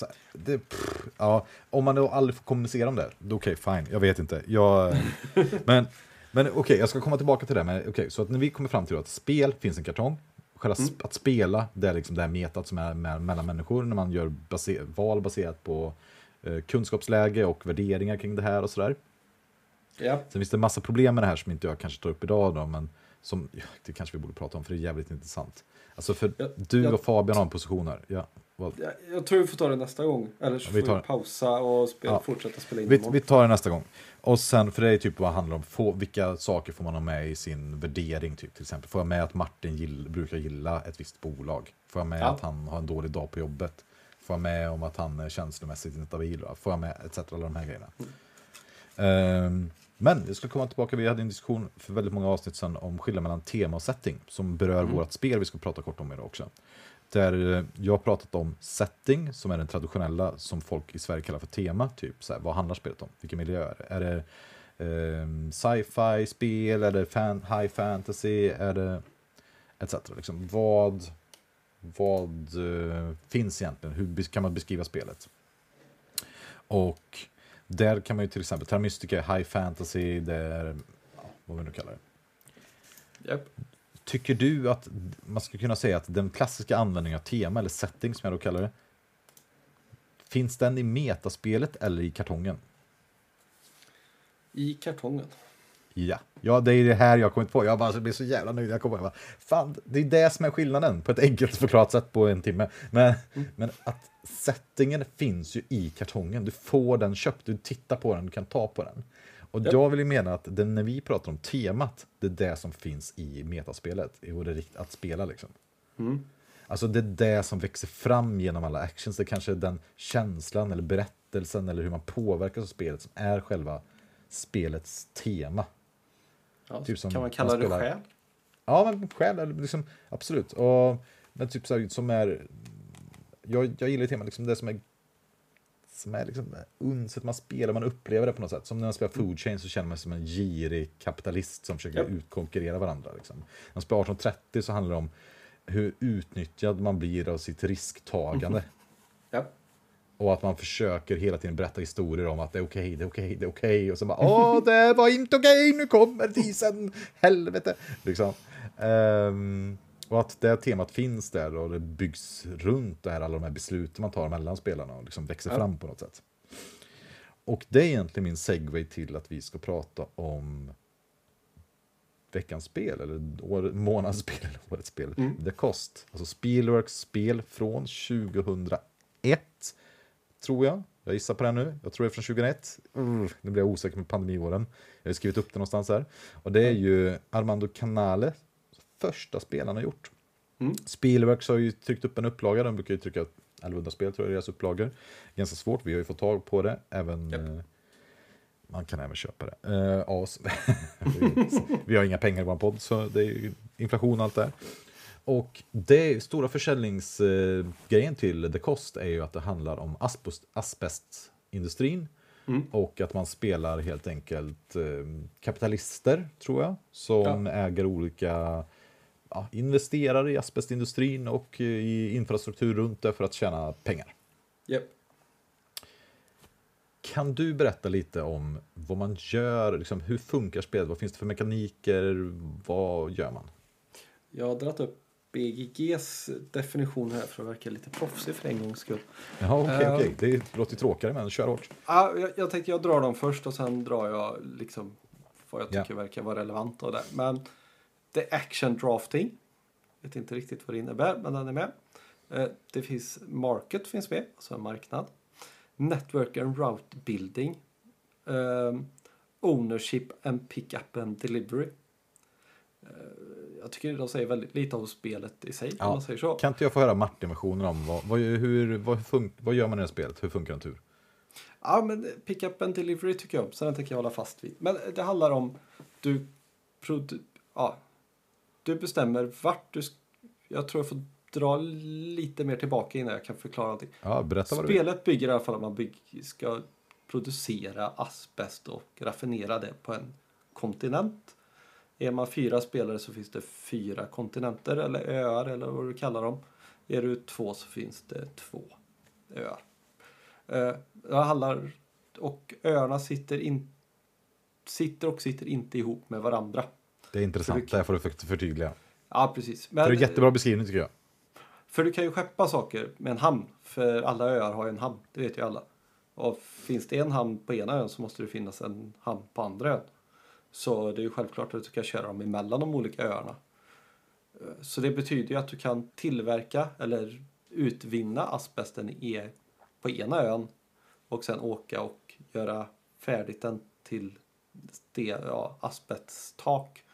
Här, det, pff, ja, om man då aldrig får kommunicera om det, då okej, fine, jag vet inte. Jag, men men okej, jag ska komma tillbaka till det. Men okej, så att när vi kommer fram till att spel finns en kartong, själva Mm. att spela, det är liksom det här metat som är mellan människor när man gör base, val baserat på eh, kunskapsläge och värderingar kring det här och sådär. Ja. Sen finns det en massa problem med det här som inte jag kanske tar upp idag då, men som ja, det kanske vi borde prata om för det är jävligt intressant. Alltså för Ja, du och Fabian har en position här. Ja, vad? Jag, tror vi får ta det nästa gång. Eller så vi får vi det. pausa och spela, Ja. fortsätta spela in Vi, vi tar det nästa gång. Och sen, för det är typ vad det handlar om, få, vilka saker får man ha med i sin värdering? Typ, till exempel, får jag med att Martin gill, brukar gilla ett visst bolag? Får jag med Ja. att han har en dålig dag på jobbet? Får jag med om att han är känslomässigt instabil? Får jag med, etc. Alla de här grejerna. Ehm, men jag skulle komma tillbaka, vi hade en diskussion för väldigt många avsnitt sedan om skillnaden mellan tema och setting som berör Mm. vårt spel vi ska prata kort om idag också. Där eh, jag har pratat om setting som är den traditionella som folk i Sverige kallar för tema. Typ så här, vad handlar spelet om? Vilka miljöer? Är det ehm, sci-fi spel? Är det fan, high fantasy? Är det etc. Liksom, vad vad eh, finns egentligen? Hur kan man beskriva spelet? Och där kan man ju till exempel, Terra Mystica är high fantasy, det är, ja, vad vi nu kallar det. Yep. Tycker du att man skulle kunna säga att den klassiska användningen av tema, eller setting som jag då kallar det, finns den i metaspelet eller i kartongen? I kartongen. Ja. ja, det är det här jag kommit på. Jag bara blir så jävla nöjd. Jag kommer bara, Fan, det är det som är skillnaden på ett enkelt förklarat sätt på en timme. Men, mm. men att settingen finns ju i kartongen. Du får den köpt, du tittar på den, du kan ta på den. Och jag vill ju mena att det, när vi pratar om temat, det är det som finns i metaspelet, och det att spela liksom. Mm. Alltså det är det som växer fram genom alla actions, det kanske är den känslan eller berättelsen eller hur man påverkas av spelet som är själva spelets tema. Ja, typ som kan man kalla man spelar... det själ? Ja, men själ, liksom, absolut. Och, men typ så här, som är, jag, jag gillar temat, liksom det som är som är liksom unset man spelar, man upplever det på något sätt. Som när man spelar Food Chain så känner man sig som en girig kapitalist som försöker yep. utkonkurrera varandra. Liksom. När man spelar 1830 så handlar det om hur utnyttjad man blir av sitt risktagande. Mm. Yep. Och att man försöker hela tiden berätta historier om att det är okej, okay, det är okej, okay, det är okej. Okay. Och så bara åh, det var inte okej, nu kommer tisen, helvete. Liksom. Um, och att det temat finns där och det byggs runt det här, alla de här besluten man tar mellan spelarna och liksom växer ja. fram på något sätt. Och det är egentligen min segway till att vi ska prata om veckans spel, eller år, månadens spel, eller årets spel. Mm. The Cost, alltså Spielworks spel från 2001, tror jag. Jag gissar på det nu. Jag tror det är från 2001. Uh, nu blir jag osäker med pandemiåren. Jag har skrivit upp det någonstans här. Och det är ju Armando Canale första spelarna har gjort. Mm. Spielworks har ju tryckt upp en upplaga, de brukar ju trycka 1100 spel tror jag deras upplagor. Ganska svårt, vi har ju fått tag på det. Även, yep. eh, man kan även köpa det eh, oss. vi har inga pengar i vår podd, så det är ju inflation och allt det Och det stora försäljningsgrejen till The Cost är ju att det handlar om asbestindustrin. Mm. Och att man spelar helt enkelt eh, kapitalister, tror jag, som ja. äger olika ja, investerar i asbestindustrin och i infrastruktur runt det för att tjäna pengar. Yep. Kan du berätta lite om vad man gör, liksom, hur funkar spelet, vad finns det för mekaniker, vad gör man? Jag har dragit upp BGGs definition här för att verka lite proffsig för en gångs skull. Ja, okej, okay, uh, okej. Okay. Det låter tråkigare, men kör hårt. Uh, jag, jag tänkte jag drar dem först och sen drar jag liksom vad jag tycker yeah. verkar vara relevant. Och det. Men The Action Drafting. Vet inte riktigt vad det innebär, men den är med. Eh, det finns Market finns med, alltså en marknad. Network and Route Building. Um, ownership and Pickup and Delivery. Uh, jag tycker de säger väldigt lite om spelet i sig. Ja. Om man säger så. Kan inte jag få höra Martin-versionen om vad, vad, hur, vad, vad gör man i det spelet? Hur funkar en tur? Ja, men Pickup and Delivery tycker jag om, så den tänker jag hålla fast vid. Men det handlar om du, ja, du bestämmer vart du... Jag tror jag får dra lite mer tillbaka innan jag kan förklara någonting. Ja, berätta vad Spelet bygger i alla fall att man bygger, ska producera asbest och raffinera det på en kontinent. Är man fyra spelare så finns det fyra kontinenter eller öar eller vad du kallar dem. Är du två så finns det två öar. Eh, det handlar, och öarna sitter, in, sitter och sitter inte ihop med varandra. Det är intressant, det får du förtydliga. Ja, precis. Men, det är en jättebra beskrivning tycker jag. För du kan ju skeppa saker med en hamn, för alla öar har ju en hamn, det vet ju alla. Och finns det en hamn på ena ön så måste det finnas en hamn på andra ön. Så det är ju självklart att du ska köra dem emellan de olika öarna. Så det betyder ju att du kan tillverka eller utvinna asbesten i, på ena ön och sen åka och göra färdigt den till det, ja, asbesttak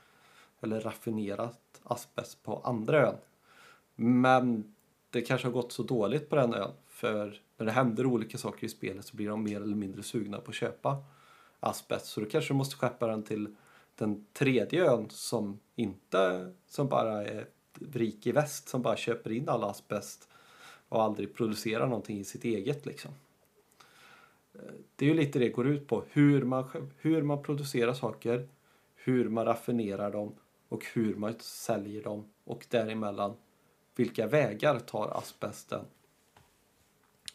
eller raffinerat asbest på andra ön. Men det kanske har gått så dåligt på den ön för när det händer olika saker i spelet så blir de mer eller mindre sugna på att köpa asbest. Så då kanske du måste skeppa den till den tredje ön som inte, som bara är rik i väst, som bara köper in all asbest och aldrig producerar någonting i sitt eget liksom. Det är ju lite det går ut på, hur man, hur man producerar saker, hur man raffinerar dem och hur man säljer dem och däremellan vilka vägar tar asbesten?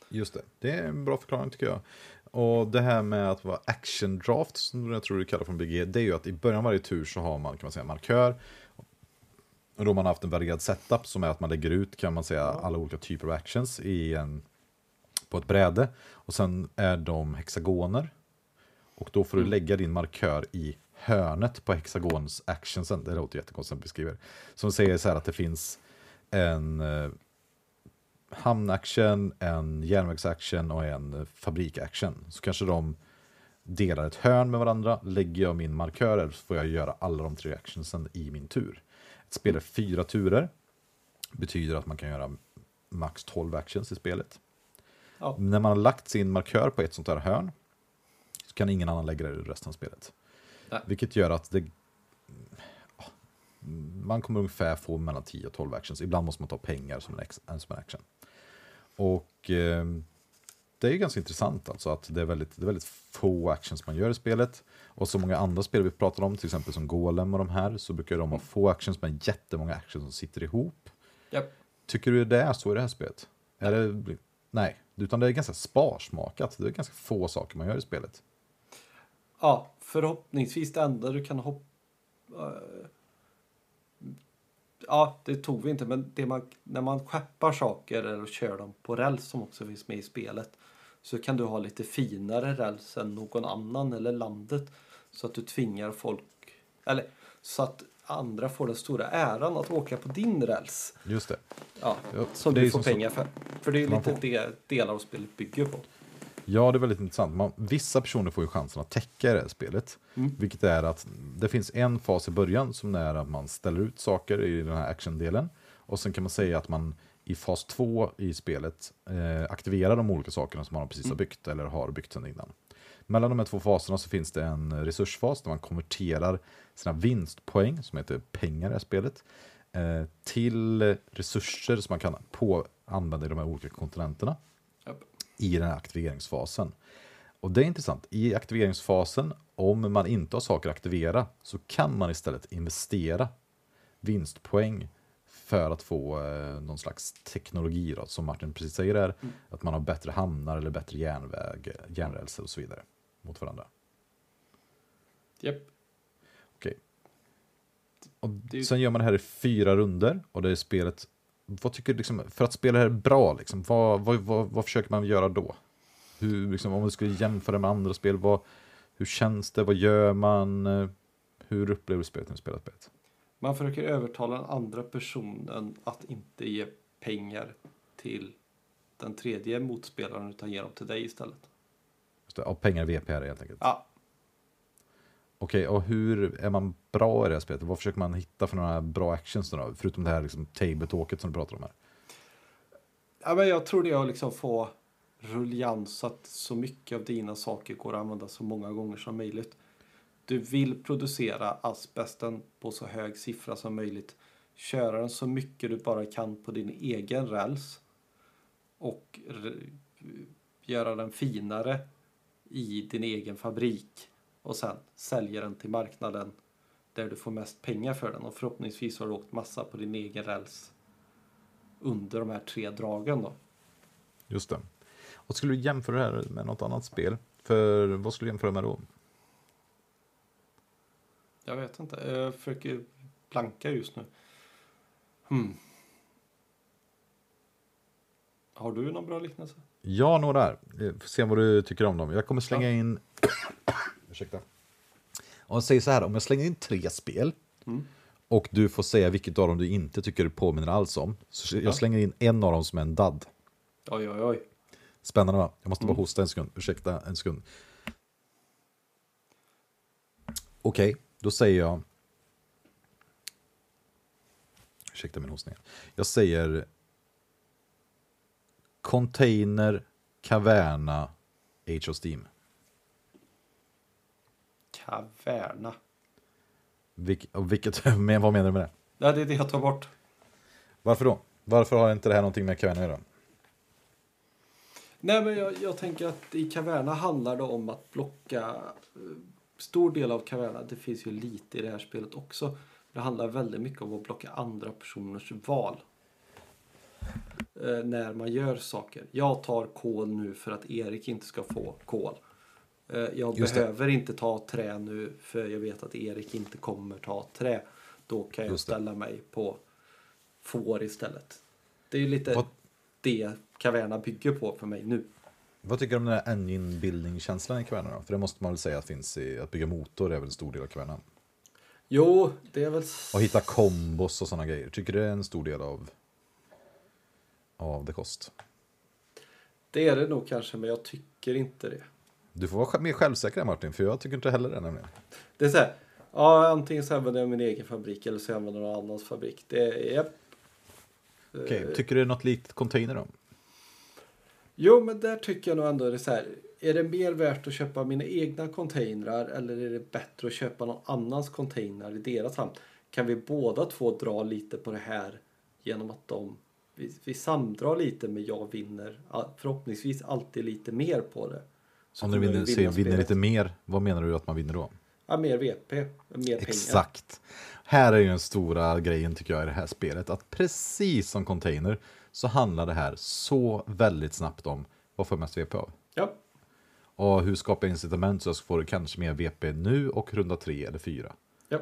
Just det, det är en bra förklaring tycker jag. Och det här med att vara action draft, som jag tror du kallar från BG, det är ju att i början av varje tur så har man kan man säga markör. Och då har man haft en varierad setup som är att man lägger ut kan man säga alla olika typer av actions i en, på ett bräde. Och sen är de hexagoner. Och då får du lägga din markör i hörnet på hexagons actionsen. Det låter jättekonstigt att beskriva. Som säger så här att det finns en eh, hamnaction, en järnvägsaction och en fabrikaction. Så kanske de delar ett hörn med varandra. Lägger jag min markör där så får jag göra alla de tre actionsen i min tur. Ett spel är fyra turer. Betyder att man kan göra max 12 actions i spelet. Ja. När man har lagt sin markör på ett sånt här hörn så kan ingen annan lägga det i resten av spelet. Nej. Vilket gör att det, man kommer ungefär få mellan 10 och 12 actions. Ibland måste man ta pengar som en, som en action. Och eh, det är ju ganska intressant alltså att det är, väldigt, det är väldigt få actions man gör i spelet. Och så många andra spel vi pratar om, till exempel som Golem och de här, så brukar de ha få actions men jättemånga actions som sitter ihop. Japp. Tycker du det är så i det här spelet? Är det, nej, utan det är ganska sparsmakat. Det är ganska få saker man gör i spelet. Ja, förhoppningsvis det enda du kan hoppa... Ja, det tog vi inte, men det man, när man skeppar saker eller kör dem på räls som också finns med i spelet så kan du ha lite finare räls än någon annan eller landet så att du tvingar folk, eller så att andra får den stora äran att åka på din räls. Just det. Ja, Ja, som du får pengar för. För det är lite det delar av spelet bygger på. Ja, det är väldigt intressant. Man, vissa personer får ju chansen att täcka det här spelet. Mm. Vilket är att det finns en fas i början som är att man ställer ut saker i den här actiondelen. Och sen kan man säga att man i fas två i spelet eh, aktiverar de olika sakerna som man precis har byggt eller har byggt sedan innan. Mellan de här två faserna så finns det en resursfas där man konverterar sina vinstpoäng, som heter pengar i det här spelet, eh, till resurser som man kan på, använda i de här olika kontinenterna. I den här aktiveringsfasen. Och det är intressant. I aktiveringsfasen, om man inte har saker att aktivera, så kan man istället investera vinstpoäng för att få eh, någon slags teknologi, då, som Martin precis säger där, att man har bättre hamnar eller bättre järnväg, järnrälser och så vidare mot varandra. Japp. Okej. Och Det är ju- Sen gör man det här i fyra runder och det är spelet, vad tycker du, liksom, för att spela det här bra, liksom, vad, vad, vad, vad försöker man göra då? Hur, liksom, om man skulle jämföra med andra spel, vad, hur känns det, vad gör man, hur upplever du spelet när du spelar spelet? Man försöker övertala den andra personen att inte ge pengar till den tredje motspelaren utan ge dem till dig istället. Just det, av pengar VPR helt enkelt. Ja, Okej, och hur är man bra i det här spelet? Vad försöker man hitta för några bra actions då? Förutom det här liksom, tabletalket som du pratar om här. ja men jag tror det är att liksom få ruljans så att så mycket av dina saker går att använda så många gånger som möjligt. Du vill producera asbesten på så hög siffra som möjligt. Köra den så mycket du bara kan på din egen räls. Och göra den finare i din egen fabrik. Och sen sälja den till marknaden där du får mest pengar för den. Och förhoppningsvis har du åkt massa på din egen räls under de här tre dragen då. Just det. Och skulle du jämföra det här med något annat spel? För vad skulle du jämföra med då? Jag vet inte. Jag försöker blanka just nu. Hmm. Har du någon bra liknelse? Ja, några här. Får se vad du tycker om dem. Jag kommer slänga in... Ursäkta. Om jag säger så här, om jag slänger in tre spel Mm. och du får säga vilket av dem du inte tycker du påminner alls om. Så jag Ja. slänger in en av dem som är en dad. Oj, oj, oj. Spännande va? Jag måste bara Mm. hosta en sekund. Ursäkta en sekund. Okej, då säger jag... Ursäkta min hostning. Jag säger... Container, Caverna, Age of Steam. Kaverna. Vilk, vilket, men vad menar du med det? Ja, det är det jag tar bort. Varför då? Varför har inte det här någonting med Caverna att göra? Nej, men jag, jag tänker att i Kaverna handlar det om att blocka eh, stor del av Kaverna. Det finns ju lite i det här spelet också. Det handlar väldigt mycket om att blocka andra personers val. Eh, när man gör saker. Jag tar kol nu för att Erik inte ska få kol. Eh, jag Just det. behöver inte ta trä nu för jag vet att Erik inte kommer ta trä. Då kan jag det. ställa mig på får istället. Det är ju lite Vad- det Kaverna bygger på för mig nu. Vad tycker du om den här engine building-känslan i Kverna då? För det måste man väl säga att finns i att bygga motor är väl en stor del av Kverna. Jo, det är väl... Och hitta kombos och sådana grejer. Tycker du det är en stor del av, av The Cost? Det är det nog kanske, men jag tycker inte det. Du får vara mer självsäker Martin, för jag tycker inte heller det nämligen. Det är så här, ja, antingen så använder jag min egen fabrik eller så använder jag någon annans fabrik. Det är... Okej, tycker du det är något likt container då? Jo, men där tycker jag nog ändå det är så här. Är det mer värt att köpa mina egna containrar eller är det bättre att köpa någon annans container i deras hamn? Kan vi båda två dra lite på det här genom att de vi, vi samdrar lite men jag vinner förhoppningsvis alltid lite mer på det. Så Om du vinner, vinner spelet. lite mer, vad menar du att man vinner då? Ja, mer VP, mer pengar. Exakt. Här är ju den stora grejen tycker jag i det här spelet. Att precis som container så handlar det här så väldigt snabbt om vad får jag mest VP av? Ja, Och hur skapar jag incitament så jag får kanske mer VP nu och runda tre eller fyra? ja,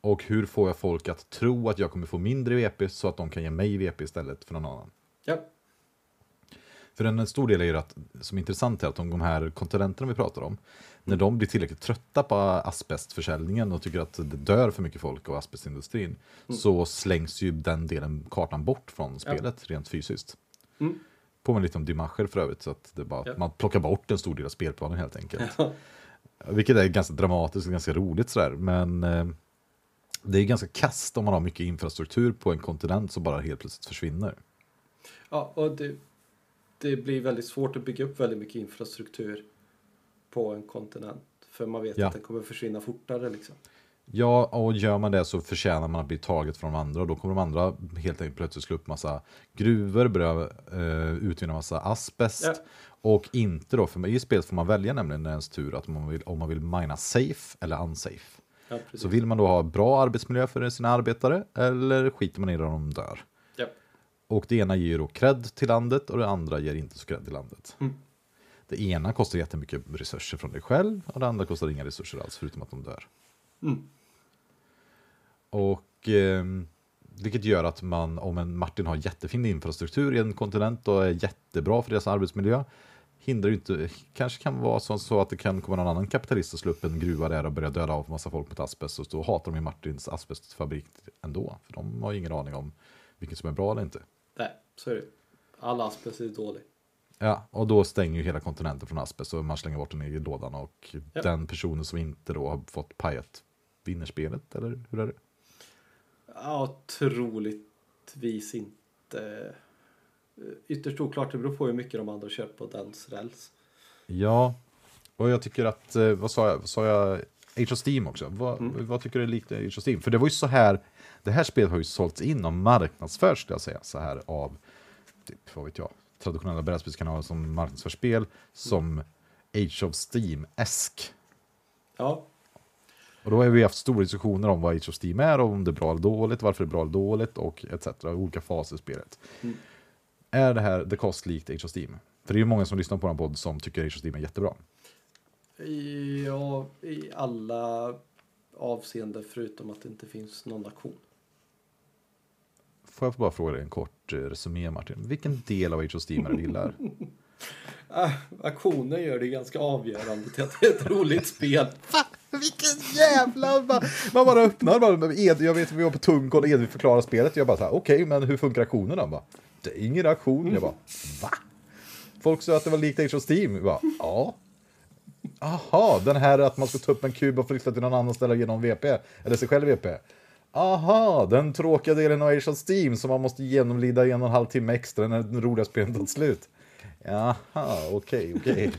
Och hur får jag folk att tro att jag kommer få mindre VP så att de kan ge mig VP istället för någon annan? ja, För en stor del är ju att, som är intressant är att de, de här kontinenterna vi pratar om, när de blir tillräckligt trötta på asbestförsäljningen och tycker att det dör för mycket folk av asbestindustrin, så slängs ju den delen, kartan bort från spelet rent fysiskt. Mm. Påminner lite om Dymascher för övrigt, så att det bara, Ja. man plockar bort en stor del av spelplanen helt enkelt. Ja. Vilket är ganska dramatiskt och ganska roligt sådär, men eh, det är ganska kast om man har mycket infrastruktur på en kontinent som bara helt plötsligt försvinner. ja och det, det blir väldigt svårt att bygga upp väldigt mycket infrastruktur på en kontinent. För man vet Ja. att den kommer försvinna fortare liksom. Ja, och gör man det så förtjänar man att bli taget från de andra och då kommer de andra helt enkelt plötsligt slå upp massa gruvor, börja eh, utvinna massa asbest Ja. och inte då, för i spelet får man välja nämligen ens tur att man vill, om man vill mina safe eller unsafe. Ja. Så vill man då ha bra arbetsmiljö för sina arbetare eller skiter man i det om de dör? Och det ena ger ju då cred till landet och det andra ger inte så cred till landet. Mm. Det ena kostar jättemycket resurser från dig själv och det andra kostar inga resurser alls förutom att de dör. Mm. Och eh, vilket gör att man, om en Martin har jättefin infrastruktur i en kontinent och är jättebra för deras arbetsmiljö, hindrar ju inte, kanske kan vara så, så att det kan komma någon annan kapitalist och slå upp en gruva där och börja döda av massa folk med asbest och då hatar de ju Martins asbestfabrik ändå, för de har ju ingen aning om vilket som är bra eller inte. Nej, så är det. All asbest är dålig. Ja, och då stänger ju hela kontinenten från asbest och man slänger bort den i lådan och Ja. den personen som inte då har fått pajat vinner spelet, eller hur är det? Ja, troligtvis inte. Ytterst oklart, det beror på hur mycket de andra kör på dens räls. Ja, och jag tycker att, eh, vad sa jag, vad sa jag, Age of Steam också. Vad, vad tycker du är likt Age of Steam? För det var ju så här, det här spelet har ju sålts in och marknadsförts, skulle jag säga, så här av, typ, vad vet jag, traditionella brädspelskanaler som marknadsför spel, som Age of Steam-esk. Ja, Och då har vi haft stora diskussioner om vad Age of Steam är, och om det är bra eller dåligt, varför det är bra eller dåligt och etc. Olika faser i spelet. Mm. Är det här The Cost likt Age of Steam? För det är ju många som lyssnar på den podd som tycker Age of Steam är jättebra. ja, i alla avseenden förutom att det inte finns någon aktion. Får jag bara fråga dig en kort eh, resumé Martin? Vilken del av Age of Steam är det du gillar? Ah, aktionen gör det ganska avgörande till att det är ett roligt spel. Vilken jävla... Man bara öppnar, bara, Ed, jag vet att vi var på Tungkon och Edvin förklarar spelet. Jag bara så här, okej, men hur funkar aktionen då? Bara, det är ingen aktion. Jag bara, va? Folk sa att det var likt Age of Steam. Jag bara, ja. Aha, den här att man ska ta upp en kub och flytta till någon annan ställe och ge någon VP. Eller sig själv VP. Aha, den tråkiga delen av Age of Steam som man måste genomlida i en och en halv timme extra när den roliga spelet tar slut. Jaha, okej, okej.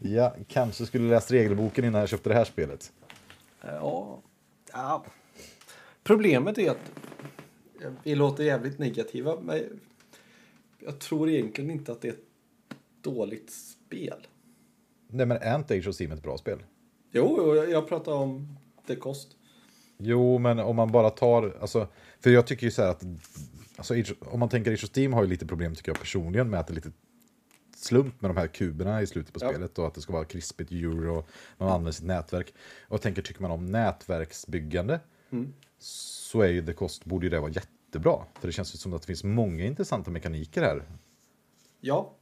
Ja, kanske skulle läst regelboken innan jag köpte det här spelet. Ja. ja. Problemet är att vi låter jävligt negativa, men jag tror egentligen inte att det är ett dåligt spel. Nej, men är inte Age of Steam ett bra spel? Jo, jo, jag- jag pratar om det kost. Jo, men om man bara tar, alltså, för jag tycker ju så här att, alltså, om man tänker Age of Steam har ju lite problem tycker jag personligen med att det är lite slump med de här kuberna i slutet på Ja. spelet och att det ska vara krispigt euro och man använder sitt nätverk. Och tänker, tycker man om nätverksbyggande Mm. så är ju The Cost, borde ju det vara jättebra. För det känns ju som att det finns många intressanta mekaniker här. Ja,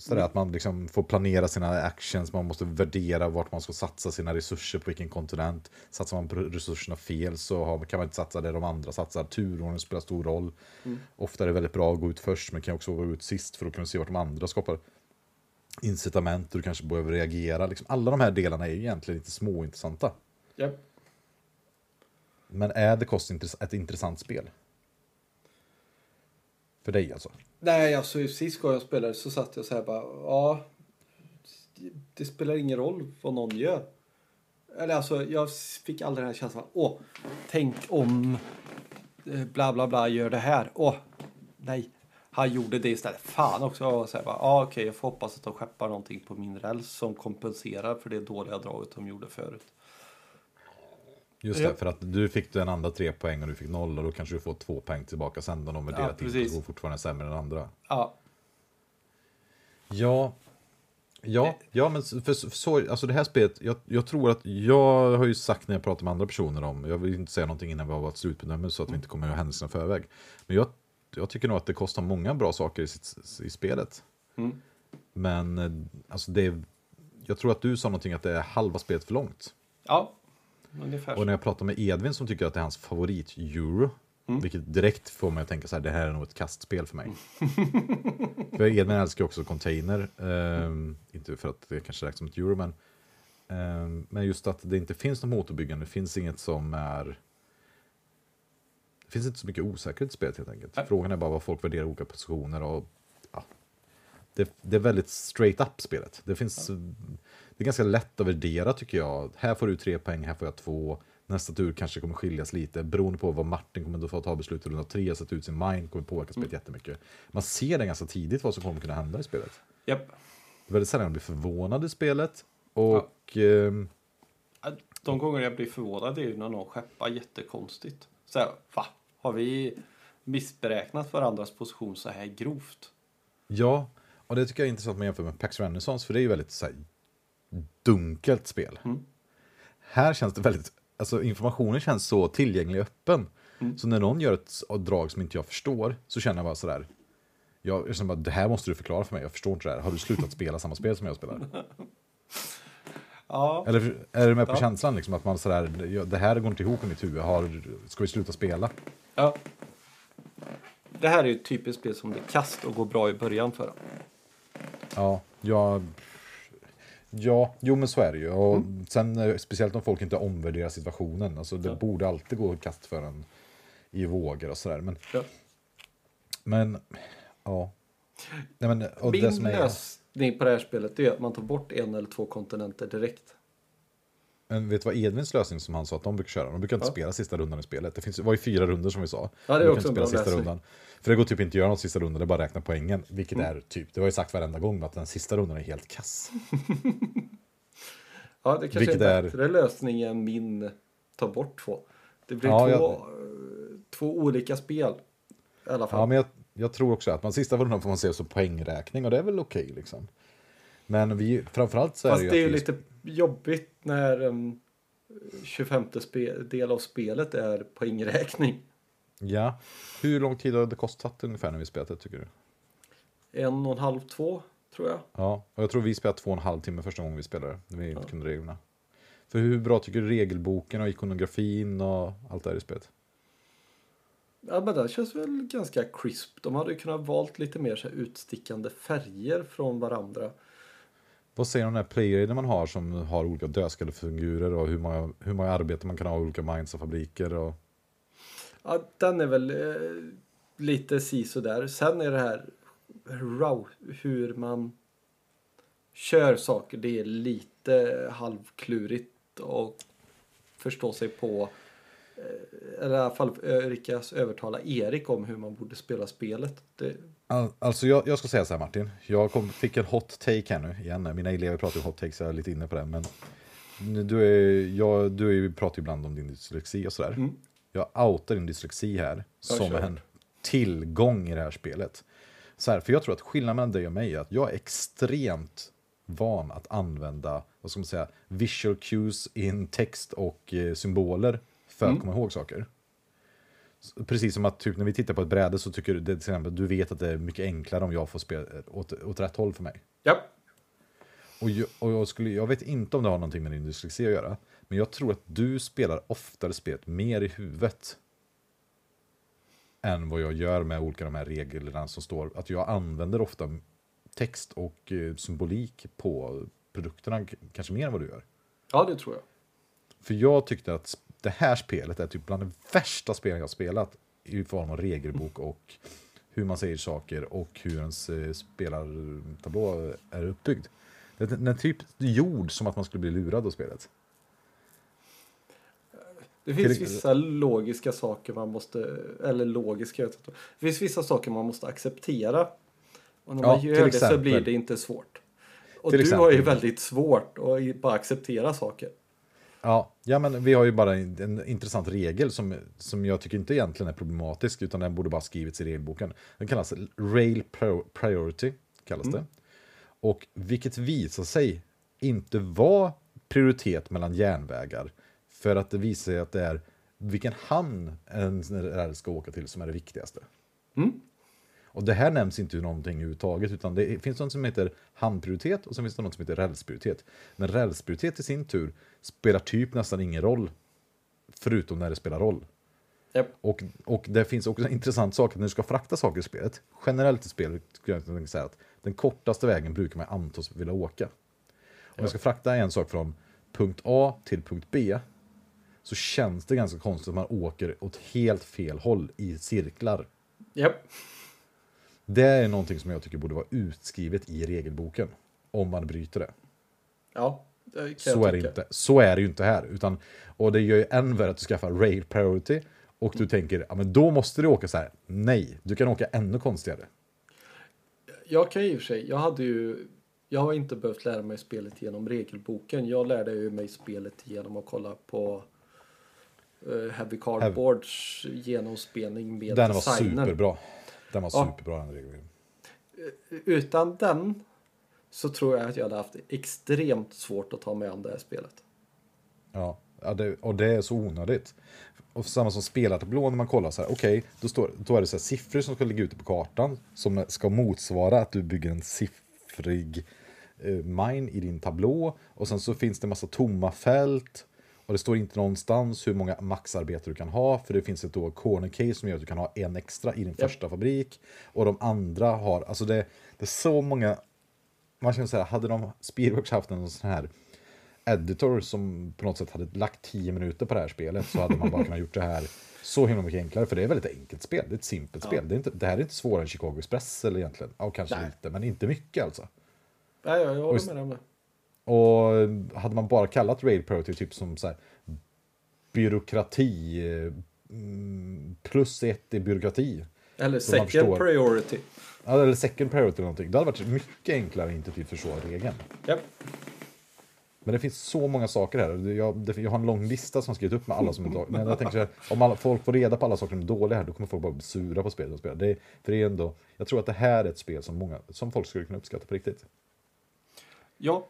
Sådär att man liksom får planera sina actions, man måste värdera vart man ska satsa sina resurser, på vilken kontinent. Satsar man på resurserna fel så kan man inte satsa där de andra satsar. Turordningen spelar stor roll. Mm. Ofta är det väldigt bra att gå ut först, men kan också gå ut sist för att kunna se vart de andra skapar incitament och du kanske behöver reagera. Liksom, alla de här delarna är ju egentligen inte småintressanta. Japp. Men är The Cost ett intressant spel? För dig alltså? Nej, alltså sist gången jag spelade så satt jag så här bara, ja, det spelar ingen roll vad någon gör. Eller alltså, jag fick aldrig den här känslan, åh, tänk om eh, bla bla bla gör det här. Åh, nej, han gjorde det istället. Fan också. Jag var så här bara, ah, okej, jag får hoppas att de skeppar någonting på min räls som kompenserar för det dåliga draget de gjorde förut. Just det, för att du fick den andra tre poäng och du fick noll och då kanske du får två poäng tillbaka sen då de värderar Ja, till precis. och fortfarande sämre än andra. Ja, Ja, ja, ja men för, så, alltså det här spelet, jag, jag tror att, jag har ju sagt när jag pratar med andra personer om, jag vill inte säga någonting innan vi har varit slutbedömare så att vi inte kommer händelserna i förväg. Men jag, jag tycker nog att det kostar många bra saker i, sitt, i spelet. Mm. Men eh, alltså det jag tror att du sa någonting att det är halva spelet för långt. ja, ungefär Och när jag pratar med Edvin som tycker att det är hans favorit-euro, Mm. vilket direkt får mig att tänka så här, det här är nog ett kastspel för mig. för Edvin älskar också container, ehm, inte för att det kanske räknas som ett euro, men, ehm, men just att det inte finns något motorbyggande, det finns inget som är det finns inte så mycket osäkerhet i spelet helt enkelt. Nej. Frågan är bara vad folk värderar olika positioner och ja, det, det är väldigt straight up spelet. Det finns det är ganska lätt att värdera tycker jag. Här får du tre poäng, här får jag två. Nästa tur kanske kommer skiljas lite beroende på vad Martin kommer att få ta beslut i runda tre, sätta ut sin mind, kommer påverka spelet jättemycket. Man ser det ganska tidigt vad som kommer kunna hända i spelet. Japp. Det är väldigt sällan jag blir förvånad i spelet. Och ehm, De gånger jag blir förvånad är ju när någon skeppar jättekonstigt. Så här, va? Har vi missberäknat varandras position så här grovt? ja, och det tycker jag är intressant med jämför med Pax Renaissance, för det är ju väldigt så här, dunkelt spel. Mm. Här känns det väldigt, alltså informationen känns så tillgänglig och öppen. Mm. Så när någon gör ett drag som inte jag förstår, så känner jag bara sådär, jag jag känner bara, det här måste du förklara för mig, jag förstår inte det här. Har du slutat spela samma spel som jag spelar? Ja, Eller är du med på Ja. känslan liksom att man sådär, det här går inte ihop i mitt huvud, har, ska vi sluta spela? ja. Det här är ju ett typiskt spel som blir kast och går bra i början för. Ja, ja, ja, jo men så är det ju. Och sen eh, speciellt om folk inte omvärderar situationen. Alltså det Ja. borde alltid gå kast för en i vågor och sådär. Men, Ja. men ja. Nej, men, och det Min som är, lösning på det här spelet är att man tar bort en eller två kontinenter direkt. men vet du vad Edvins lösning som han sa att de brukar köra? De brukar inte Ja. spela sista rundan i spelet. Det finns, det var ju fyra runder som vi sa. Ja, det är de också en bra lösning. För det går typ inte att göra något sista rundan, det är bara att räkna poängen. Vilket Mm. är typ, det har jag sagt varenda gång, att den sista rundan är helt kass. Ja, det kanske Vilket är är- en bättre lösning än min ta bort två. Det blir Ja, två, jag- eh, två olika spel. I alla fall. Ja, men jag, jag tror också att man sista rundan får man se så poängräkning och det är väl okej liksom. Men vi, framförallt så är Fast det ju det är ju lite jobbigt när um, 25 spe, del av spelet är poängräkning. Ja. Hur lång tid har det kostat ungefär när vi spelat det tycker du? En och en halv, två tror jag. Ja, och jag tror vi spelade två och en halv timme första gången vi spelade. När vi inte kunde reglerna. För hur bra tycker du regelboken och ikonografin och allt det här i spelet? Ja, men det känns väl ganska crisp. De hade ju kunnat valt lite mer så här utstickande färger från varandra. Vad säger du om den här player man har som har olika dödskallefigurer och hur många, hur många arbeten man kan ha i olika mines och fabriker? Och... Ja, den är väl eh, lite si där. Sen är det här raw, hur man kör saker. Det är lite halvklurigt att förstå sig på. Eh, eller i alla fall eh, lyckas övertala Erik om hur man borde spela spelet. Det, All, alltså jag, jag ska säga så här Martin, jag kom, fick en hot take här nu igen. Mina elever pratar ju hot take så jag är lite inne på det. Men du, är, jag, du är, pratar ju ibland om din dyslexi och sådär. Mm. Jag outar din dyslexi här som kör. en tillgång i det här spelet. Så här, för jag tror att skillnaden mellan dig och mig är att jag är extremt van att använda vad ska man säga, visual cues in text och eh, symboler för att Mm. komma ihåg saker. Precis som att typ när vi tittar på ett bräde så tycker du till exempel du vet att det är mycket enklare om jag får spela åt, åt rätt håll för mig. Ja. Och, jag, och jag, skulle, jag vet inte om det har någonting med din dyslexi att göra, men jag tror att du spelar oftare spelet mer i huvudet än vad jag gör med olika de här reglerna som står. Att jag använder ofta text och eh, symbolik på produkterna kanske mer än vad du gör. Ja, det tror jag. För jag tyckte att det här spelet är typ bland de värsta spelen jag har spelat i form av regelbok och hur man säger saker och hur ens eh, spelartablå är uppbyggd. Den är typ gjord som att man skulle bli lurad av spelet. Det finns vissa logiska saker man måste, eller logiska, jag vet inte. det finns vissa saker man måste acceptera. Och när Ja, man gör det så exempel. blir det inte svårt. Och du har ju exempel. väldigt svårt att bara acceptera saker. Ja, ja, men vi har ju bara en, en intressant regel som, som jag tycker inte egentligen är problematisk, utan den borde bara skrivits i regelboken. Den kallas Rail Priority, kallas det. Och vilket visar sig inte vara prioritet mellan järnvägar, för att det visar att det är vilken hamn en räls ska åka till som är det viktigaste. Mm. Och det här nämns inte någonting överhuvudtaget, utan det finns något som heter hamnprioritet och sen finns det något som heter rälsprioritet. Men rälsprioritet i sin tur spelar typ nästan ingen roll, förutom när det spelar roll. Japp. Och, och det finns också en intressant sak, att när du ska frakta saker i spelet, generellt i spelet skulle jag säga att den kortaste vägen brukar man antas vilja åka. Om jag ska frakta en sak från punkt A till punkt B, så känns det ganska konstigt att man åker åt helt fel håll i cirklar. Japp. Det är någonting som jag tycker borde vara utskrivet i regelboken. Om man bryter det. Ja, det Så är, det tycka. inte, så är det ju inte här. Utan, och det gör ju än värre att du skaffar rail priority. Och du tänker, ja men då måste du åka så här. Nej, du kan åka ännu konstigare. Jag kan i och för sig, jag hade ju jag har inte behövt lära mig spelet genom regelboken. Jag lärde ju mig spelet genom att kolla på Heavy Cardboards genomspelning med Den var designen. superbra. Den var Ja. superbra den regeln. Utan den så tror jag att jag hade haft extremt svårt att ta mig an det här spelet. Ja, ja det, och det är så onödigt. Och samma som spelartablån när man kollar så här, okej, då, står, då är det så här siffror som ska ligga ute på kartan som ska motsvara att du bygger en siffrig eh, mine i din tablå. Och sen så finns det massa tomma fält. Och det står inte någonstans hur många maxarbetare du kan ha, för det finns ett då corner case som gör att du kan ha en extra i din Japp. första fabrik. Och de andra har, alltså det, det är så många, man så här, hade de Speedworks haft en sån här editor som på något sätt hade lagt 10 minuter på det här spelet så hade man bara kunnat gjort det här så himla mycket enklare. För det är ett väldigt enkelt spel. Det är ett simpelt spel. Det, är inte, det här är inte svårare än Chicago Express eller egentligen. Ja, kanske Nej. lite, men inte mycket alltså. Nej, jag, håller med. Och hade man bara kallat Rail Priority typ som så här, byråkrati mm, plus ett i byråkrati. Eller second förstår. priority. Ja, Eller second priority eller någonting. Det hade varit mycket enklare att inte typ förstå regeln. Japp. Men det finns så många saker här. Jag, det, jag har en lång lista som jag skrivit upp med alla som är dåliga. Men jag tänker så här, om alla, folk får reda på alla saker som är dåliga här, då kommer folk bara bli sura på spelet och spela. Det, är- för det är ändå, jag tror att det här är ett spel som, många, som folk skulle kunna uppskatta på riktigt. Ja,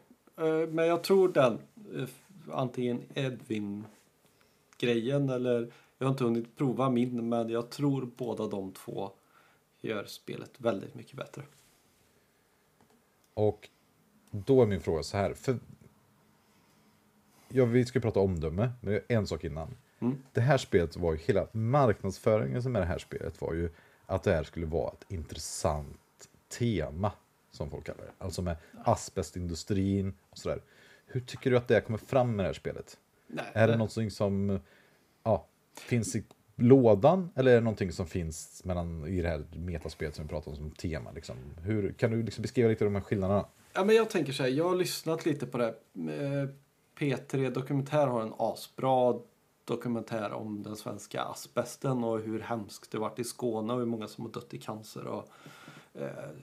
men jag tror den, eh, antingen Edvin-grejen eller jag har inte hunnit prova min, men jag tror båda de två gör spelet väldigt mycket bättre. Och då är min fråga så här. För ja, vi ska prata omdöme, men en sak innan. Mm. Det här spelet var ju hela marknadsföringen som är det här spelet var ju att det här skulle vara ett intressant tema, som folk kallar det. Alltså med asbestindustrin och sådär. Hur tycker du att det kommer fram med det här spelet? Nej, Är det någonting som ja, finns i lådan eller är det någonting som finns mellan, i det här metaspelet som vi pratar om som tema? Liksom? Hur, kan du liksom beskriva lite de här skillnaderna? Ja, men jag tänker så här, jag har lyssnat lite på det. Eh, P3 Dokumentär har en asbra dokumentär om den svenska asbesten och hur hemskt det varit i Skåne och hur många som har dött i cancer och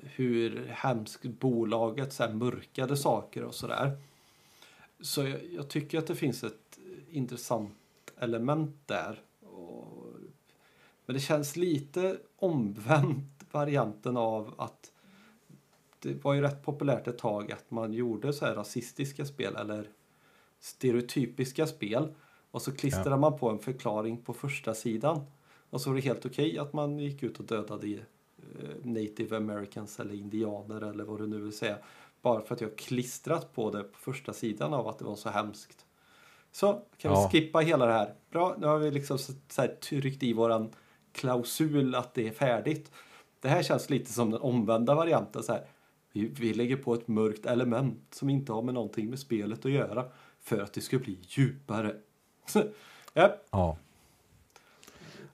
hur hemskt bolaget så mörkade saker och sådär. Så jag, jag tycker att det finns ett intressant element där. Och, men det känns lite omvänt varianten av att det var ju rätt populärt ett tag att man gjorde så här rasistiska spel eller stereotypiska spel och så klistrade man på en förklaring på första sidan Och så var det helt okej att man gick ut och dödade eh, native americans eller indianer eller vad du nu vill säga. Bara för att jag klistrat på det på första sidan av att det var så hemskt. Så kan Ja. vi skippa hela det här. Bra, nu har vi liksom så, så här tryckt i våran klausul att det är färdigt. Det här känns lite som den omvända varianten. Så här. Vi, vi lägger på ett mörkt element som inte har med någonting med spelet att göra för att det ska bli djupare. ja, Ja.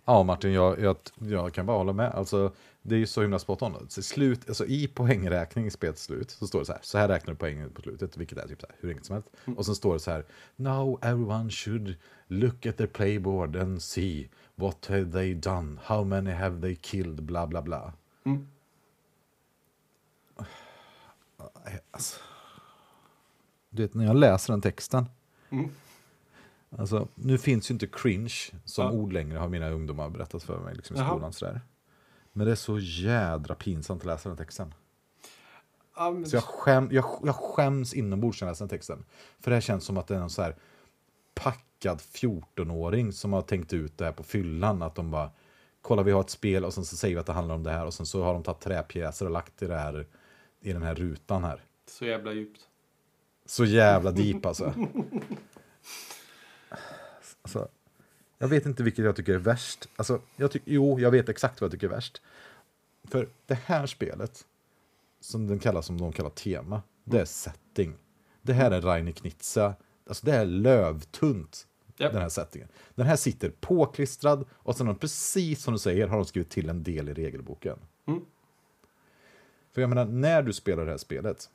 Ja, Martin, jag, jag, jag kan bara hålla med. Alltså, det är ju så himla spot on. Så i slut, alltså, I poängräkning i spelets slut så står det så här. Så här räknar du poängen på slutet, vilket är typ så här, hur enkelt som helst. Och sen står det så här. Now everyone should look at their playboard and see what have they done, how many have they killed, bla bla bla. Mm. Alltså, du vet, när jag läser den texten. Mm. Alltså, nu finns ju inte cringe som Ja. ord längre, har mina ungdomar berättat för mig liksom, i skolan. Sådär. Men det är så jädra pinsamt att läsa den texten. ja, men, Så jag, skäm, jag, jag skäms inombords när jag läser den texten. För det känns som att det är en så här packad 14-åring som har tänkt ut det här på fyllan. Att de bara, kolla vi har ett spel och sen så säger vi att det handlar om det här. Och sen så har de tagit träpjäser och lagt i, det här, i den här rutan här. så jävla djupt. Så jävla deep alltså. alltså. Jag vet inte vilket jag tycker är värst. Alltså, jag tyck, jo, jag vet exakt vad jag tycker är värst. För det här spelet, som den kallas som de kallar tema, det är setting. Det här är Rainer Knizia. Alltså det är lövtunt, Japp. den här settingen. Den här sitter påklistrad och sen har de, precis som du säger har de skrivit till en del i regelboken. Mm. För jag menar, när du spelar det här spelet,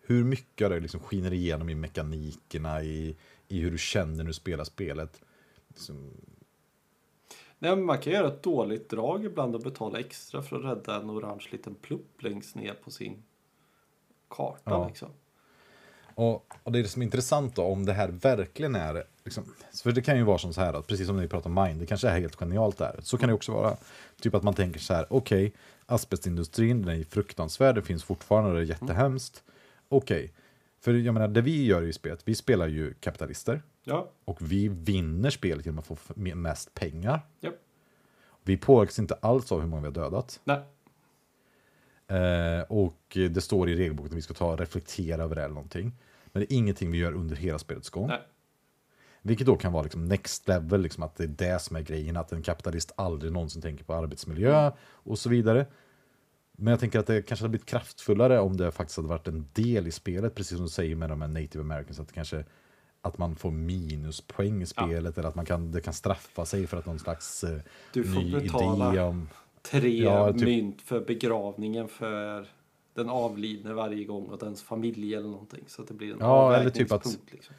hur mycket av det liksom skiner igenom i mekanikerna, i, i hur du känner när du spelar spelet. Liksom, Nej, men man kan göra ett dåligt drag ibland och betala extra för att rädda en orange liten plupp längst ner på sin karta. Ja. Liksom. och, och det är det som är intressant då, om det här verkligen är, liksom, för det kan ju vara som så här, att precis som när vi pratar om Mind, det kanske är helt genialt där. Så kan det också vara, typ att man tänker så här, okej, asbestindustrin, den är fruktansvärd, det finns fortfarande, det är jättehemskt. Okej, för jag menar, det vi gör i spelet, vi spelar ju kapitalister, Ja, och vi vinner spelet genom att få mest pengar. ja. Vi påverkas inte alls av hur många vi har dödat. Nej. Eh, och det står i regelboken att vi ska ta reflektera över det eller någonting. Men det är ingenting vi gör under hela spelets gång. Nej. Vilket då kan vara liksom next level, liksom att det är det som är grejen. Att en kapitalist aldrig någonsin tänker på arbetsmiljö och så vidare. Men jag tänker att det kanske hade blivit kraftfullare om det faktiskt hade varit en del i spelet, precis som du säger med de här native americans, att kanske att man får minuspoäng i spelet eller att man kan, det kan straffa sig för att någon slags eh, Du får ny betala idé om... Tre Ja, typ- mynt för begravningen för den avlidne varje gång och dens familj eller någonting. Så att det blir en Ja, eller typ att- Liksom.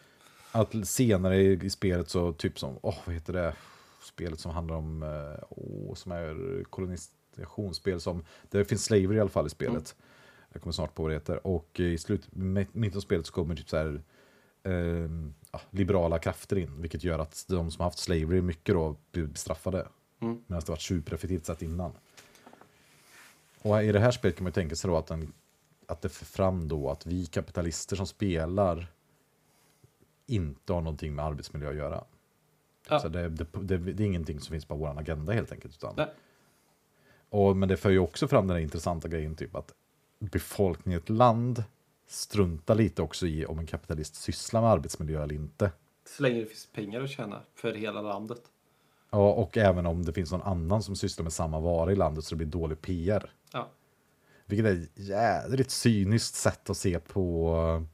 Att senare i, spelet så, typ som, åh vad heter det, spelet som handlar om, eh, åh, som är kolonisationsspel som, det finns slavery i alla fall i spelet. Jag kommer snart på vad det heter. Och i slut, mitten av spelet så kommer typ så här, eh, liberala krafter in, vilket gör att de som har haft slavery mycket då blir bestraffade. Mm. Medan det varit supereffektivt sett innan. Och i det här spelet kan man ju tänka sig då att, den, att det för fram då att vi kapitalister som spelar inte har någonting med arbetsmiljö att göra. Ja. Så det, det, det, det är ingenting som finns på vår agenda helt enkelt. Utan. Nej. Och, men det för ju också fram den här intressanta grejen, typ att befolkningen i ett land struntar lite också i om en kapitalist sysslar med arbetsmiljö eller inte. Så länge det finns pengar att tjäna för hela landet. Ja, och även om det finns någon annan som sysslar med samma vara i landet så det blir dålig PR. Ja. Vilket är ett jädrigt cyniskt sätt att se på,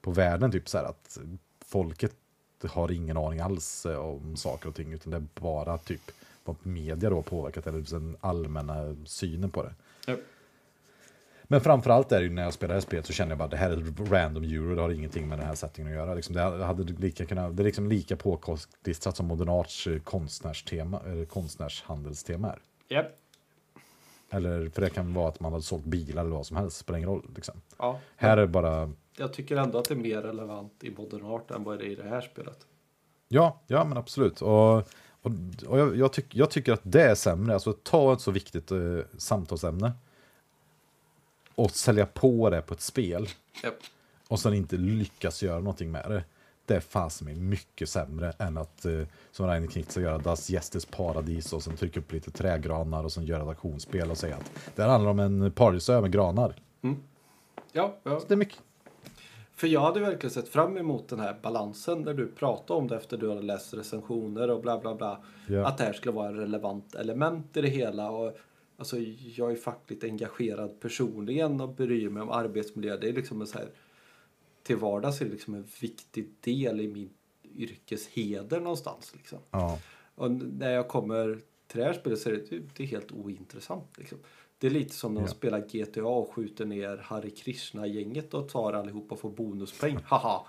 på världen. Typ så här att folket har ingen aning alls om saker och ting. Utan det är bara typ vad media då har påverkat eller den allmänna synen på det. Ja. Men framförallt är det ju när jag spelar spelet så känner jag bara det här är random euro, det har ingenting med den här settingen att göra. Liksom det hade lika kunnat, det är liksom lika påklistrat som Modern Arts eh, konstnärstema, eller konstnärshandelstema är. Japp. Eller för det kan vara att man hade sålt bilar eller vad som helst, spelar ingen roll. Liksom. Ja. Här är bara, Jag tycker ändå att det är mer relevant i modern art än vad det är i det här spelet. ja, ja men absolut. Och, och, och jag, jag, tyck, jag tycker att det är sämre, alltså ta ett så viktigt eh, samtalsämne och sälja på det på ett spel Japp. och sen inte lyckas göra någonting med det. det är fasen mig mycket sämre än att eh, som Rainer Knitzer göra Das Gästes Paradis och sen trycka upp lite trägranar och sen göra ett auktionsspel och säga att det här handlar om en paradisö med granar. Ja, ja. Så det är mycket. För jag hade verkligen sett fram emot den här balansen när du pratade om det efter du hade läst recensioner och bla bla bla. Ja. Att det här skulle vara en relevant element i det hela. Och, alltså, jag är fackligt engagerad personligen och bryr mig om arbetsmiljö. Det är liksom en så här, till vardags är det liksom en viktig del i min yrkesheder någonstans. Liksom. Ja. Och när jag kommer till det här spelet så är det, det är helt ointressant. Liksom. Det är lite som när man Ja. spelar GTA och skjuter ner Hare Krishna-gänget och tar allihopa och får bonuspoäng. Haha!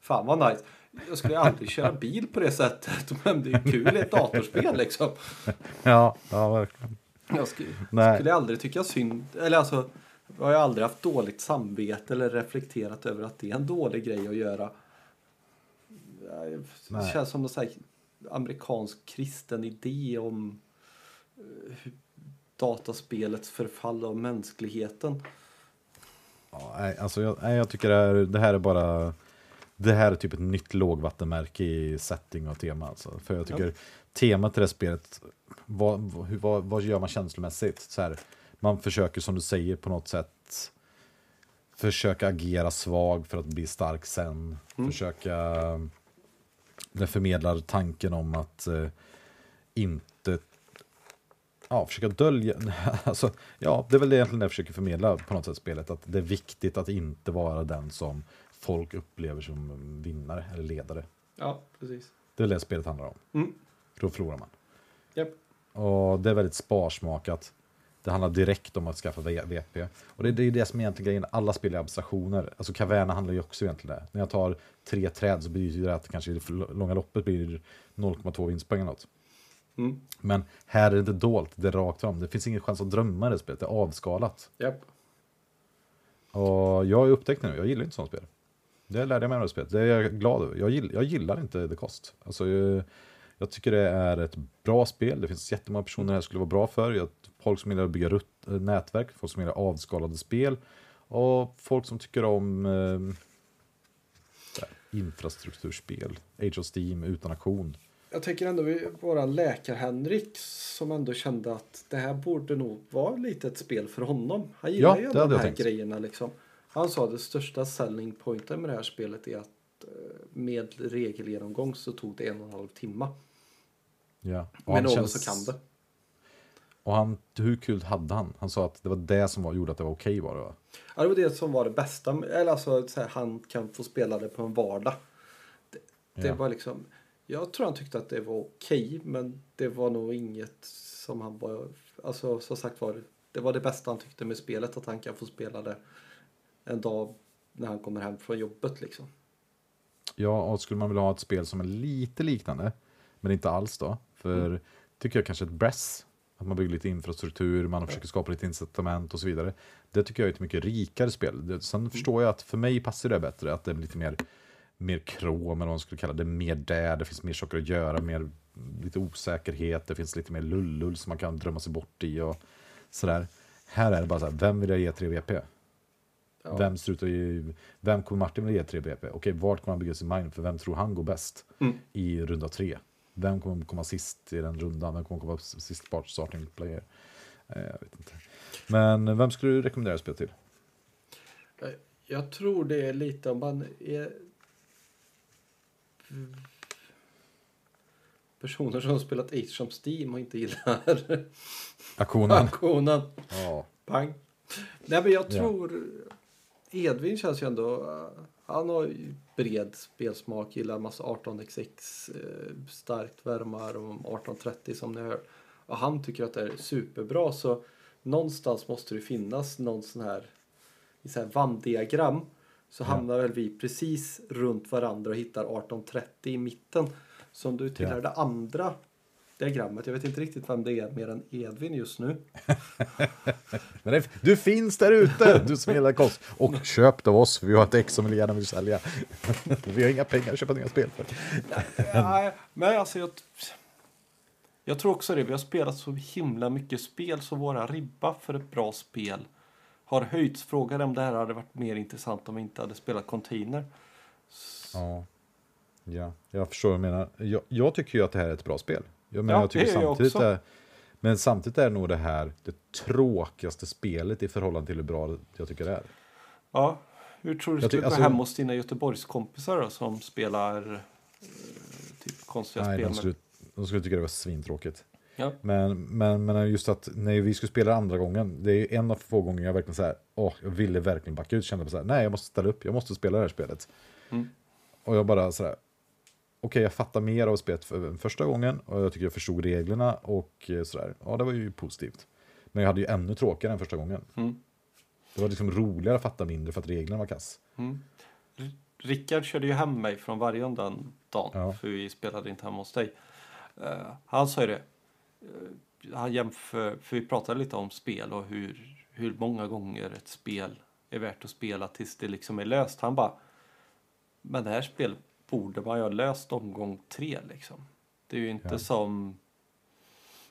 Fan vad nice. Jag skulle aldrig köra bil på det sättet. Men det är kul i ett datorspel liksom. Ja, ja, verkligen. Jag skulle, skulle aldrig tycka synd. Eller alltså. Jag har aldrig haft dåligt samvete eller reflekterat över att det är en dålig grej att göra. Det Nej. känns som här amerikansk kristen idé om eh, dataspelets förfall av mänskligheten. Ja, nej, alltså jag, nej, jag tycker det här, det här är bara Det här är typ ett nytt lågvattenmärke i setting och tema alltså. För jag tycker temat till det här spelet vad, vad, vad, gör man känslomässigt? Så här, man försöker som du säger på något sätt Försöka agera svag för att bli stark sen Försöka Det förmedlar tanken om att eh, inte ja, försöka dölja, alltså, ja, det är väl egentligen det jag försöker förmedla på något sätt spelet, att det är viktigt att inte vara den som folk upplever som vinnare eller ledare. Ja, precis. Det är det spelet handlar om. Mm. Då förlorar man. Japp. Och det är väldigt sparsmakat. Det handlar direkt om att skaffa VP. Och det, det är det som är egentligen grejen, alla spel är abstraktioner. Alltså Caverna handlar ju också egentligen det. När jag tar tre träd så betyder det att kanske i det långa loppet blir 0,2 vinstpoäng eller något. Mm. Men här är det inte dolt, det är rakt fram. Det finns ingen chans att drömma i det spelet, det är avskalat. Japp. Och jag har upptäckt det nu, jag gillar inte sånt spel. Det lärde jag mig av det spelet, det är jag glad över. Jag, gill, jag gillar inte The Cost. Alltså, jag, jag tycker det är ett bra spel, det finns jättemånga personer här skulle vara bra för. Jag, folk som gillar att bygga rutt, eh, nätverk, folk som gillar avskalade spel. Och folk som tycker om eh, infrastrukturspel, Age of Steam utan aktion. Jag tycker ändå våran läkar-Henrik som ändå kände att det här borde nog vara lite ett spel för honom. Han gillar Ja, ju de här tänkt. grejerna liksom. Han sa att det största selling pointen med det här spelet är att eh, med regelgenomgång så tog det en och en halv timme. Ja. Och han någon känns- så kan det. Och han, hur kul hade han? Han sa att det var det som var, gjorde att det var okej bara. Va? Ja, det var det som var det bästa. Eller alltså så här, han kan få spela det på en vardag. Det, det Ja. var liksom. Jag tror han tyckte att det var okej, men det var nog inget som han var. Alltså som sagt var, det var det bästa han tyckte med spelet att han kan få spela det en dag när han kommer hem från jobbet liksom. Ja, och skulle man vilja ha ett spel som är lite liknande, men inte alls då, för tycker jag kanske ett Bress, att man bygger lite infrastruktur, man försöker skapa lite incitament och så vidare. Det tycker jag är ett mycket rikare spel. Sen förstår jag att för mig passar det bättre, att det är lite mer, mer krom, eller vad man skulle kalla det, mer där, det finns mer saker att göra, mer lite osäkerhet, det finns lite mer lullull som man kan drömma sig bort i och sådär. Här är det bara så här, vem vill jag ge 3 VP? Ja. Vem, slutar i, vem kommer Martin vilja ge 3 BP? Okej, vart kommer han bygga sin mind? För vem tror han går bäst Mm. i runda tre? Vem kommer komma sist i den rundan? Vem kommer komma sist på starting player? Eh, Jag vet inte. Men vem skulle du rekommendera spel till? Jag- Jag tror det är lite om man är personer som har spelat Age of Steam och inte gillar Aktionen? aktionen. Ja. Pang. Nej men jag Ja. tror Edvin känns ju ändå han har ju bred spelsmak, gillar massa 18xx, uh, starkt värmar och 1830 som ni hör. Och han tycker att det är superbra så någonstans måste det finnas någon sån här i så här vanddiagram så hamnar väl vi precis runt varandra och hittar 1830 i mitten. Så om du tillhör det andra diagrammet, jag vet inte riktigt vem det är mer än Edvin just nu. Du finns där ute, du som gillar kost. Och köp av oss, för vi har ett ex som vi gärna vill sälja. vi har inga pengar att köpa nya spel för. Nej, men alltså jag, jag tror också det. Vi har spelat så himla mycket spel så våra ribba för ett bra spel har höjts. Frågan om det här hade varit mer intressant om vi inte hade spelat container. Ja. Ja, jag förstår vad du menar. Jag, jag tycker ju att det här är ett bra spel. Jag, men Ja, jag tycker jag samtidigt också. är, Men samtidigt är nog det här det tråkigaste spelet i förhållande till hur bra jag tycker det är. Ja, hur tror du det Jag skulle gå alltså- hem hos dina Göteborgskompisar då, som spelar eh, typ konstiga Nej, spel? de skulle, de skulle tycka det var svintråkigt. Ja. Men, men, men just att när vi skulle spela andra gången, det är en av få gånger jag verkligen så här, åh, jag ville verkligen backa ut, kände på så här, nej, jag måste ställa upp, jag måste spela det här spelet. Mm. Och jag bara så här, okej, jag fattar mer av spelet för första gången och jag tycker jag förstod reglerna och eh, så där. Ja, det var ju positivt. Men jag hade ju ännu tråkigare än första gången. Mm. Det var liksom roligare att fatta mindre för att reglerna var kass. Mm. Rickard körde ju hem mig från Vargön den dagen, Ja. för vi spelade inte hemma hos dig. Eh, han sa ju det. Eh, han jämför, för vi pratade lite om spel och hur, hur många gånger ett spel är värt att spela tills det liksom är löst. Han bara, men det här spelet borde man ju ha löst omgång tre liksom. Det är ju inte Ja. som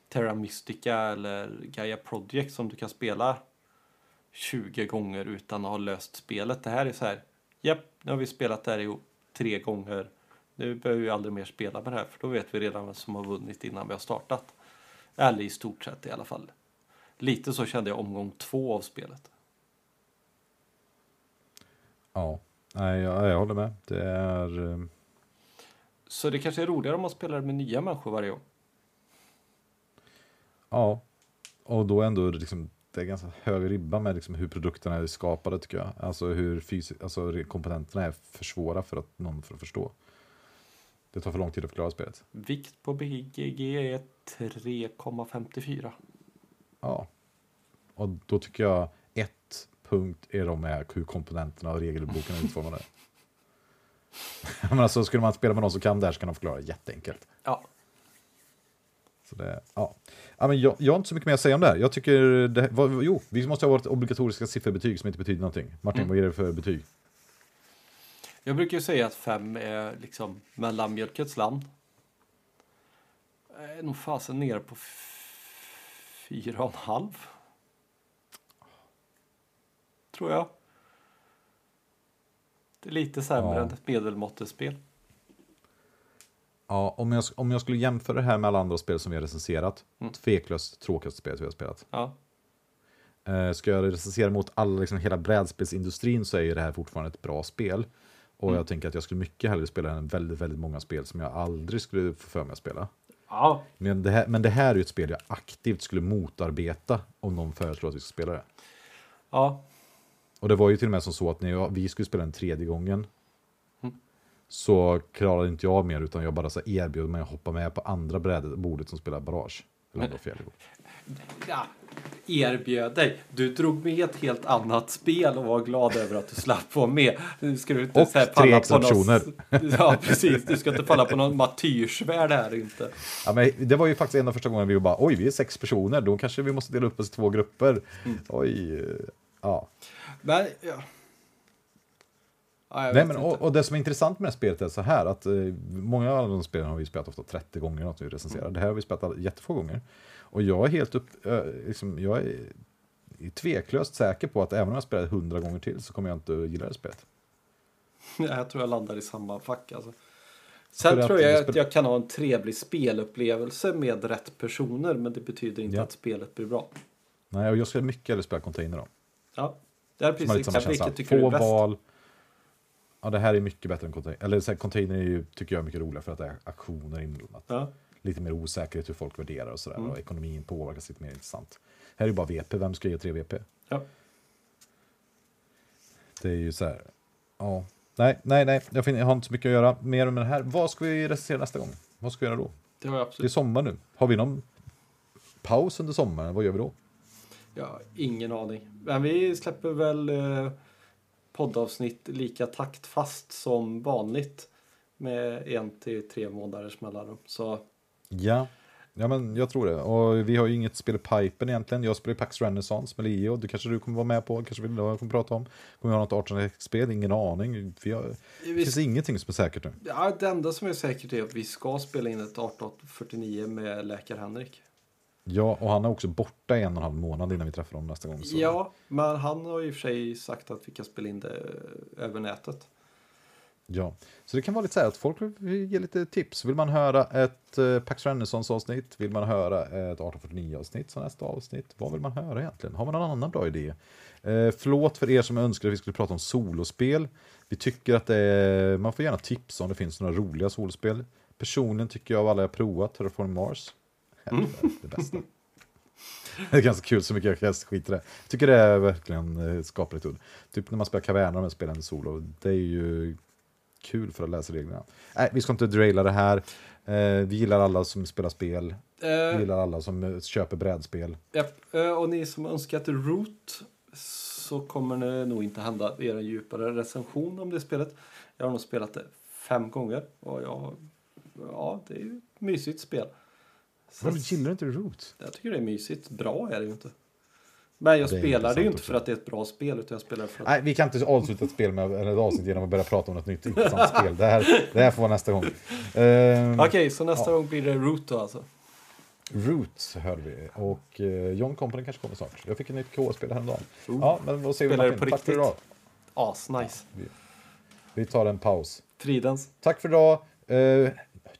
Terra Mystica eller Gaia Project som du kan spela 20 gånger utan att ha löst spelet. Det här är så här, japp, nu har vi spelat det här ihop tre gånger. Nu behöver vi aldrig mer spela med det här för då vet vi redan vem som har vunnit innan vi har startat. Eller i stort sett i alla fall. Lite så kände jag omgång två av spelet. Ja, nej, jag, jag håller med. Det är... eh, Så det kanske är roligare om man spelar med nya människor varje gång. Ja, och då ändå liksom, det är ganska hög ribba med liksom hur produkterna är skapade tycker jag. Alltså hur fysi- alltså komponenterna är för svåra för att någon för att förstå. Det tar för lång tid att förklara spelet. Vikt på BGG är 3,54. Ja. Och då tycker jag ett punkt är de med hur komponenterna och regelboken är utformade. Men alltså skulle man spela med någon som kan det här så kan de förklara jätteenkelt. Ja, Så det, ja. Ja, men jag, jag har inte så mycket mer att säga om det här. Jag tycker, det, vad, jo, vi måste ha vårt obligatoriska sifferbetyg som inte betyder någonting. Martin, Mm. vad är det för betyg? Jag brukar ju säga att fem är liksom mellanmjölkets land. Jag är nog fasen nere på fyra och en halv. Tror jag. Det är lite sämre Ja. än ett medelmåttespel. Ja, om jag, om jag skulle jämföra det här med alla andra spel som vi har recenserat, Mm. tveklöst tråkigaste spelet vi har spelat. Ja. Eh, ska jag recensera mot alla, liksom, hela brädspelsindustrin så är ju det här fortfarande ett bra spel. Och Mm. jag tänker att jag skulle mycket hellre spela än väldigt, väldigt många spel som jag aldrig skulle få för mig att spela. Ja, Men det, här, men det här är ett spel jag aktivt skulle motarbeta om någon föreslår att vi ska spela det. ja. Och det var ju till och med som så att när jag, vi skulle spela den tredje gången Mm. så klarade inte jag mer utan jag bara så erbjöd mig att hoppa med på andra brädet, bordet som spelar barrage. Eller om det var fjärde gången. ja. Erbjöd dig. Du drog med ett helt annat spel och var glad över att du slapp vara med. Nu ska du inte Och så här tre på någon-. Ja, precis. Du ska inte falla på någon martyrsvärd här inte. Ja, men det var ju faktiskt en av första gången vi bara oj, vi är sex personer, då kanske vi måste dela upp oss i två grupper. Mm. Oj, ja. Men, ja. ja Nej, men, och, och det som är intressant med det här spelet är så här att eh, många av de spelen har vi spelat ofta 30 gånger, något vi recenserar. Mm. Det här har vi spelat jättefå gånger. Och jag är helt upp, eh, liksom, jag är tveklöst säker på att även om jag spelar 100 gånger till så kommer jag inte gilla det spelet. Ja, jag tror jag landar i samma fack alltså. Sen tror jag att jag kan ha en trevlig spelupplevelse med rätt personer, men det betyder inte Ja. att spelet blir bra. Nej, och jag skulle mycket hellre spela container då. Ja, det är precis exakt vilket tycker du är bäst. val. Ja, det här är mycket bättre än container. Eller så här, container är ju, tycker jag är mycket roligare för att det är aktioner inblandat. Ja. Lite mer osäkerhet hur folk värderar och sådär. Mm. Och ekonomin påverkas lite mer intressant. Här är ju bara VP, vem ska ge tre VP? Ja. Det är ju så här, ja. Nej, nej, nej, jag, finner, jag har inte så mycket att göra mer med det här. Vad ska vi recensera nästa gång? Vad ska vi göra då? Det har jag Det är absolut sommar nu. Har vi någon paus under sommaren? Vad gör vi då? ja, ingen aning. Men vi släpper väl eh, poddavsnitt lika taktfast som vanligt med en till tre månaders mellanrum. Så Ja. ja, men jag tror det. Och vi har ju inget spel i pipen egentligen. Jag spelar ju Pax Renaissance med Leo. Det kanske du kommer vara med på. Kanske vill jag kommer prata om. Kommer vi ha något 18-spel? Ingen aning. Vi har, det vi, finns ingenting som är säkert nu. ja, det enda som är säkert är att vi ska spela in ett 1849 med läkare Henrik. Ja, och han är också borta i en och en halv månad innan vi träffar honom nästa gång. Så. Ja, men han har i och för sig sagt att vi kan spela in det över nätet. Ja, så det kan vara lite så här att folk vill ge lite tips. Vill man höra ett eh, Pax Renaissance avsnitt? Vill man höra ett 1849 avsnitt som nästa avsnitt? Vad vill man höra egentligen? Har man någon annan bra idé? Eh, förlåt för er som önskar att vi skulle prata om solospel. Vi tycker att det är, man får gärna tipsa om det finns några roliga solospel. Personligen tycker jag av alla jag provat, Terraform Mars, är det bästa. Det är ganska kul så mycket jag skiter i det. Jag tycker det är verkligen eh, skapligt udd. Typ när man spelar Kaverna och spelar en solo. Det är ju kul för att läsa reglerna. Nej, vi ska inte draila det här. Eh, vi gillar alla som spelar spel. Vi Eh, gillar alla som eh, köper brädspel. eh, och ni som önskat Root så kommer det nog inte hända er en djupare recension om det spelet. Jag har nog spelat det fem gånger och jag, ja, det är ju ett mysigt spel. Men gillar du inte Root? jag tycker det är mysigt. Bra är det ju inte. Men jag Det det ju inte för att det är ett bra spel utan jag spelar för att... Nej, vi kan inte avsluta ett spel med ett avsnitt genom att börja prata om ett nytt intressant spel. Det här, det här får vara nästa gång. Ehm, Okej, så nästa ja. gång blir det Root då alltså. Root hörde vi. Och eh, John Company kanske kommer snart. Jag fick ett nytt KO-spel häromdagen. Oh. Ja, men vad säger vi Spelar det Martin? Tack för idag. As-nice. Vi tar en paus. Fridens. Tack för idag. Eh,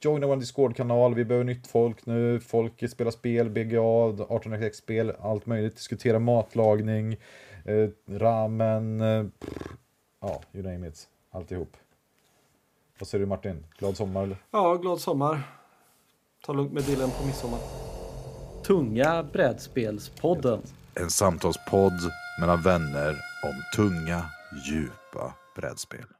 joina vår Discord-kanal. Vi behöver nytt folk nu. Folk spelar spel, BGA, 18xx-spel, allt möjligt. Diskutera matlagning, eh, ramen, eh, pff, ja, you name it. Alltihop. Vad säger du Martin? Glad sommar? Eller? Ja, glad sommar. Ta lugnt med Dylan på midsommar. Tunga brädspelspodden. En samtalspodd mellan vänner om tunga, djupa brädspel.